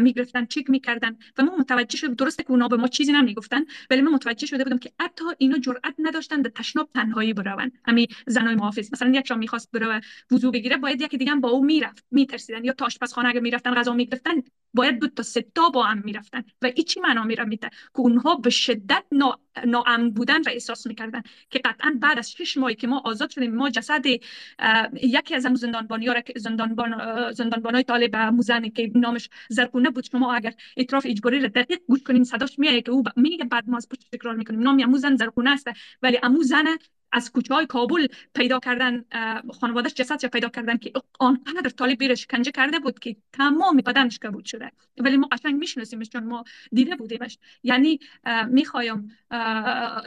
می‌گرفتن چک می‌کردن و ما متوجه شد درسته که اونا به ما چیزی نمی‌گفتن ولی من متوجه شده بودم که حتی اینا جرئت نداشتن در تشناب تنهایی برون همین زنای محافظ. مثلا یک شام می‌خواست بره وضو بگیره باید یکی دیگه با او می‌رفت میترسیدن. یا تا آشپزخانه اگه می‌رفتن غذا می‌گرفتن باید دو تا سه تا با هم می‌رفتن. و این چی معنا میره میده که اونها به شدت. ناامن بودن و احساس می‌کردن که قطعا بعد از شش ماهی که ما آزاد شدیم ما جسد یکی از زندانبانی ها زندانبان زندانبانای طالب موزن که نامش زرکونه بود شما اگر اطراف اجباری را دقیق گوش کنین صداش میاد که او میگه بعد ما از پشت تکرار می‌کنیم. نام اموزن زرکونه است ولی اموزن از کوچه های کابل پیدا کردن خانوادش جسد پیدا کردن که آنقدر طالب بیرش شکنجه کرده بود که تمام بدنش کبود شده. ولی ما قشنگ میشناسیمش چون ما دیده بودیمش. یعنی می‌خوایم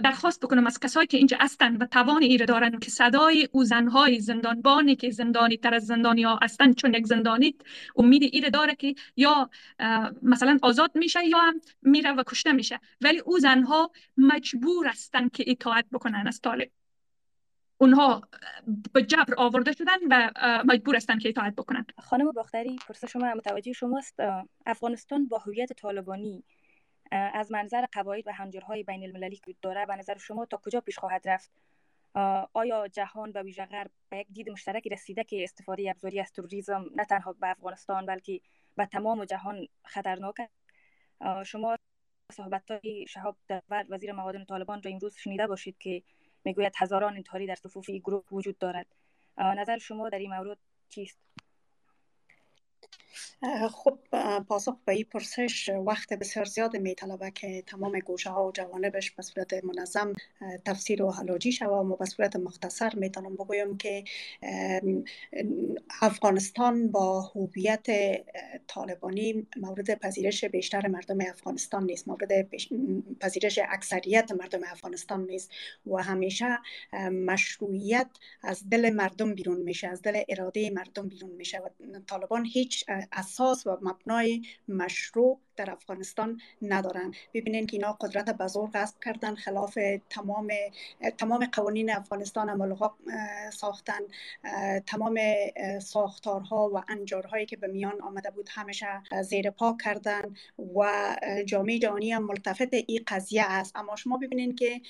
درخواست بکنم از کسایی که اینجا هستن و توان ایره دارن که صدای او زنهای زندانبانی که زندانی تر از زندانی ها هستن چون یک زندانی امید ایره داره که یا مثلا آزاد میشه یا هم میره و کشته میشه. ولی او زنها مجبور هستن که اطاعت بکنن از طالب. اونها به جبر آورده شدن و مجبور هستن که اطاعت بکنن. خانم باختری پرسش شما متوجه شماست افغانستان با هویت طالبانی از منظر قواعد و هنجرهای بین المللی که داره به نظر شما تا کجا پیش خواهد رفت؟ آیا جهان و ویژه غرب به یک دید مشترکی رسیده که استفاده ابزاری از توریسم نه تنها به افغانستان بلکه به تمام جهان خطرناک شما صحبت های شهاب دول وزیر معادن طالبان را امروز شنیده باشید که می‌گوید هزاران انتحاری در صفوف این گروه وجود دارد. نظر شما در این مورد چیست؟ خب پاسخ به این پرسش وقت بسیار زیاد می طلبه که تمام گوشه ها و جوانبش به صورت منظم تفسیر و حلاجی شوه و به صورت مختصر می‌تونم بگویم که افغانستان با هویت طالبانی مورد پذیرش بیشتر مردم افغانستان نیست مورد پذیرش اکثریت مردم افغانستان نیست و همیشه مشروعیت از دل مردم بیرون میشه از دل اراده مردم بیرون میشه و طالبان هیچ اساس و مبنای مشروع در افغانستان ندارن. ببینین که اینا قدرت بزرگ غصب کردن خلاف تمام تمام قوانین افغانستان ملغا ساختن. تمام ساختارها و انجارهایی که به میان آمده بود همیشه زیر پا کردن و جامعه جهانی هم ملتفت این قضیه است. اما شما ببینین که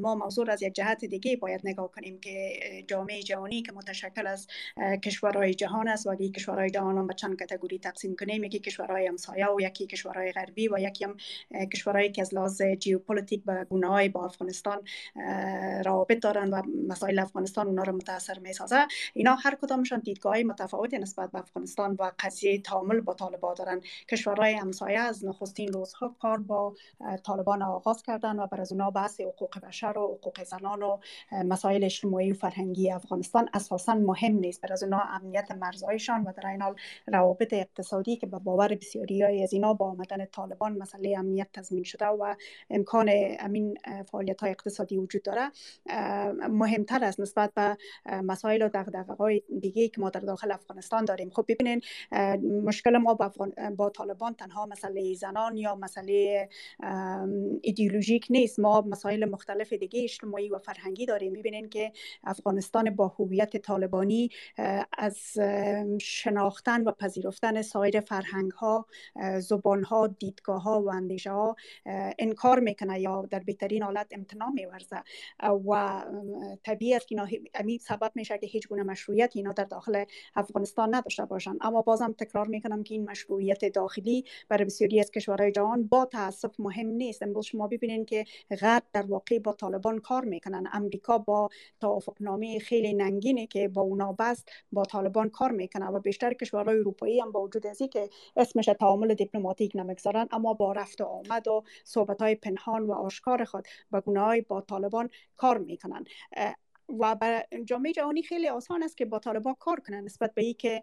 ما موضوع از یک جهت دیگه باید نگاه کنیم که جامعه جهانی که متشکل از کشورهای جهان است و کشورهای جهان به چند کتگوری تقسیم کنیم. یکی کشورهای همسایه و یکی کشور کشورهای غربی و یکی هم کشورهایی که از لحاظ جیوپولیتیک و گونه با افغانستان روابط دارن و مسائل افغانستان اونا رو متاثر می سازه اینا هر کدامشان دیدگاه متفاوتی نسبت به افغانستان و قضیه تعامل با طالبان دارن. کشورهای همسایه از نخستین روزها کار با طالبان آغاز کردن و بر از اونا بحث حقوق بشر و حقوق زنان و مسائل اجتماعی و فرهنگی افغانستان اساسا مهم نیست. بر از اونا امنیت مرزهایشان و در این حال روابط اقتصادی که به باور بسیاری های از اینا با آمدن طالبان مسئله امنیت تضمین شده و امکان امین فعالیت های اقتصادی وجود داره. مهمتر است نسبت به مسائل و دغدغه های دیگه که ما در داخل افغانستان داریم. خب ببینین مشکل ما با, با طالبان تنها مسئله زنان یا مسئله ایدئولوژیک نیست. ما مسائل مختلف دیگه اجتماعی و فرهنگی داریم. می‌بینین که افغانستان با هویت طالبانی از شناختن و پذیرفتن سایر فرهنگ ها زبان ها دیدگاه ها و اندیشه ها انکار می‌کنه یا در بهترین حالت امتناع میورزه. و طبیعی است که اینا سبب میشه که هیچ گونه مشروعیت اینا در داخل افغانستان نداشته باشند اما بازم تکرار می‌کنم که این مشروعیت داخلی برای بسیاری از کشورهای جهان با تاسف مهم نیست. امروز شما ببینید که غرب در واقع با طالبان کار می‌کنن. امریکا با توافقنامه خیلی ننگینه که با اونا بست با طالبان کار می‌کنه و بیشتر کشورهای اروپایی هم با وجود از که اسمش تعامل دیپلماتیک نمی‌گذارن اما با رفت و آمد و صحبت های پنهان و آشکار خود به گونه با طالبان کار می‌کنن و بر جامعه جهانی خیلی آسان است که با طالبان کار کنن نسبت به که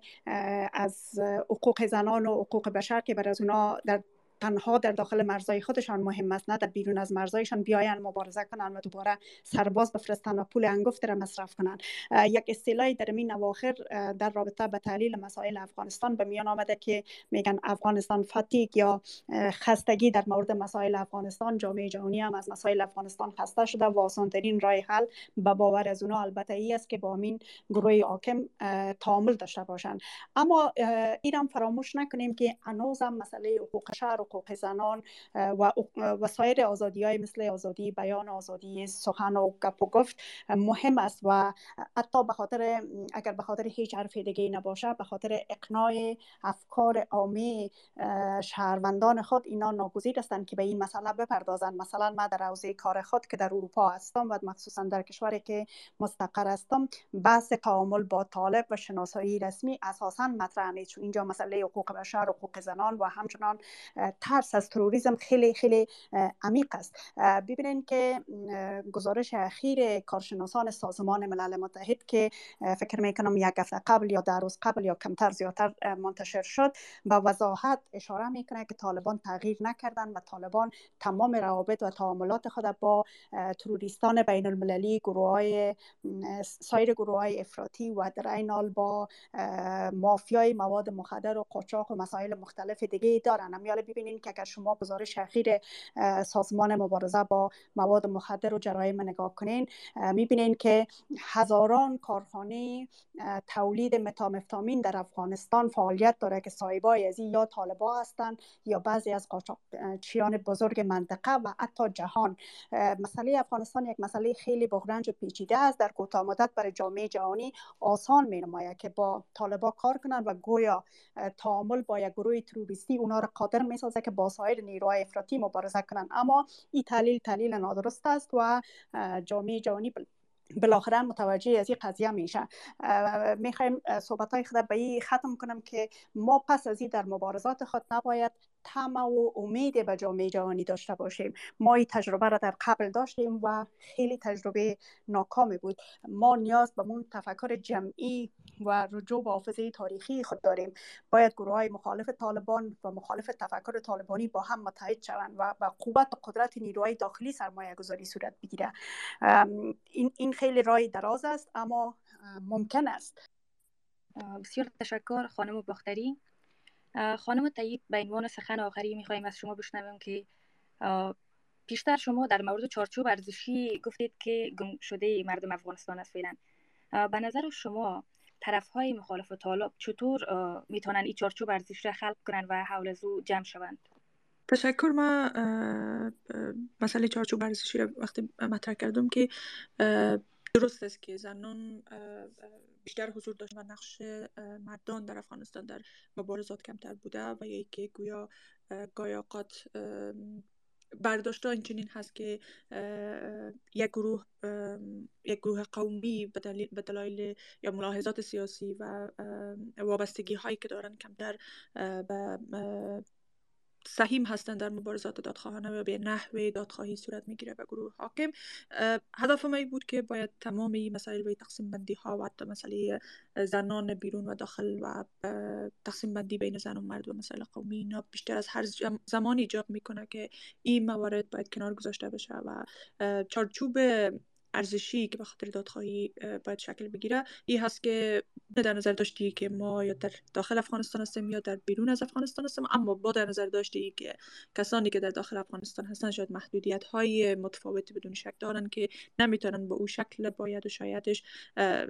از حقوق زنان و حقوق بشر که بر از اونا در تنها در داخل مرزهای خودشان مهم است نه در بیرون از مرزهایشان. بیاین مبارزه کنند و دوباره سرباز بفرستن و پول انگفت را مصرف کنند یک اصطلاحی در این اواخر در رابطه به تحلیل مسائل افغانستان به میان آمده که میگن افغانستان فتیک یا خستگی در مورد مسائل افغانستان. جامعه جهانی هم از مسائل افغانستان خسته شده و آسانترین راه حل به باور از اونها البته ای است که با این گروه حاکم تعامل داشته باشند اما این فراموش نکنیم که هنوز مسئله حقوق شهر حقوق زنان و وسایر آزادی های مثل آزادی بیان آزادی سخن و گپ و گفت مهم است و حتی به خاطر اگر به خاطر هیچ حرف دیگه نباشه به خاطر اقناع افکار عامه شهروندان خود اینا ناگزیر هستند که به این مسئله بپردازند. مثلا من در حوزه کار خود که در اروپا هستم و مخصوصا در کشوری که مستقر هستم بحث تعامل با طالب و شناسایی رسمی اساسا مطرح نیست چون اینجا مسئله حقوق بشر حقوق زنان و همچنان ترس از تروریسم خیلی خیلی عمیق است. ببینید که گزارش اخیر کارشناسان سازمان ملل متحد که فکر می‌کنم یک هفته قبل یا در روز قبل یا کمتر زیادتر منتشر شد با وضاحت اشاره می‌کنه که طالبان تغییر نکردن و طالبان تمام روابط و تعاملات خود با تروریستان بین المللی گروه های سایر گروه های افراطی و در این حال با مافیای مواد مخدر و قاچاق و مسائل مختلف دیگه دارن. امیال ببینید که اگر شما گزارش اخیر سازمان مبارزه با مواد مخدر و جرایم نگاه کنین می‌بینین که هزاران کارخانه تولید متامفتامین در افغانستان فعالیت داره که صاحبای از یا طالبا هستند یا بعضی از قاچاقچیان بزرگ منطقه و حتی جهان. مسئله افغانستان یک مسئله خیلی بغرنج و پیچیده است. در کوتاه مدت برای جامعه جهانی آسان می نماید که با طالبا کار کنند و گویا تعامل با یک گروه تروریستی اونا را قادر می سازه که با سایر نیروهای افراطی مبارزه کنند اما این تحلیل تحلیل نادرست است و جامعه جهانی بالاخره متوجه از این قضیه میشه. می‌خوایم صحبت های خود به این ختم کنم که ما پس از این در مبارزات خود نباید طمع و امید به جامعه جهانی داشته باشیم. ما این تجربه را در قبل داشتیم و خیلی تجربه ناکامی بود. ما نیاز به اون تفکر جمعی و رجوع به حافظه تاریخی خود داریم. باید گروه های مخالف طالبان و مخالف تفکر طالبانی با هم متحد شوند و به قوت و قدرت نیروهای داخلی سرمایه گذاری صورت بگیره. این, این خیلی رای دراز است اما ممکن است. بسیار تشکر خانم باختری. خانم طیب به عنوان سخن آخری می‌خوایم از شما بشنویم که پیشتر شما در مورد چارچوب ارزشی گفتید که گم شده مردم افغانستان است فعلا به نظر شما طرف های مخالف طالب چطور می‌تونن این چارچوب ارزشی را خلق کنند و حول از او جمع شوند؟ تشکر ما مسئله چارچوب ارزشی را وقتی مطرح کردم که درست است که زنان بیشتر حضور داشت و نقش مردان در افغانستان در مبارزات کمتر بوده و یکی گویا گاهی اوقات برداشت این چنین هست که یک گروه یک گروه قومی به دلایل یا ملاحظات سیاسی و وابستگی هایی که دارن کمتر به سهیم هستند در مبارزات دادخواهانه و به نحوه دادخواهی صورت می‌گیره به گروه حاکم. هدف ما بود که باید تمام این مسائل به تقسیم بندی ها و حتی مسئله زنان بیرون و داخل و تقسیم بندی بین زن و مرد و مسائل قومی اینا بیشتر از هر زمانی ایجاب می‌کنه که این موارد باید کنار گذاشته بشه و چارچوب ارزشی که به خاطر دادخواهی باید شکل بگیره. این هست که در نظر داشتی که ما یا در داخل افغانستان هستیم یا در بیرون از افغانستان هستیم اما با در نظر داشتی که کسانی که در داخل افغانستان هستن شاید محدودیت های متفاوتی بدون شک دارن که نمی‌تونن با او شکل باید و شایدش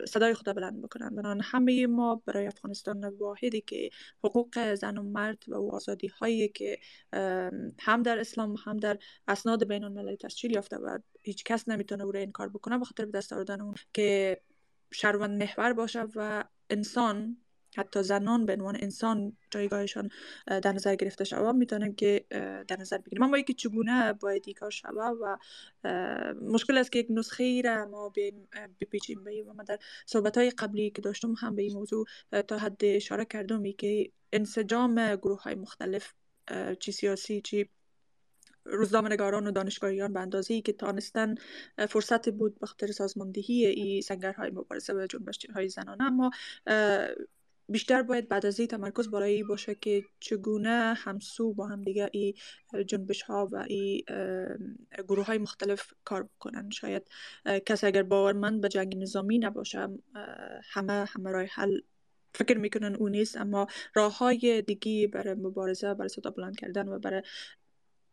صدای خود بلند بکنن. بنان همه ما برای افغانستان واحدی که حقوق زن و مرد و آزادی هایی که هم در اسلام هم در اسناد بین المللی تسجیل یافته و هیچ کس نمی‌تونه او را کار بکنه به خاطر به دست آوردن اون که شهروند محور باشه و انسان حتی زنان به عنوان انسان جایگاهشان در نظر گرفته شود. می‌تونن که در نظر بگیریم. اما که چگونه باید کار شود و مشکل است که یک نسخه را ما بپیچیم. به و من در صحبت های قبلی که داشتم هم به این موضوع تا حد اشاره کردم که انسجام گروه های مختلف چی سیاسی چی روزنامه‌نگاران و دانشگاهیان به اندازه ای که تانستن فرصت بود به خاطر سازماندهی این سنگرهای مبارزه و جنبش های زنانه. اما بیشتر باید بعد از این تمرکز برای باشه که چگونه همسو با هم دیگه ای جنبش ها و ای گروه های مختلف کار بکنن. شاید کسی اگر باورمند به جنگ نظامی نباشه همه همه رای حل فکر می‌کنن اون نیست. اما راه های دیگی برای مبارزه برای صدا بلند کردن و برای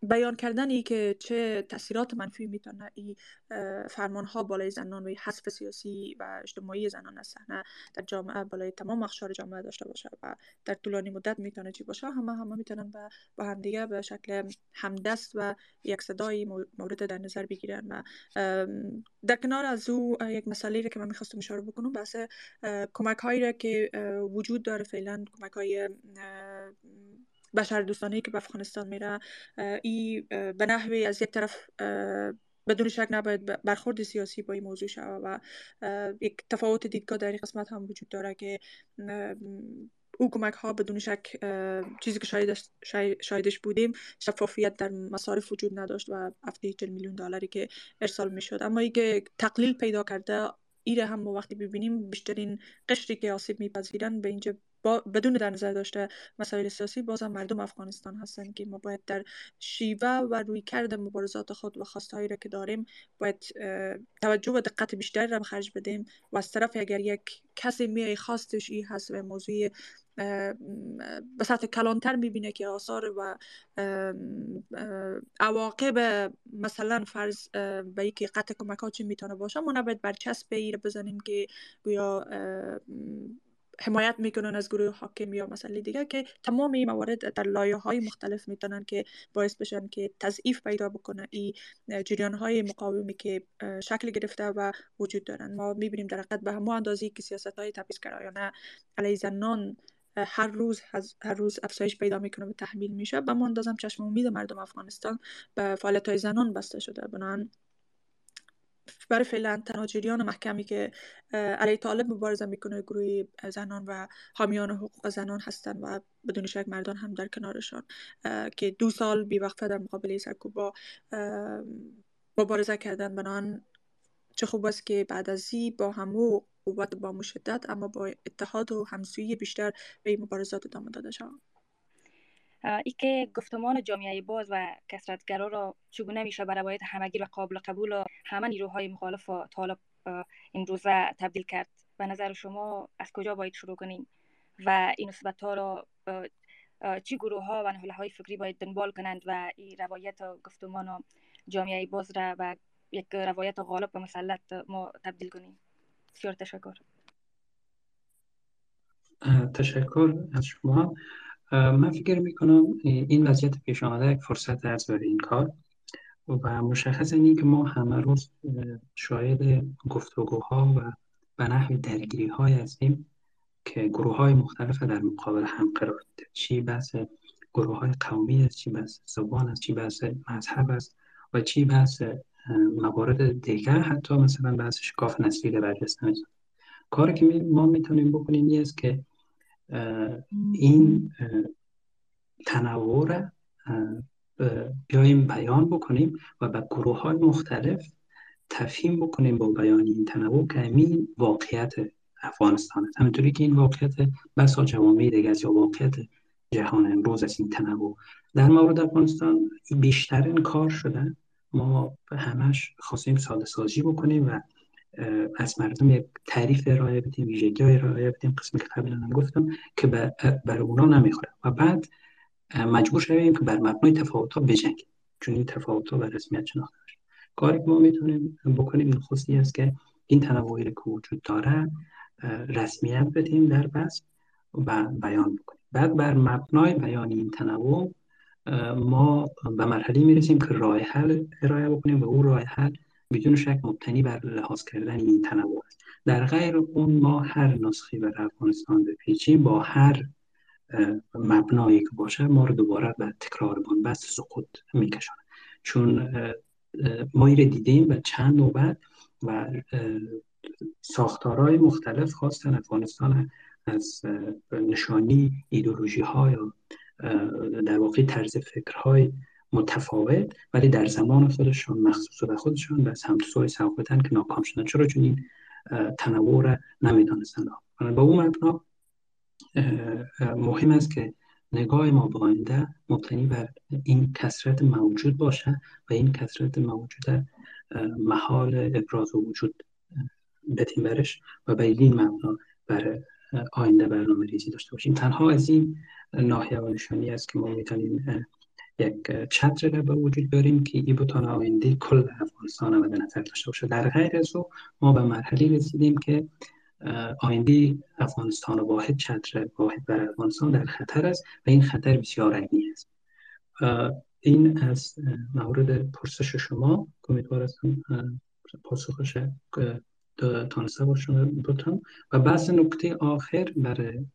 بیان کردنی که چه تاثیرات منفی می‌تونه این فرمان ها بالای زنان و حذف سیاسی و اجتماعی زنان از صحنه در جامعه بالای تمام اخشار جامعه داشته باشه و در طولانی مدت می‌تونه چی باشه؟ همه همه می‌تونن با, با هم دیگه به شکل همدست و یک صدای مورد در نظر بگیرن و در کنار از او یک مسئله که من می‌خواستم اشاره بکنم بحث کمک هایی که وجود داره فعلا کمک های بشر دوستانه که به افغانستان میره ای به نحوی از یک طرف بدون شک نباید برخورد سیاسی با این موضوع شود و یک تفاوت دیدگاه در این قسمت هم وجود داره که او کمک ها بدون شک چیزی که شایدش, شایدش بودیم شفافیت در مصارف وجود نداشت و 70 میلیون دلاری که ارسال می شد اما که تقلیل پیدا کرده ایره هم ما وقتی ببینیم بیشترین قشری که آسیب میپذیرن به اینجا بدون در نظر داشته مسائل سیاسی بازم مردم افغانستان هستند که ما باید در شیوه و روی کرد مبارزات خود و خواستهایی را که داریم باید توجه و دقت بیشتری را خرج بدیم و از طرف اگر یک کسی میای خواستش ای هست و موضوع به سطح کلانتر می‌بینه که آثار و عواقب مثلا فرض به یکی قطع کمک ها چی می‌تونه باشه ما نباید برچسب ای بزنیم که گویا حمایت می‌کنن از گروه حاکم یا مسئله دیگه که تمام این موارد در لایه های مختلف می‌تونن که باعث بشن که تضعیف پیدا بکنه این جریان های مقاومی که شکل گرفته و وجود دارن. ما می‌بینیم در حقیقت به همون اندازی که سیاست های کرایانه علیه زنان هر روز هر روز افزایش پیدا می‌کنه و تحمیل میشه. به ما اندازم چشم امید مردم افغانستان به فعالیت های زنان بسته شده. بنان برای فعلا تنها جریان محکمی که علیه طالب مبارزه می‌کنه گروه زنان و حامیان حقوق زنان هستند و بدون شک مردان هم در کنارشان که دو سال بیوقفه در مقابل سرکوبا مبارزه کردن. بنان چه خوب است که بعد از این با همو قوت با مشدت اما با اتحاد و همسویی بیشتر به این مبارزات ادامه داده ای که گفتمان جامعه باز و کسرتگرا را چگونه میشه برای باید همگیر و قابل قبول و همه نیروهای مخالف و طالب امروزه تبدیل کرد؟ به نظر شما از کجا باید شروع کنیم؟ و این نسبت ها را چی گروه ها و نهله های فکری باید دنبال کنند و این روایت گفتمان و جامعه باز را و یک روایت غالب و مسلط ما تبدیل کنیم؟ بسیار تشکر. تشکر از شما. من فکر می‌کنم این وضعیت پیش آمده یک فرصت برای این کار. و مشخص این که ما همه روز شاید گفتگوها و به نحو درگیری های هستیم که گروه های مختلف در مقابل هم قرار داده چی بحث گروه های قومی است چی بحث زبان است چی بحث مذهب است و چی بحث موارد دیگر حتی مثلا بحث شکاف نسلی در برجسته کاری که ما می‌تونیم بکنیم این است که این تنوع را بیایم بیان بکنیم و به گروه های مختلف تفهیم بکنیم با بیان این تنوع که این واقعیت افغانستان است. همینطوری که این واقعیت بسا جوامع دیگه یا واقعیت جهان امروز از این تنوع. در مورد افغانستان بیشترین کار شده. ما همش خواستیم ساده سازی بکنیم و از مردم یک تعریف ارائه بدیم ویژگی ارائه بدیم قسمی که قبلا هم گفتم که برای اونا نمی‌خوره. و بعد مجبور شویم که بر مبنای تفاوت ها بجنگیم. چون این تفاوت ها به رسمیت شناخته کاری که ما می‌تونیم بکنیم نخستی است که این تنوعی که وجود داره رسمیت بدیم در بس و بیان بکنیم. بعد بر مبنای بیان این تنوع ما به مرحله می‌رسیم که راه حل ارائه بکنیم و اون راه حل بدون شک مبتنی بر لحاظ کردن این تنوع است. در غیر اون ما هر نسخی بر افغانستان بپیچیم با هر مبنایی که باشه ما رو دوباره به تکرار بنبست سقوط میکشانه چون ما رو دیدیم و چند نوبت و ساختارهای مختلف خواستن افغانستان از نشانی ایدولوژی های یا در واقع طرز فکرهای متفاوت ولی در زمان خودشان مخصوص به خودشان به سمت سوی که ناکام شدن. چرا؟ چون این تنوع را نمی‌دانستن. با اون مبنا مهم است که نگاه ما به آینده مبتنی بر این کسرت موجود باشه و این کسرت موجود محال ابراز و وجود بدیم برش و به این مبنا بر آینده برنامه ریزی داشته باشیم. تنها از این ناحیه و نشانی است که ما می‌تونیم یک چتر را به وجود بیاریم که این بتونه آینده کل افغانستان و به نظر داشته باشه. در غیر از ما به مرحله رسیدیم که آینده افغانستان و واحد چتر واحد بر افغانستان در خطر است و این خطر بسیار عینی است. این از مورد پرسش شما. امیدوار هستم پاسخش تانسته باشم بتم و بعض نکته آخر برای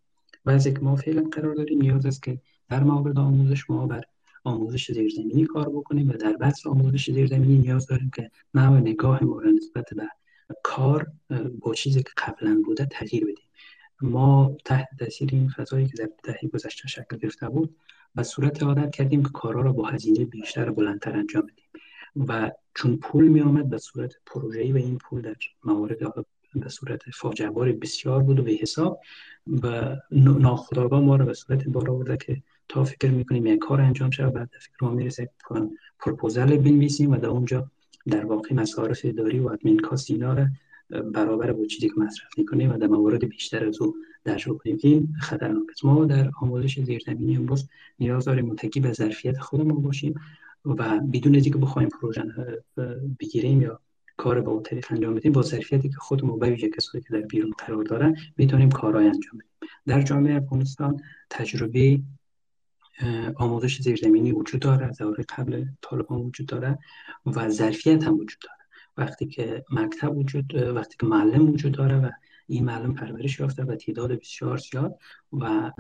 بعضی که ما فعلا قرار داریم نیاز است که در مورد آموزش ما بر آموزش زیرزمینی کار بکنیم و در بحث آموزش زیرزمینی نیاز داریم که نوع نگاه ما نسبت به کار با چیزی که قبلا بوده تغییر بدیم. ما تحت تاثیر این فضایی که در دهه گذشته شکل گرفته بود و صورت عادت کردیم که کارها را با هزینه بیشتر و بلندتر انجام بدیم. و چون پول می آمد به صورت پروژه‌ای و این پول در موارد به صورت فاجعه بسیار بود و به حساب و ناخداگاه ما را به صورت بار آورده که تا فکر می‌کنیم یک کار انجام شد بعد فکر ما می‌رسه پروپوزل بنویسیم و در اونجا در واقع مصارف اداری و ادمین کاست اینا را برابر با چیزی که مصرف می‌کنیم و در موارد بیشتر از او درجا کنیم این خطرناک ما در آموزش زیرزمینی امروز نیاز داریم متکی به ظرفیت خودمون باشیم و بدون از اینکه بخوایم پروژه بگیریم یا کار با طریق انجام بدیم با ظرفیتی که خودمون به ویژه کسایی که در بیرون قرار دارن می‌تونیم کارهای انجام بدیم. در جامعه افغانستان تجربه آموزش زیرزمینی وجود داره از دوره قبل طالبان وجود داره و ظرفیت هم وجود داره. وقتی که مکتب وجود وقتی که معلم وجود داره و این معلم پرورش یافته و تعداد بسیار زیاد و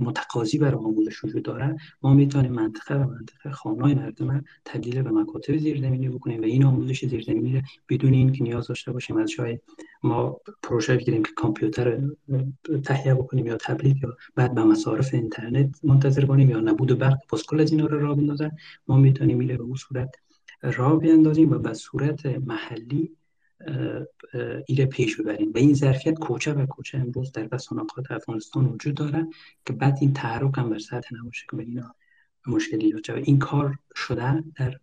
متقاضی برای آموزش وجود داره. ما می‌تونیم منطقه و منطقه خانه مردم تبدیل به مکاتب زیرزمینی بکنیم و این آموزش زیرزمینی رو بدون اینکه نیاز داشته باشیم از جای ما پروژه بگیریم که کامپیوتر تهیه بکنیم یا تبلیغ یا بعد به مصارف اینترنت منتظر باشیم یا نبود برق پاسکل از اینا رو را بندازن ما می‌تونیم میله به اون صورت را بیندازیم و به صورت محلی ایره پیش ببریم. و این ظرفیت کوچه و کوچه امروز در بسانقات افغانستان وجود داره که بعد این تحرک هم بر سطح نباشه که اینا مشکلی و این کار شده در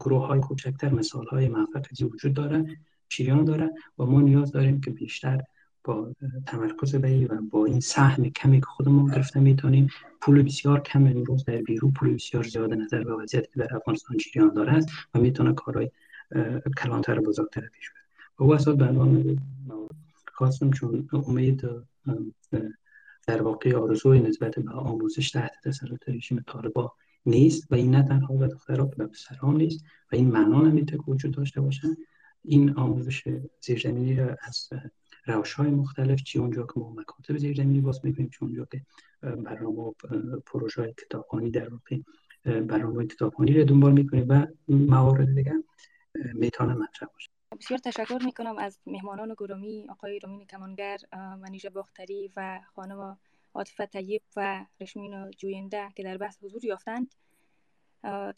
گروه های کوچکتر مثال های موفقیتی وجود داره شیریان داره و ما نیاز داریم که بیشتر با تمرکز به و با این سهم کمی که خودمون گرفته می‌تونیم پول بسیار کم امروز در بیرو پول بسیار زیاد نظر به وضعیتی که در افغانستان شیریان داره است و می‌تونه کارهای کلانتر بزرگتر پیش بره. و او اصلا به خواستم چون امید در واقع آرزوی نسبت به آموزش تحت تسلط رژیم طالبا نیست و این نه تنها به دخترها به پسران نیست و این معنا نمیده که وجود داشته باشن. این آموزش زیرزمینی را از روش های مختلف چی اونجا که ما مکاتب زیرزمینی باز می‌کنیم چی اونجا که برنامه پروژه های کتابخانی در واقع برنامه کتابخانی رو دنبال می‌کنیم و موارد دیگه می‌تونه مطرح باشه بسیار تشکر می‌کنم از مهمانان گرامی آقای رومین کمانگر منیژه باختری و خانم عاطفه طیب و رشمین جوینده که در بحث حضور یافتند.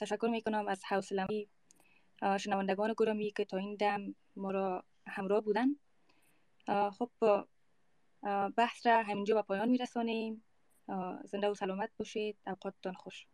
تشکر می‌کنم از حوصله شنوندگان گرامی که تا این دم ما را همراه بودن. خب بحث را همینجا به پایان میرسانیم. زنده و سلامت باشید. اوقاتتان خوش.